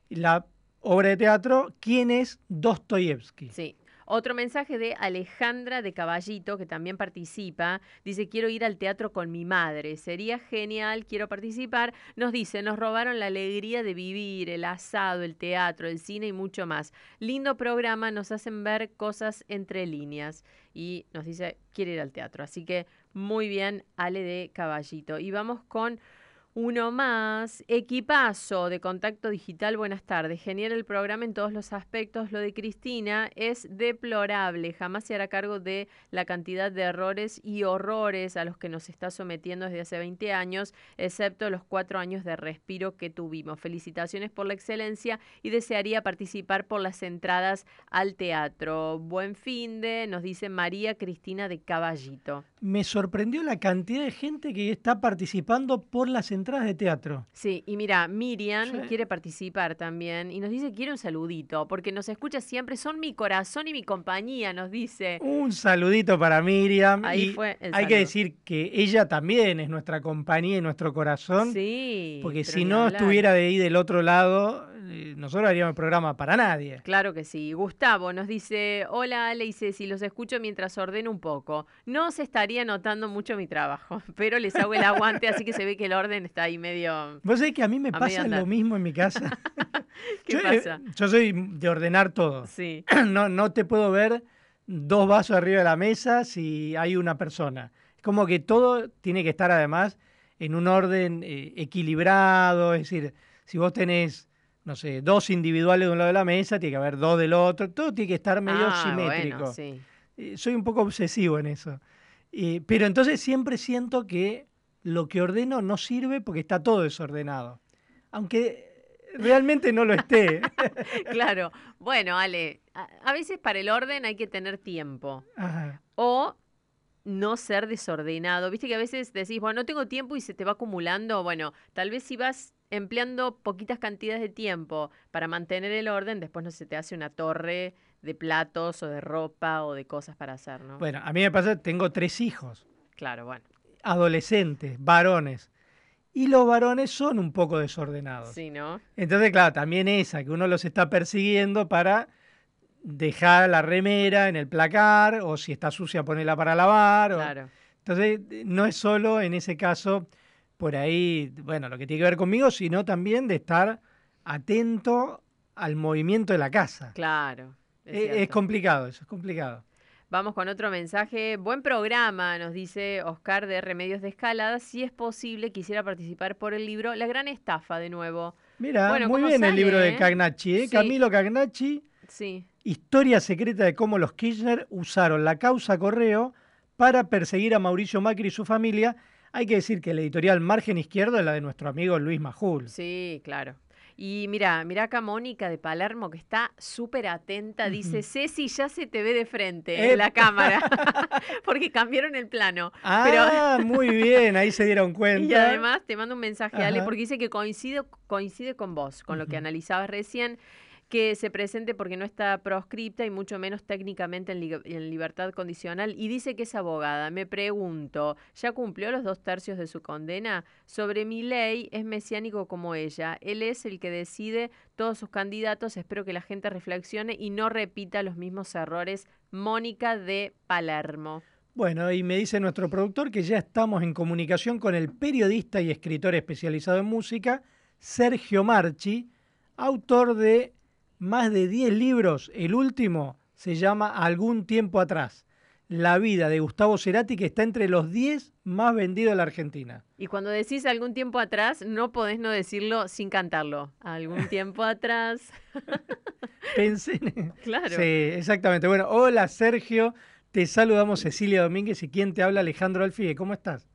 Y La obra de teatro, ¿quién es Dostoyevsky? Sí. Otro mensaje de Alejandra de Caballito, que también participa. Dice, quiero ir al teatro con mi madre. Sería genial, quiero participar. Nos dice, nos robaron la alegría de vivir, el asado, el teatro, el cine y mucho más. Lindo programa, nos hacen ver cosas entre líneas. Y nos dice, quiere ir al teatro. Así que muy bien, Ale de Caballito. Y vamos con... Uno más, equipazo de contacto digital, buenas tardes. Genial el programa en todos los aspectos. Lo de Cristina es deplorable. Jamás se hará cargo de la cantidad de errores y horrores a los que nos está sometiendo desde hace 20 años, excepto los cuatro años de respiro que tuvimos. Felicitaciones por la excelencia y desearía participar por las entradas al teatro. Buen fin de, nos dice María Cristina de Caballito. Me sorprendió la cantidad de gente que está participando por las entradas de teatro. Sí, y mira, Miriam Sí. quiere participar también y nos dice quiere un saludito, porque nos escucha siempre, son mi corazón y mi compañía, nos dice. Un saludito para Miriam. Ahí y fue el hay que decir que ella también es nuestra compañía y nuestro corazón. Sí. Porque si no hablar. estuviera de ahí del otro lado, nosotros haríamos el programa para nadie. Claro que sí. Gustavo nos dice, hola Ale y Ceci, los escucho mientras ordeno un poco. No se estaría notando mucho mi trabajo, pero les hago el aguante, así que se ve que el orden está ahí medio... Vos sabés que a mí me A pasa lo mismo en mi casa. ¿Qué yo, eh, pasa? yo soy de ordenar todo. Sí. No, no te puedo ver dos vasos arriba de la mesa si hay una persona. Es como que todo tiene que estar además en un orden eh, equilibrado, es decir, si vos tenés, no sé, dos individuales de un lado de la mesa, tiene que haber dos del otro, todo tiene que estar medio Ah, simétrico. bueno, sí. Eh, soy un poco obsesivo en eso. Eh, pero entonces siempre siento que lo que ordeno no sirve porque está todo desordenado. Aunque realmente no lo esté. claro. Bueno, Ale, a, a veces para el orden hay que tener tiempo. Ajá. O no ser desordenado. Viste que a veces decís, bueno, no tengo tiempo y se te va acumulando. Bueno, tal vez si vas empleando poquitas cantidades de tiempo para mantener el orden, después no se te hace una torre de platos o de ropa o de cosas para hacer, ¿no? Bueno, a mí me pasa, tengo tres hijos, Claro, bueno. adolescentes, varones. Y los varones son un poco desordenados. Sí, ¿no? Entonces, claro, también esa, que uno los está persiguiendo para dejar la remera en el placar, o si está sucia, ponerla para lavar. o- Claro. Entonces, no es solo en ese caso por ahí, bueno, lo que tiene que ver conmigo, sino también de estar atento al movimiento de la casa. Claro. es Es, es cierto. complicado eso, es complicado. Vamos con otro mensaje. Buen programa, nos dice Oscar de Remedios de Escalada. Si es posible, quisiera participar por el libro La Gran Estafa de nuevo. Mira, Bueno, muy ¿cómo bien el libro de eh? Cagnacci, ¿eh? Sí. Camilo Cagnacci, Sí. Historia secreta de cómo los Kirchner usaron la causa Correo para perseguir a Mauricio Macri y su familia. Hay que decir que la editorial Margen Izquierdo es la de nuestro amigo Luis Majul. Sí, claro. Y mira, mira acá Mónica de Palermo que está súper atenta. Dice, Ceci, ya se te ve de frente en la cámara. Porque cambiaron el plano. Ah, muy bien, ahí se dieron cuenta. Y además te mando un mensaje, Ale, Ajá. porque dice que coincide, coincide con vos, con lo que analizabas recién, que se presente porque no está proscripta y mucho menos técnicamente en, li- en libertad condicional. Y dice que es abogada. Me pregunto, ¿ya cumplió los dos tercios de su condena? Sobre mi ley, es mesiánico como ella. Él es el que decide todos sus candidatos. Espero que la gente reflexione y no repita los mismos errores. Mónica de Palermo. Bueno, y me dice nuestro productor que ya estamos en comunicación con el periodista y escritor especializado en música, Sergio Marchi, autor de más de 10 libros. El último se llama Algún tiempo atrás. La vida de Gustavo Cerati, que está entre los 10 más vendidos de la Argentina. Y cuando decís algún tiempo atrás, no podés no decirlo sin cantarlo. Algún tiempo atrás. Pensé en... Claro. Sí, exactamente. Bueno, hola Sergio, te saludamos Cecilia Domínguez y quien te habla Alejandro Alfie. ¿Cómo estás?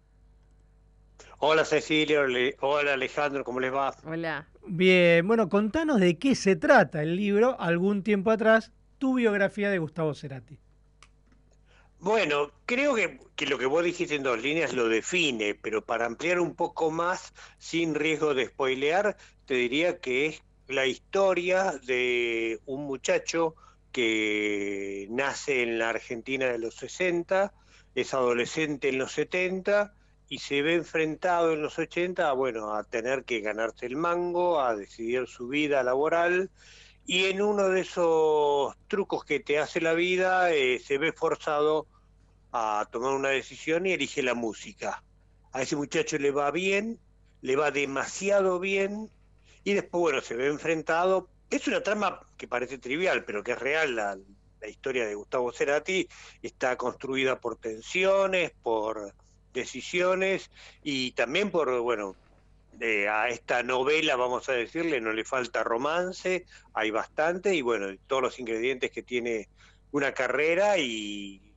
Hola Cecilia, ole- hola Alejandro, ¿cómo les va? Hola. Bien, bueno, contanos de qué se trata el libro, algún tiempo atrás, tu biografía de Gustavo Cerati. Bueno, creo que, que lo que vos dijiste en dos líneas lo define, pero para ampliar un poco más, sin riesgo de spoilear, te diría que es la historia de un muchacho que nace en la Argentina de los 60, es adolescente en los 70 y se ve enfrentado en los 80 a, bueno, a tener que ganarse el mango, a decidir su vida laboral y en uno de esos trucos que te hace la vida eh, se ve forzado a tomar una decisión y elige la música. A ese muchacho le va bien, le va demasiado bien y después, bueno, se ve enfrentado. Es una trama que parece trivial, pero que es real. La, la historia de Gustavo Cerati está construida por tensiones, por decisiones y también por, bueno, eh, a esta novela, vamos a decirle, no le falta romance, hay bastante, y bueno, todos los ingredientes que tiene una carrera y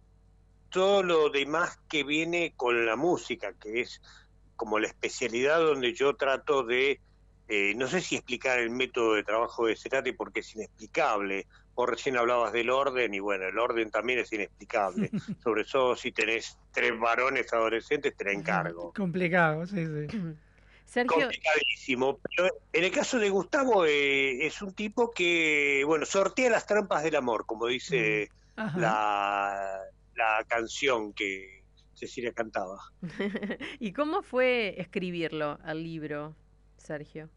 todo lo demás que viene con la música, que es como la especialidad donde yo trato de, eh, no sé si explicar el método de trabajo de Cerati porque es inexplicable. Vos recién hablabas del orden y bueno, el orden también es inexplicable. Sobre todo si tenés tres varones adolescentes, te la encargo. Complicado, sí, sí. Sergio, complicadísimo. Pero en el caso de Gustavo, eh, es un tipo que, bueno, sortea las trampas del amor, como dice Ajá. la, la canción que Cecilia cantaba. ¿y cómo fue escribirlo al libro, Sergio?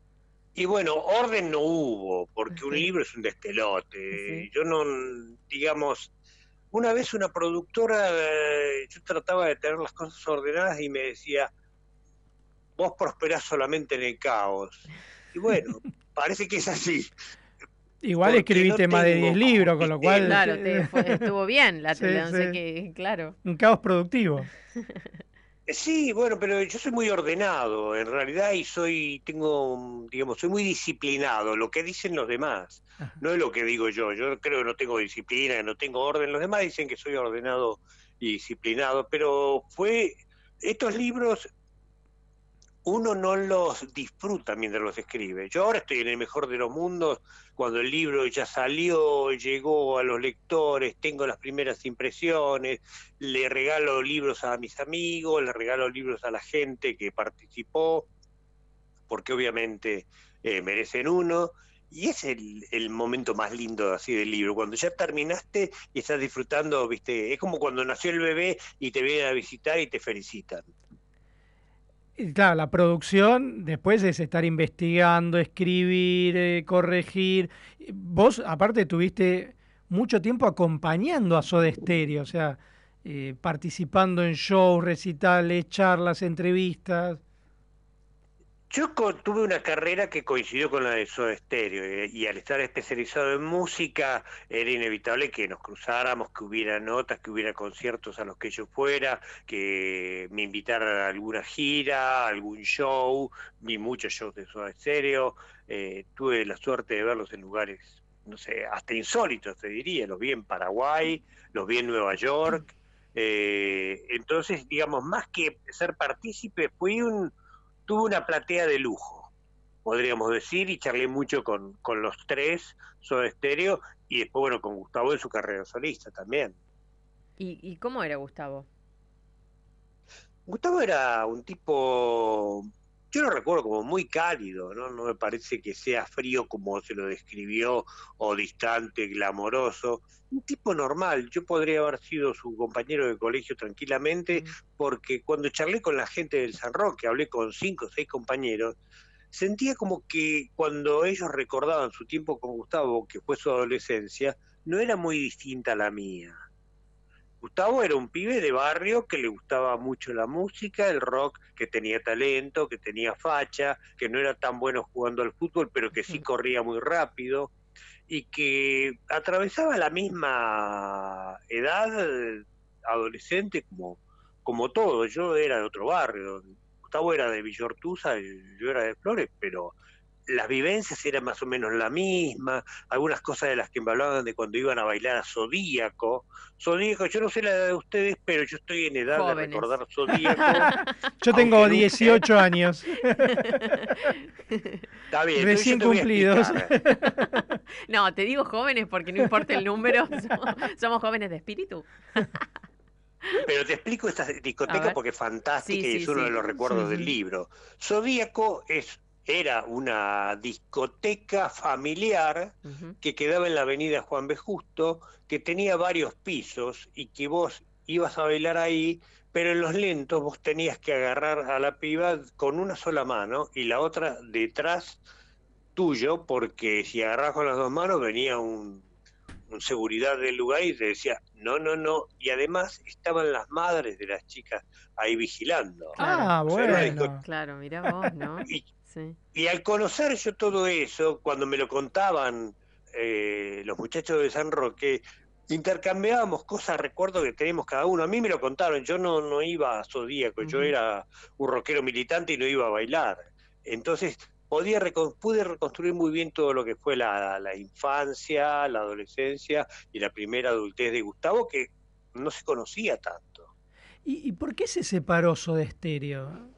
Y bueno, orden no hubo, porque un libro es un despelote. Yo no, digamos, una vez una productora, eh, yo trataba de tener las cosas ordenadas y me decía, vos prosperás solamente en el caos. Y bueno, parece que es así. Igual Porque escribiste no más de tengo 10 libros, con lo cual... Claro, te fue- estuvo bien la Sí, sí. qué, claro. Un caos productivo. Eh, Sí, bueno, pero yo soy muy ordenado, en realidad, y soy, tengo, mm, digamos, soy muy disciplinado, lo que dicen los demás, no es lo que digo yo, yo creo que no tengo disciplina, no tengo orden, los demás dicen que soy ordenado y disciplinado, pero fue, estos libros uno no los disfruta mientras los escribe. Yo ahora estoy en el mejor de los mundos, cuando el libro ya salió, llegó a los lectores, tengo las primeras impresiones, le regalo libros a mis amigos, le regalo libros a la gente que participó, porque obviamente eh, merecen uno. Y es el, el momento más lindo así del libro, cuando ya terminaste y estás disfrutando, viste, es como cuando nació el bebé y te vienen a visitar y te felicitan. Claro, la producción después es estar investigando, escribir, eh, corregir. Vos, aparte, tuviste mucho tiempo acompañando a Soda Stereo, o sea, eh, participando en shows, recitales, charlas, entrevistas. Yo tuve una carrera que coincidió con la de Soda Stereo eh, y al estar especializado en música era inevitable que nos cruzáramos, que hubiera notas, que hubiera conciertos a los que yo fuera, que me invitaran a alguna gira, algún show, vi muchos shows de Soda Stereo, eh, tuve la suerte de verlos en lugares, no sé, hasta insólitos te diría, los vi en Paraguay, los vi en Nueva York, eh, entonces digamos, más que ser partícipe, fui un tuve una platea de lujo. podríamos decir, y charlé mucho con, con los tres, Soda Stereo, y después, bueno, con Gustavo en su carrera solista también. ¿Y, y cómo era Gustavo? Gustavo era un tipo, yo lo recuerdo como muy cálido, ¿no? No me parece que sea frío como se lo describió, o distante, glamoroso. Un tipo normal, yo podría haber sido su compañero de colegio tranquilamente, porque cuando charlé con la gente del San Roque, hablé con cinco o seis compañeros, sentía como que cuando ellos recordaban su tiempo con Gustavo, que fue su adolescencia, no era muy distinta a la mía. Gustavo era un pibe de barrio que le gustaba mucho la música, el rock, que tenía talento, que tenía facha, que no era tan bueno jugando al fútbol, pero que sí corría muy rápido y que atravesaba la misma edad adolescente como, como todo. Yo era de otro barrio, Gustavo era de Villortuza, y yo era de Flores, pero las vivencias eran más o menos la misma, algunas cosas de las que me hablaban de cuando iban a bailar a Zodíaco. Zodíaco, yo no sé la edad de ustedes, pero yo estoy en edad de recordar Zodíaco. Yo tengo nunca- 18 años. Está bien, Recién cumplidos. No, te digo jóvenes porque no importa el número, somos, somos jóvenes de espíritu. Pero te explico esta discoteca porque es fantástica Sí, y sí, es uno sí. de los recuerdos Sí, del libro. Zodíaco es, era una discoteca familiar que quedaba en la avenida Juan B. Justo, que tenía varios pisos y que vos ibas a bailar ahí, pero en los lentos vos tenías que agarrar a la piba con una sola mano y la otra detrás tuyo, porque si agarrabas con las dos manos venía un, un seguridad del lugar y te decía, no, no, no, y además estaban las madres de las chicas ahí vigilando. Ah, bueno. Claro, mira vos, ¿no? Y- Sí. y al conocer yo todo eso, cuando me lo contaban eh, los muchachos de San Roque, intercambiábamos cosas, recuerdo que tenemos cada uno. A mí me lo contaron, yo no, no iba a Zodíaco, yo Ujú. era un rockero militante y no iba a bailar. Entonces podía recon- pude reconstruir muy bien todo lo que fue la, la infancia, la adolescencia y la primera adultez de Gustavo, que no se conocía tanto. ¿Y, y por qué se separó Soda Stereo?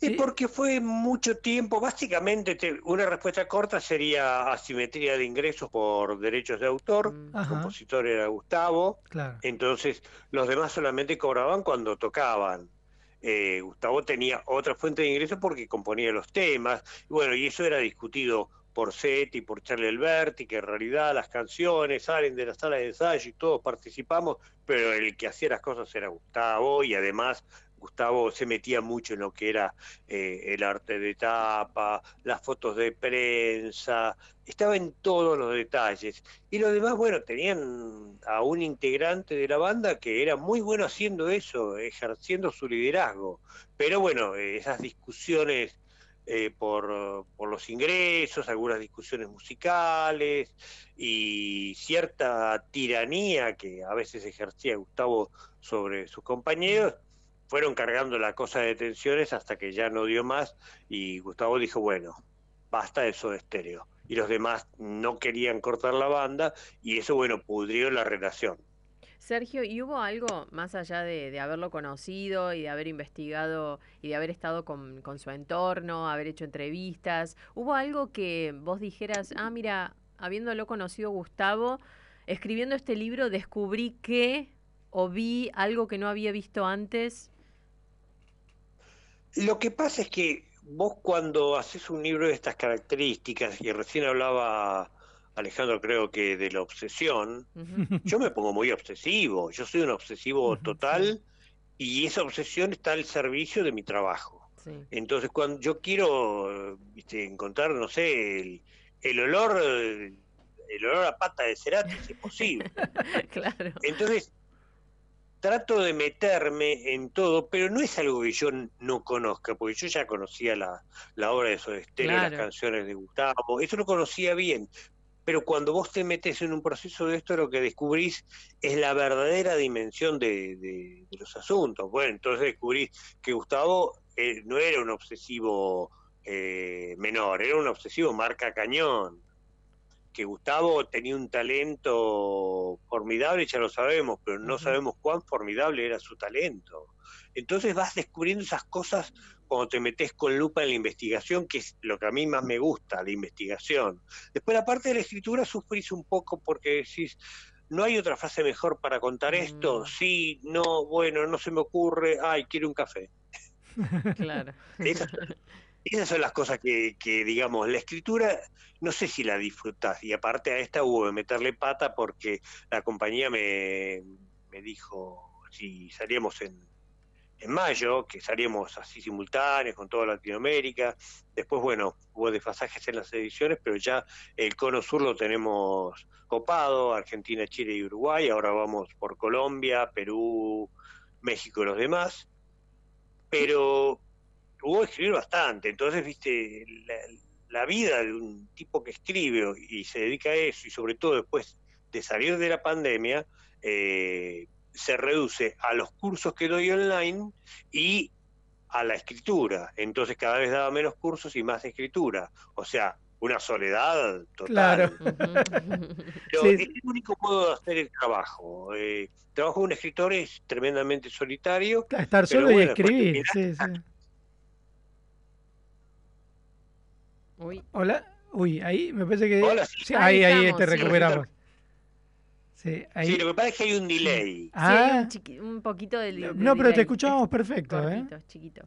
Y porque fue mucho tiempo, básicamente te- una respuesta corta sería asimetría de ingresos por derechos de autor, el Ajá. compositor era Gustavo, Claro. entonces los demás solamente cobraban cuando tocaban. Eh, Gustavo tenía otra fuente de ingresos porque componía los temas, y bueno, y eso era discutido por Seti y por Charlie Alberti, que en realidad las canciones salen de la sala de ensayo y todos participamos, pero el que hacía las cosas era Gustavo y además Gustavo se metía mucho en lo que era eh, el arte de tapa, las fotos de prensa, estaba en todos los detalles. Y los demás, bueno, tenían a un integrante de la banda que era muy bueno haciendo eso, ejerciendo su liderazgo. Pero bueno, eh, esas discusiones eh, por, por los ingresos, algunas discusiones musicales y cierta tiranía que a veces ejercía Gustavo sobre sus compañeros, fueron cargando la cosa de tensiones hasta que ya no dio más y Gustavo dijo, bueno, basta eso de estéreo. Y los demás no querían cortar la banda y eso, bueno, pudrió la relación. Sergio, ¿y hubo algo más allá de, de haberlo conocido y de haber investigado y de haber estado con, con su entorno, haber hecho entrevistas? ¿Hubo algo que vos dijeras, ah, mira, habiéndolo conocido Gustavo, escribiendo este libro descubrí que o vi algo que no había visto antes? Lo que pasa es que vos cuando haces un libro de estas características, y recién hablaba Alejandro creo que de la obsesión, yo me pongo muy obsesivo, yo soy un obsesivo total y esa obsesión está al servicio de mi trabajo. Entonces cuando yo quiero viste, encontrar, no sé, el, el olor, el olor a pata de Cerati, si es posible. claro. Entonces, trato de meterme en todo, pero no es algo que yo no conozca, porque yo ya conocía la, la obra de Soda Stereo, Claro. las canciones de Gustavo, eso lo conocía bien. Pero cuando vos te metes en un proceso de esto, lo que descubrís es la verdadera dimensión de, de- de los asuntos. Bueno, entonces descubrís que Gustavo eh, no era un obsesivo eh, menor, era un obsesivo marca cañón que Gustavo tenía un talento formidable, ya lo sabemos, pero no sabemos cuán formidable era su talento. Entonces vas descubriendo esas cosas cuando te metes con lupa en la investigación, que es lo que a mí más me gusta, la investigación. Después la parte de la escritura sufrís un poco porque decís, no hay otra frase mejor para contar esto, sí, no, bueno, no se me ocurre, ay, quiero un café. Claro. Esas, esas son las cosas que, que, digamos, la escritura, no sé si la disfrutás. Y aparte a esta hubo que meterle pata porque la compañía me, me dijo si salíamos en, en mayo, que salíamos así simultáneos con toda Latinoamérica. Después, bueno, hubo desfasajes en las ediciones, pero ya el cono sur lo tenemos copado, Argentina, Chile y Uruguay. Ahora vamos por Colombia, Perú, México y los demás. Pero hubo que escribir bastante. Entonces, viste, la, la vida de un tipo que escribe y se dedica a eso, y sobre todo después de salir de la pandemia, eh, se reduce a los cursos que doy online y a la escritura. Entonces cada vez daba menos cursos y más escritura. O sea, una soledad total. Claro. Pero Sí. es el único modo de hacer el trabajo. Eh, trabajo de un escritor es tremendamente solitario. Estar solo y bueno, escribir. Sí, sí. Uy. Hola. Uy, ahí me parece que. Hola, sí. Sí, Ahí ahí, te sí. recuperamos. Sí, ahí. Sí, lo que pasa es que hay un delay. Sí, hay Ah, un, chiqui- un poquito de, de no, pero te delay. escuchábamos Es perfecto, ¿eh? cortito, chiquito.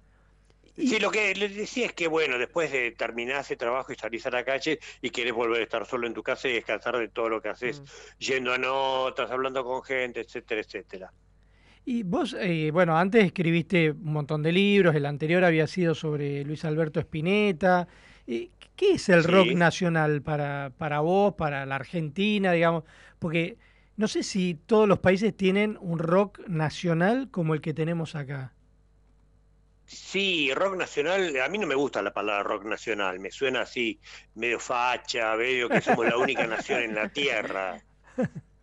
Sí, lo que les decía es que, bueno, después de terminar ese trabajo y salís a la calle y querés volver a estar solo en tu casa y descansar de todo lo que haces, Mm. yendo a notas, hablando con gente, etcétera, etcétera. Y vos, eh, bueno, antes escribiste un montón de libros, el anterior había sido sobre Luis Alberto Spinetta. Eh, ¿Qué es el Sí. rock nacional para, para vos, para la Argentina, digamos? Porque no sé si todos los países tienen un rock nacional como el que tenemos acá. Sí, rock nacional, a mí no me gusta la palabra rock nacional, me suena así, medio facha, medio que somos la única nación en la tierra.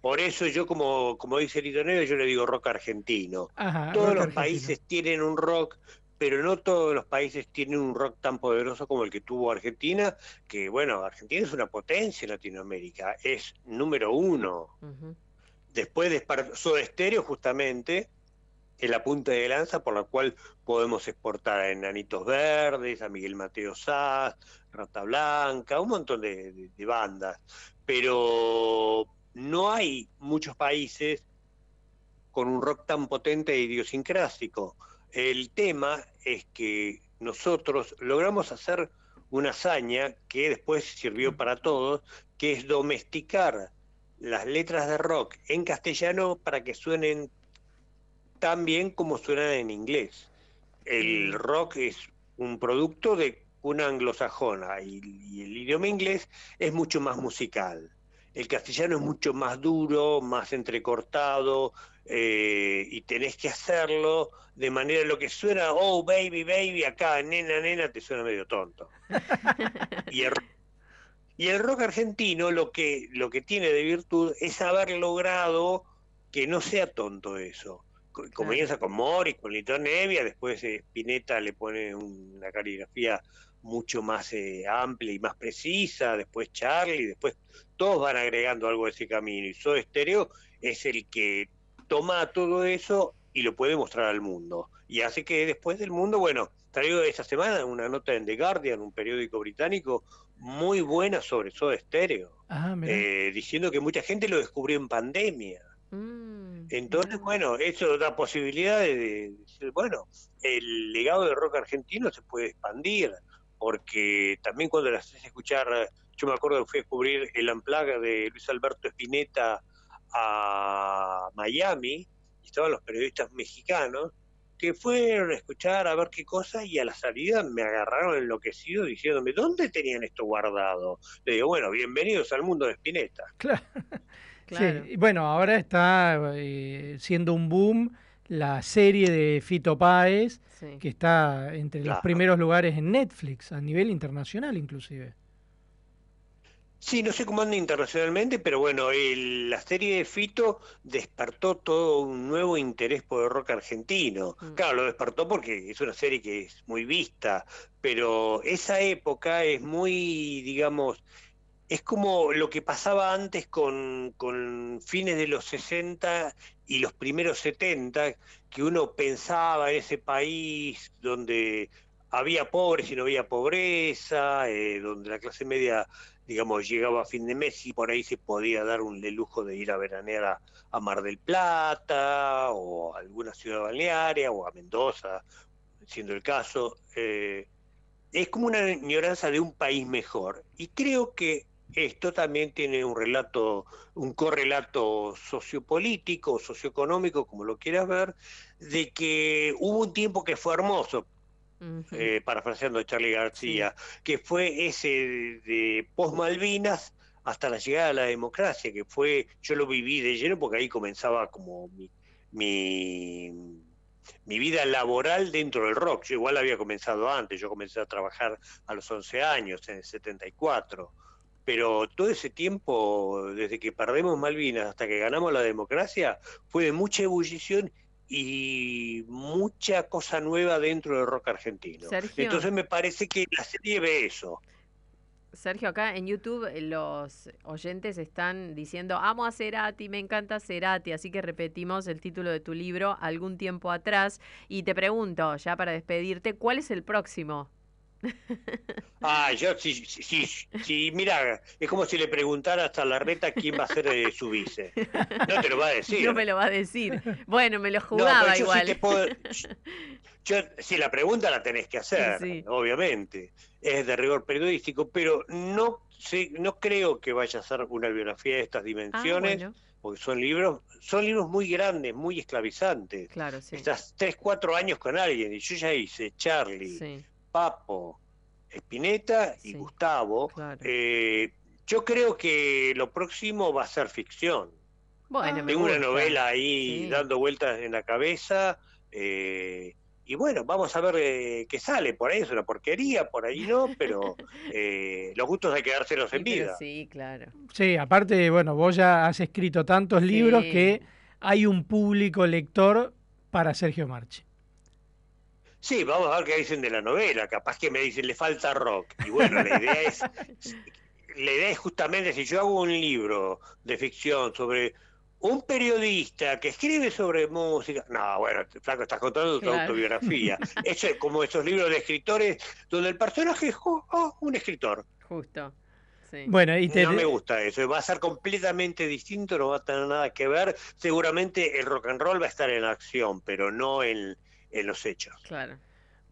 Por eso yo, como, como dice Lito Nevia, yo le digo rock argentino. Ajá, todos rock los argentino. países tienen un rock, pero no todos los países tienen un rock tan poderoso como el que tuvo Argentina, que bueno, Argentina es una potencia en Latinoamérica, es número uno. Después de Soda Stereo, justamente, es la punta de lanza por la cual podemos exportar a Enanitos Verdes, a Miguel Mateo Saz, Rata Blanca, un montón de, de- de bandas. Pero no hay muchos países con un rock tan potente e idiosincrásico. El tema es que nosotros logramos hacer una hazaña que después sirvió para todos, que es domesticar las letras de rock en castellano para que suenen tan bien como suenan en inglés. El rock es un producto de una anglosajona y, y el idioma inglés es mucho más musical. El castellano es mucho más duro, más entrecortado, eh, y tenés que hacerlo de manera lo que suena, oh baby, baby, acá, nena, nena, te suena medio tonto. y, el, y el rock argentino lo que, lo que tiene de virtud es haber logrado que no sea tonto eso. Co- Comienza con Morris, con Lito Nevia, después eh, Spinetta le pone una caligrafía mucho más eh, amplia y más precisa, después Charlie, después todos van agregando algo de ese camino y Soda Stereo es el que toma todo eso y lo puede mostrar al mundo. Y hace que después del mundo, bueno, traigo esta semana una nota en The Guardian, un periódico británico muy buena sobre Soda Stereo, Ah, eh, diciendo que mucha gente lo descubrió en pandemia. Mm, Entonces, bueno, eso da posibilidad de, de decir, bueno, el legado del rock argentino se puede expandir, porque también cuando las haces escuchar, yo me acuerdo que fui a descubrir el Unplugged de Luis Alberto Spinetta a Miami, y estaban los periodistas mexicanos, que fueron a escuchar a ver qué cosa y a la salida me agarraron enloquecido diciéndome, ¿dónde tenían esto guardado? Le digo, bueno, bienvenidos al mundo de Spinetta. Claro. Claro. Sí, bueno, ahora está eh, siendo un boom la serie de Fito Páez, Sí. que está entre los primeros lugares en Netflix, a nivel internacional inclusive. Sí, no sé cómo anda internacionalmente, pero bueno, el- la serie de Fito despertó todo un nuevo interés por el rock argentino. Mm. Claro, lo despertó porque es una serie que es muy vista, pero esa época es muy, digamos, es como lo que pasaba antes con, con fines de los 60 y los primeros 70, que uno pensaba en ese país donde había pobres y no había pobreza, eh, donde la clase media, digamos, llegaba a fin de mes y por ahí se podía dar un lujo de ir a veranear a, Mar del Plata o a alguna ciudad balnearia o a Mendoza, siendo el caso. eh, es como una añoranza de un país mejor. Y creo que esto también tiene un relato, un correlato sociopolítico, socioeconómico, como lo quieras ver, de que hubo un tiempo que fue hermoso, eh, parafraseando a Charlie García, que fue ese de post Malvinas hasta la llegada de la democracia, que fue, yo lo viví de lleno porque ahí comenzaba como mi, mi, mi vida laboral dentro del rock. Yo igual había comenzado antes, yo comencé a trabajar a los 11 años, en el 74. Pero todo ese tiempo, desde que perdemos Malvinas hasta que ganamos la democracia, fue de mucha ebullición y mucha cosa nueva dentro del rock argentino. Sergio. Entonces me parece que la serie ve eso. Sergio, acá en YouTube eh, los oyentes están diciendo, amo a Cerati, me encanta Cerati, así que repetimos el título de tu libro algún tiempo atrás y te pregunto, ya para despedirte, ¿cuál es el próximo? Ah, yo sí, sí, sí, sí, mira, es como si le preguntara hasta la reta quién va a ser eh, su vice. No te lo va a decir. No me lo va a decir. Bueno, me lo No, jugaba pero yo sí igual. te puedo- yo, si la pregunta la tenés que hacer, Sí. obviamente, es de rigor periodístico, pero no sé, no creo que vaya a ser una biografía de estas dimensiones, bueno. porque son libros, son libros muy grandes, muy esclavizantes. Claro, sí. Estás tres, cuatro años con alguien, y yo ya hice Charlie, Sí. Papo, Spinetta y Gustavo. Eh, yo creo que lo próximo va a ser ficción. Bueno, Tengo una novela ahí Sí. dando vueltas en la cabeza. eh, y bueno, vamos a ver eh, qué sale. Por ahí es una porquería, por ahí no, pero eh, los gustos hay que dárselos en Sí, pero vida. Sí, claro. Sí, aparte, bueno, vos ya has escrito tantos libros que hay un público lector para Sergio Marchi. Sí, vamos a ver qué dicen de la novela. Capaz que me dicen le falta rock. Y bueno, la idea es, la idea es justamente si yo hago un libro de ficción sobre un periodista que escribe sobre música. No, bueno, Flaco, estás contando tu Claro. autobiografía. Eso es como esos libros de escritores donde el personaje es oh, oh, un escritor. Justo. Sí. Bueno, y te- No me gusta eso, va a ser completamente distinto, no va a tener nada que ver. Seguramente el rock and roll va a estar en acción, pero no en, en los hechos. Claro.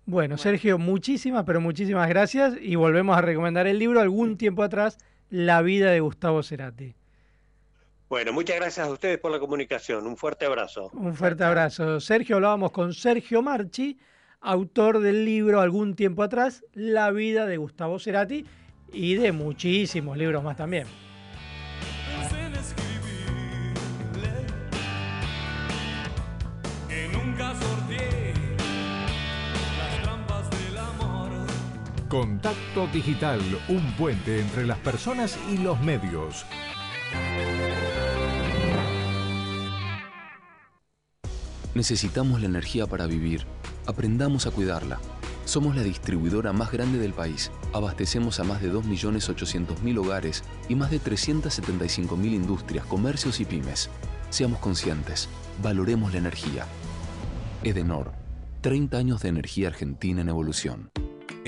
Bueno, Sergio, muchísimas, pero muchísimas gracias y volvemos a recomendar el libro algún tiempo atrás, La vida de Gustavo Cerati. Bueno, muchas gracias a ustedes por la comunicación. Un fuerte abrazo. Un fuerte abrazo. Sergio, hablábamos con Sergio Marchi, autor del libro algún tiempo atrás, La vida de Gustavo Cerati y de muchísimos libros más también. Contacto Digital, un puente entre las personas y los medios. Necesitamos la energía para vivir. Aprendamos a cuidarla. Somos la distribuidora más grande del país. Abastecemos a más de 2.800.000 hogares y más de 375.000 industrias, comercios y pymes. Seamos conscientes. Valoremos la energía. Edenor. 30 años de energía argentina en evolución.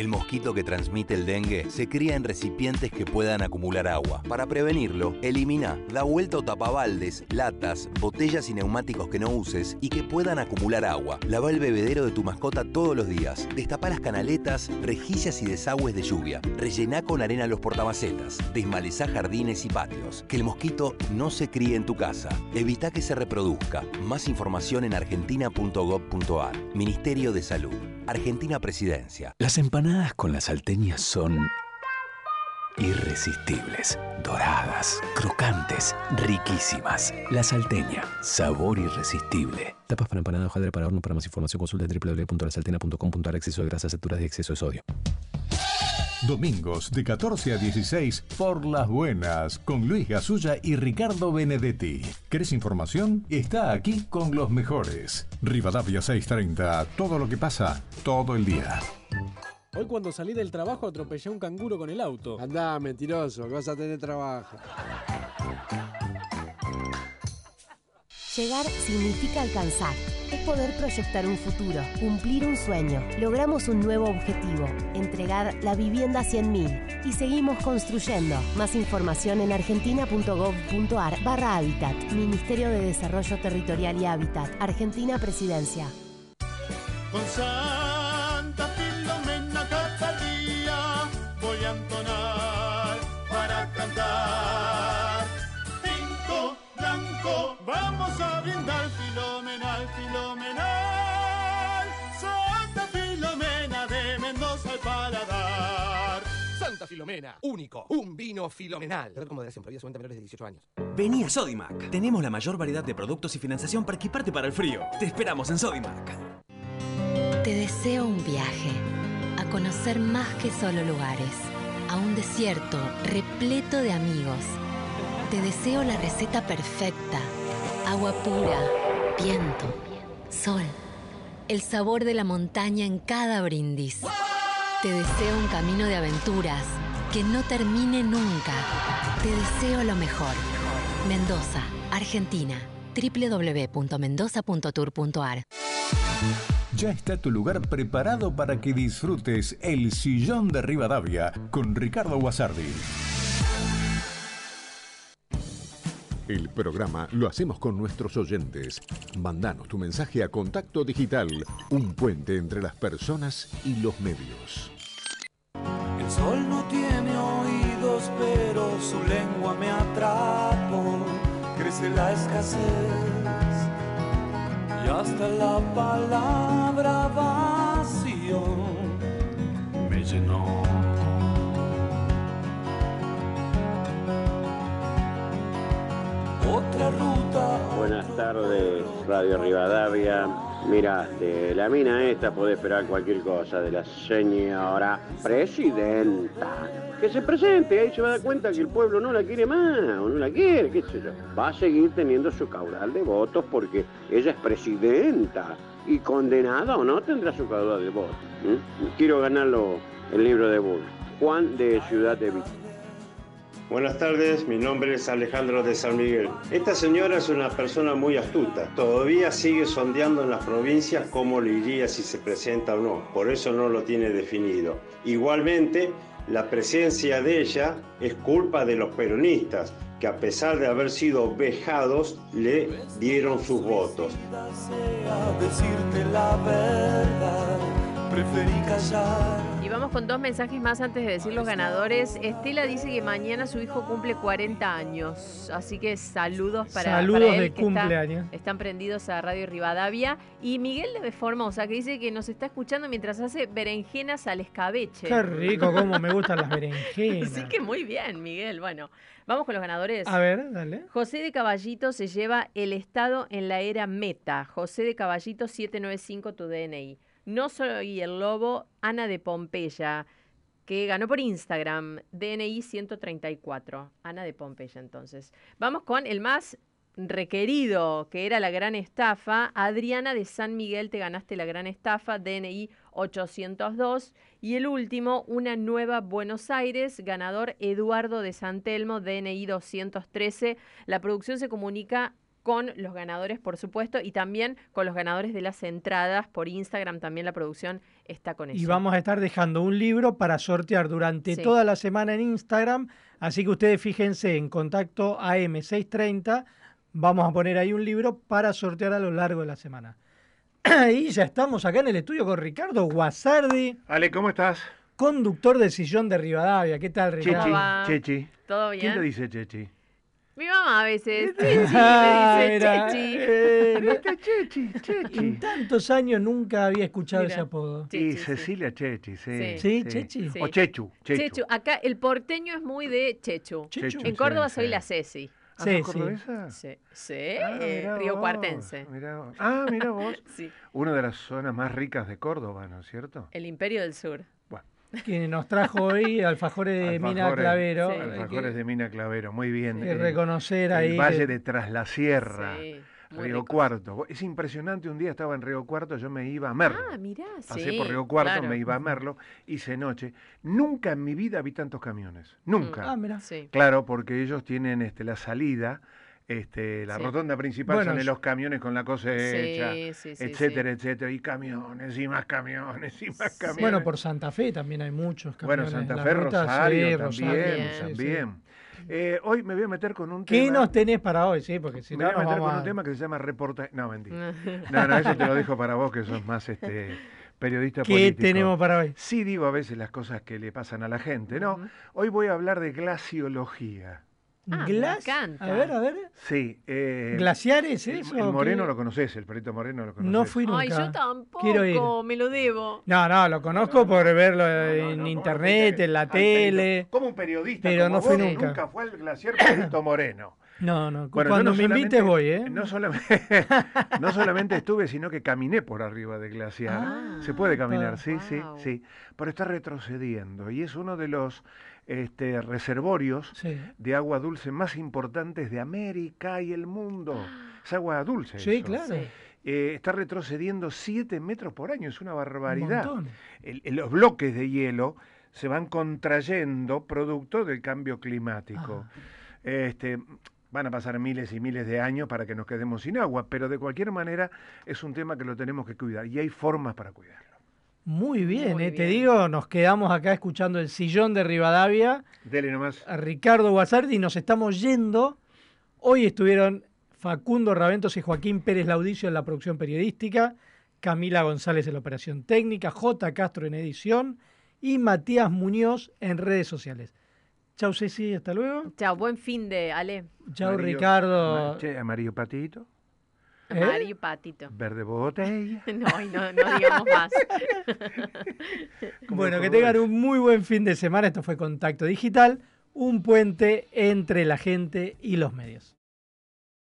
El mosquito que transmite el dengue se cría en recipientes que puedan acumular agua. Para prevenirlo, elimina, da vuelta o tapabaldes, latas, botellas y neumáticos que no uses y que puedan acumular agua. Lava el bebedero de tu mascota todos los días. Destapa las canaletas, rejillas y desagües de lluvia. Rellená con arena los portamacetas. Desmalezá jardines y patios. Que el mosquito no se críe en tu casa. Evita que se reproduzca. Más información en argentina.gov.ar. Ministerio de Salud. Argentina Presidencia. Las empanadas con las salteñas son irresistibles, doradas, crocantes, riquísimas. La salteña, sabor irresistible. Tapas para empanada, hojaldre para horno. Para más información consulta www.lasalteña.com.ar Exceso de grasas, saturas y exceso de sodio. Domingos de 14 a 16 por las buenas con Luis Gasulla y Ricardo Benedetti. ¿Querés información? Está aquí con los mejores. Rivadavia 630, todo lo que pasa todo el día. Hoy cuando salí del trabajo atropellé a un canguro con el auto. Andá, mentiroso, que vas a tener trabajo. Llegar significa alcanzar. Es poder proyectar un futuro, cumplir un sueño. Logramos un nuevo objetivo, entregar la vivienda a 100.000. Y seguimos construyendo. Más información en argentina.gov.ar barra Hábitat. Ministerio de Desarrollo Territorial y Hábitat. Argentina Presidencia. Con Filomena, único, un vino filomenal. Red con moderación, venta a menores de 18 años. Vení a Sodimac. Tenemos la mayor variedad de productos y financiación para equiparte para el frío. Te esperamos en Sodimac. Te deseo un viaje, a conocer más que solo lugares, a un desierto repleto de amigos. Te deseo la receta perfecta, agua pura, viento, sol, el sabor de la montaña en cada brindis. Te deseo un camino de aventuras que no termine nunca. Te deseo lo mejor. Mendoza, Argentina. www.mendoza.tour.ar Ya está tu lugar preparado para que disfrutes el sillón de Rivadavia con Ricardo Guasardi. El programa lo hacemos con nuestros oyentes. Mandanos tu mensaje a Contacto Digital, un puente entre las personas y los medios. El sol no tiene oídos, pero su lengua me atrapó. Crece la escasez y hasta la palabra vacío me llenó. Otra ruta. Buenas tardes, Radio Rivadavia. Mira, de la mina esta puede esperar cualquier cosa, de la señora presidenta. Que se presente, ahí se va a dar cuenta que el pueblo no la quiere más, o no la quiere, qué sé yo. Va a seguir teniendo su caudal de votos porque ella es presidenta. Y condenada o no tendrá su caudal de votos. Quiero ganarlo el libro de Bull. Juan de Ciudad de Vista. Buenas tardes, mi nombre es Alejandro de San Miguel. Esta señora es una persona muy astuta. Todavía sigue sondeando en las provincias cómo le iría si se presenta o no. Por eso no lo tiene definido. Igualmente, la presencia de ella es culpa de los peronistas, que a pesar de haber sido vejados, le dieron sus votos. Preferí callar. Y vamos con dos mensajes más antes de decir los ganadores. Estela dice que mañana su hijo cumple 40 años. Así que saludos para, Saludos para él, de que está- cumpleaños. están prendidos a Radio Rivadavia. Y Miguel de Formosa, que dice que nos está escuchando mientras hace berenjenas al escabeche. Qué rico, cómo me gustan las berenjenas. Así que muy bien, Miguel. Bueno, vamos con los ganadores. A ver, dale. José de Caballito se lleva el estado en la era meta. José de Caballito 795 tu DNI. No soy el lobo, Ana de Pompeya, que ganó por Instagram, DNI 134. Ana de Pompeya entonces. Vamos con el más requerido, que era la gran estafa. Adriana de San Miguel, te ganaste la gran estafa, DNI 802. Y el último, una nueva Buenos Aires, ganador Eduardo de San Telmo, DNI 213. La producción se comunica con los ganadores, por supuesto, y también con los ganadores de las entradas por Instagram. También la producción está con eso. Y vamos a estar dejando un libro para sortear durante Sí. toda la semana en Instagram. Así que ustedes fíjense en contacto AM630. Vamos a poner ahí un libro para sortear a lo largo de la semana. y ya estamos acá en el estudio con Ricardo Guasardi. Ale, ¿cómo estás? Conductor del sillón de Rivadavia. ¿Qué tal, Ricardo? ¿Cómo va? Chechi. ¿Todo ¿Quién bien? te dice Chechi? Mi mamá a veces. Chechi, Ah, me dice mira, Chechi. eh, En tantos años nunca había escuchado Mira. ese apodo. y Cecilia Chechi, sí. Sí. Sí, Chechi. Sí. O Chechu, Chechu. Chechu. Acá el porteño es muy de Chechu. Chechu. En Córdoba Sí, soy sí. la Ceci. Ah, ¿sos cordobesa? Sí, sí, Ah, eh, Río vos, Cuartense. mirá. Ah, mira vos. Sí. Una de las zonas más ricas de Córdoba, ¿no es cierto? El Imperio del Sur. Que nos trajo hoy alfajores de Mina Clavero. Alfajores de Mina Clavero, muy bien. que Eh, reconocer el ahí Valle que- de Tras la Sierra, Sí, Río. Cuarto. Es impresionante, un día estaba en Río Cuarto, yo me iba a Merlo. Ah, mirá, Pasé sí, por Río Cuarto, claro. me iba a Merlo, hice noche. Nunca en mi vida vi tantos camiones, nunca. Ah, mirá. Sí. Claro, porque ellos tienen este, la salida este, la Sí. rotonda principal Bueno, salen yo- los camiones con la cosecha, Sí, sí, sí, etcétera, etcétera, y camiones, y más camiones, y más camiones. Bueno, por Santa Fe también hay muchos Bueno, camiones. Santa La Fe, ruta, Rosario, sí, también, Rosario, sí, sí. también. Eh, hoy me voy a meter con un ¿Qué tema... nos tenés para hoy? Sí, porque si me no voy a meter con a... un tema que se llama reportaje... No, mentira. No, no, eso te lo dejo para vos, que sos más este, periodista ¿Qué político. tenemos para hoy? Sí digo a veces las cosas que le pasan a la gente, ¿no? Hoy voy a hablar de glaciología. Ah, me Glas- encanta. A ver, a ver. Sí. eh, ¿Glaciares el- eso? El, moreno lo conoces, el perito moreno lo conoces. No fui nunca. Ay, yo tampoco, Quiero ir. me lo debo. No, no, lo conozco por verlo en internet, en la tele. Como un periodista Pero como no fui vos, nunca. nunca fue al glaciar Perito Moreno. No, no. Bueno, Cuando no me invites voy, ¿eh? No solamente, no solamente estuve, sino que caminé por arriba del glaciar. Ah, Se puede caminar, sí, sí, sí. Pero está retrocediendo y es uno de los este, reservorios Sí. de agua dulce más importantes de América y el mundo. Es agua dulce. Sí, eso. claro. Sí. Eh, está retrocediendo 7 metros por año, es una barbaridad. montón. El- el- los bloques de hielo se van contrayendo producto del cambio climático. Ah. Este, van a pasar miles y miles de años para que nos quedemos sin agua, pero de cualquier manera es un tema que lo tenemos que cuidar y hay formas para cuidarlo. Muy bien, Muy eh, te digo, nos quedamos acá escuchando el sillón de Rivadavia, Dele nomás. a Ricardo Guasardi y nos estamos yendo. Hoy estuvieron Facundo Raventos y Joaquín Pérez Laudicio en la producción periodística, Camila González en la operación técnica, J. Castro en edición y Matías Muñoz en redes sociales. Chau Ceci, hasta luego. Chao, buen fin de Ale. Chau Amarillo- Ricardo. che, amarillo patito, ¿Eh? Mario Patito. verde botella. No, y no, no digamos más. ¿Cómo Bueno, que tengan un muy buen fin de semana. Esto fue Contacto Digital, un puente entre la gente y los medios.